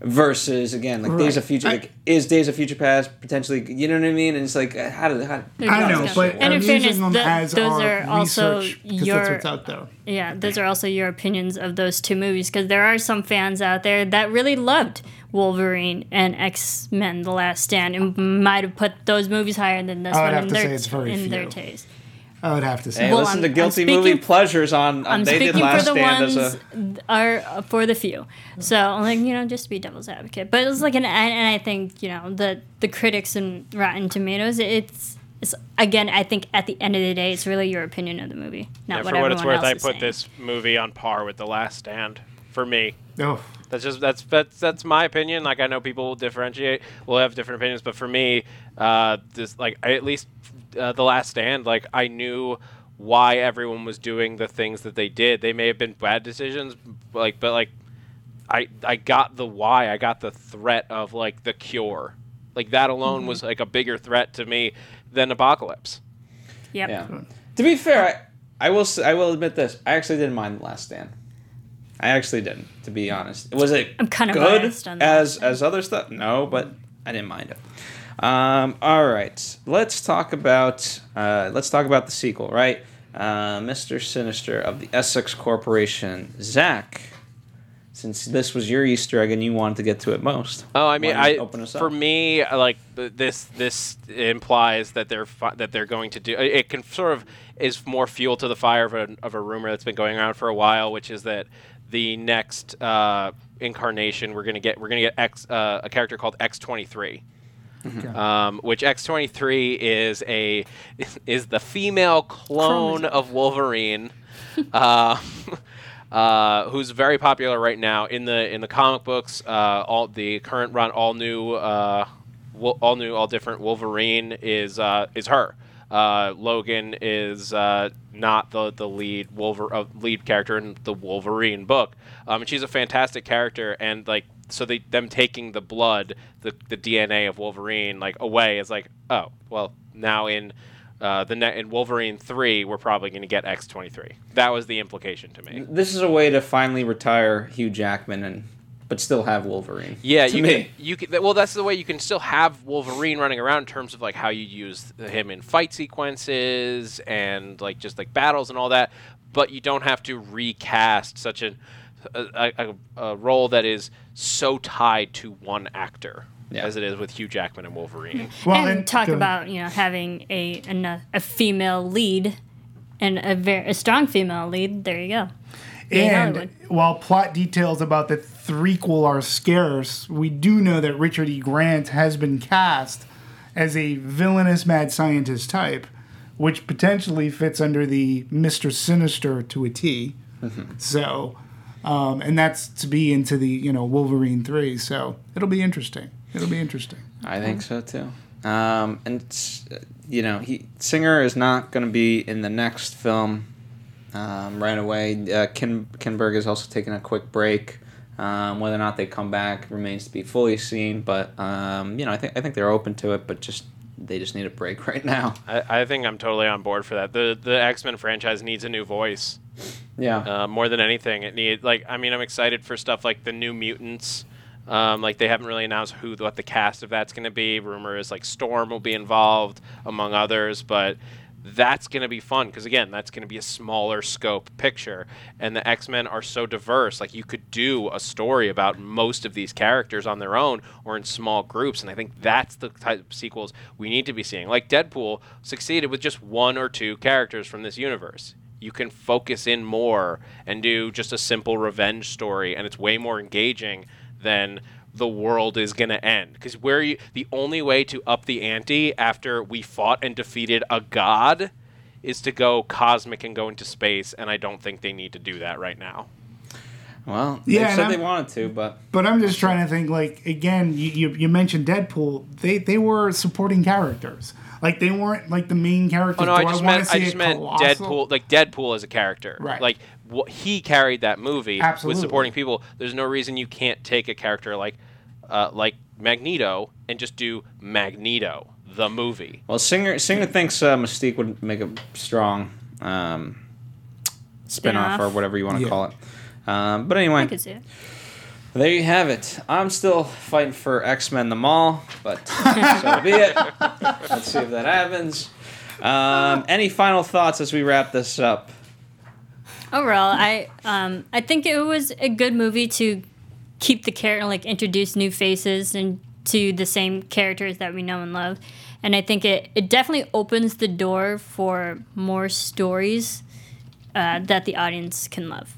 versus again like Days of Future I- like is Days of Future Past potentially you know what I mean? And it's like uh, how did how There's I no know, discussion. but and I'm in fairness, using them th- as those our are also research because that's your what's out there. yeah, those are also your opinions of those two movies because there are some fans out there that really loved Wolverine and X Men: The Last Stand and might have put those movies higher than this I would one have in to their say it's very in their taste. I would have to say. Hey, Well, listen I'm- to Guilty speaking- Movie Pleasures on, on I'm they did speaking for Last the Stand as ones a are uh, for the few. So like you know just to be devil's advocate, but it's like an and, and I think you know the the critics and Rotten Tomatoes it's. It's, again, I think at the end of the day, it's really your opinion of the movie, not Yeah, what for what everyone it's worth, I put saying. this movie on par with The Last Stand for me. Oh, That's just that's that's that's my opinion. Like I know people will differentiate, will have different opinions, but for me, uh, this like I, at least uh, the Last Stand, like I knew why everyone was doing the things that they did. They may have been bad decisions, like but like I I got the why. I got the threat of like the cure. Like that alone was like a bigger threat to me than Apocalypse. Yep. Yeah. To be fair, I, I will I will admit this. I actually didn't mind The Last Stand. I actually didn't, to be honest. Was it I'm kinda good on as as other stuff? No, but I didn't mind it. Um, all right, let's talk about uh, let's talk about the sequel, right? Uh, Mr. Sinister of the Essex Corporation, Zach. Since this was your Easter egg and you wanted to get to it most. Oh, I mean, why don't you I open us for me, like this. This implies that they're fi- that they're going to do. It can sort of is more fuel to the fire of a of a rumor that's been going around for a while, which is that the next uh, incarnation we're gonna get we're gonna get X uh, a character called X twenty three. Um, which X twenty three is a is the female clone Chromosome. of Wolverine, uh, uh, who's very popular right now in the in the comic books. Uh, all the current run, all new, uh, Wol- all new, all different. Wolverine is uh, is her. Uh, Logan is uh, not the the lead Wolver- uh, lead character in the Wolverine book. Um, and she's a fantastic character, and like so they them taking the blood, the the DNA of Wolverine like away is like oh well now in uh, the ne- in Wolverine three we're probably going to get X twenty three. That was the implication to me. This is a way to finally retire Hugh Jackman and but still have Wolverine. Yeah, you me. can, you can. Well, that's the way you can still have Wolverine running around in terms of like how you use him in fight sequences and like just like battles and all that. But you don't have to recast such an, a, a, a role that is so tied to one actor Yeah. as it is with Hugh Jackman and Wolverine. well, and talk the- about you know having a a, a female lead and a very a strong female lead. There you go. in And Hollywood. while plot details about the threequel are scarce, we do know that Richard E. Grant has been cast as a villainous mad scientist type, which potentially fits under the Mister Sinister to a T. Mm-hmm. So, um, and that's to be into the you know Wolverine three. So it'll be interesting. It'll be interesting. I think so too. Um, and uh, you know, he Singer is not going to be in the next film um, right away. Uh, Ken Kinberg is also taking a quick break. Um, whether or not they come back remains to be fully seen. But um, you know, I think I think they're open to it, but just they just need a break right now. I, I think I'm totally on board for that. The the X Men franchise needs a new voice. Yeah. uh, more than anything. It need like I mean I'm excited for stuff like the New Mutants. Um, like they haven't really announced who what the cast of that's going to be. Rumor is like Storm will be involved among others, but that's going to be fun because again that's going to be a smaller scope picture and the x-men are so diverse like you could do a story about most of these characters on their own or in small groups and i think that's the type of sequels we need to be seeing like deadpool succeeded with just one or two characters from this universe you can focus in more and do just a simple revenge story and it's way more engaging than the world is going to end because where you the only way to up the ante after we fought and defeated a god is to go cosmic and go into space and i don't think they need to do that right now Well, Yeah, they and said I'm- they wanted to, but But I'm just trying to think. Like again, you, you, you mentioned Deadpool. They they were supporting characters. Like they weren't like the main characters. Oh no, Do I just wanna meant I just meant Deadpool, like Deadpool as a character. Right. Like wh- he carried that movie Absolutely. with supporting people. There's no reason you can't take a character like, uh, like Magneto and just do Magneto the movie. well, Singer Singer thinks uh, Mystique would make a strong um, spin-off Spin-off. or whatever you want to Yeah. call it. Um, but anyway, I could see it. There you have it. I'm still fighting for X Men the Mall, but so be it. Let's see if that happens. Um, any final thoughts as we wrap this up? Overall, I um I think it was a good movie to keep the character like introduce new faces and to the same characters that we know and love. And I think it, it definitely opens the door for more stories uh, that the audience can love.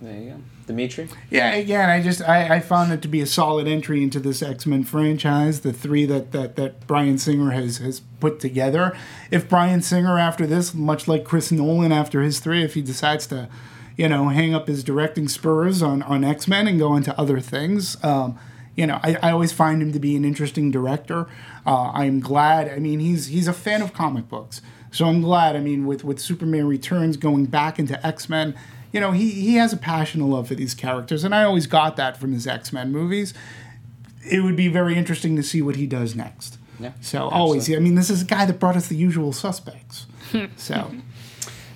There you go, Dimitri. Yeah, again, I just I, I found it to be a solid entry into this X Men franchise. The three that, that that Bryan Singer has has put together. If Bryan Singer after this, much like Chris Nolan after his three, if he decides to, you know, hang up his directing spurs on on X Men and go into other things. Um, you know, I, I always find him to be an interesting director. Uh, I'm glad. I mean, he's he's a fan of comic books, so I'm glad. I mean, with with Superman Returns going back into X Men, you know, he he has a passion and love for these characters, and I always got that from his X Men movies. It would be very interesting to see what he does next. Yeah, So always, I mean, this is a guy that brought us the usual suspects. so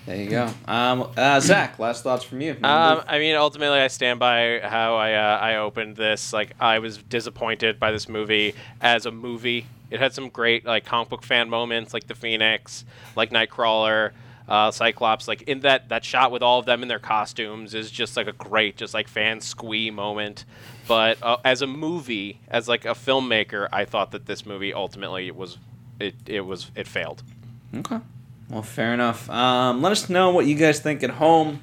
There you go. Um, uh, Zach, last thoughts from you. Um, I mean, ultimately, I stand by how I uh, I opened this. Like, I was disappointed by this movie as a movie. It had some great like comic book fan moments, like the Phoenix, like Nightcrawler, uh, Cyclops. Like in that that shot with all of them in their costumes is just like a great, just like fan squee moment. But uh, as a movie, as like a filmmaker, I thought that this movie ultimately was it it was it failed. Okay. Well, fair enough. Um, let us know what you guys think at home.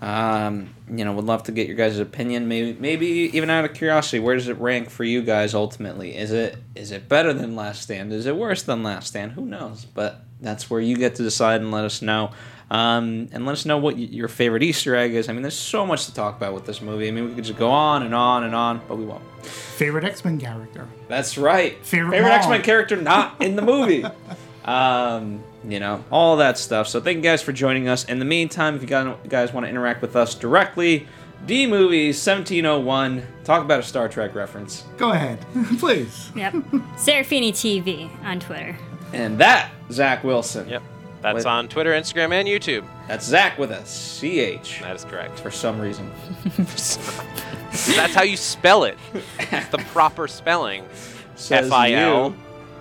Um, you know, would love to get your guys' opinion. Maybe, maybe even out of curiosity, where does it rank for you guys ultimately? Is it is it better than Last Stand? Is it worse than Last Stand? Who knows? But that's where you get to decide and let us know. Um, and let us know what y- your favorite Easter egg is. I mean, there's so much to talk about with this movie. I mean, we could just go on and on and on, but we won't. favorite X Men character. That's right. Favorite favorite. X Men character not in the movie. um, you know, all that stuff. So thank you guys for joining us. In the meantime, if you guys, you guys want to interact with us directly, D Movies 1701. Talk about a Star Trek reference. Go ahead, please. Yep. Serafini TV on Twitter. And that, Zach Wilson. Yep, that's With- on Twitter, Instagram, and YouTube. That's Zach with a CH That is correct. for some reason. That's how you spell it. It's the proper spelling. Says F-I-L. you.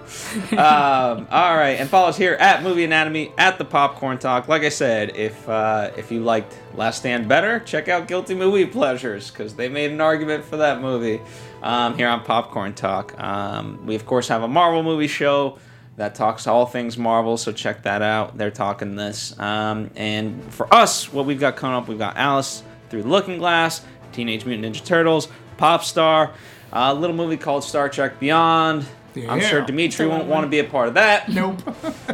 um, all right, and follow us here at Movie Anatomy at the Popcorn Talk. Like I said, if uh, if you liked Last Stand better, check out Guilty Movie Pleasures because they made an argument for that movie um, here on Popcorn Talk. Um, we of course have a Marvel movie show that talks all things Marvel, so check that out. They're talking this, um, and for us, what we've got coming up, we've got Alice Through the Looking Glass, Teenage Mutant Ninja Turtles, Pop Star, a little movie called Star Trek Beyond. I'm sure Dimitri won't want to be a part of that. Nope.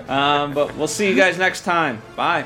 Um, but we'll see you guys next time. Bye.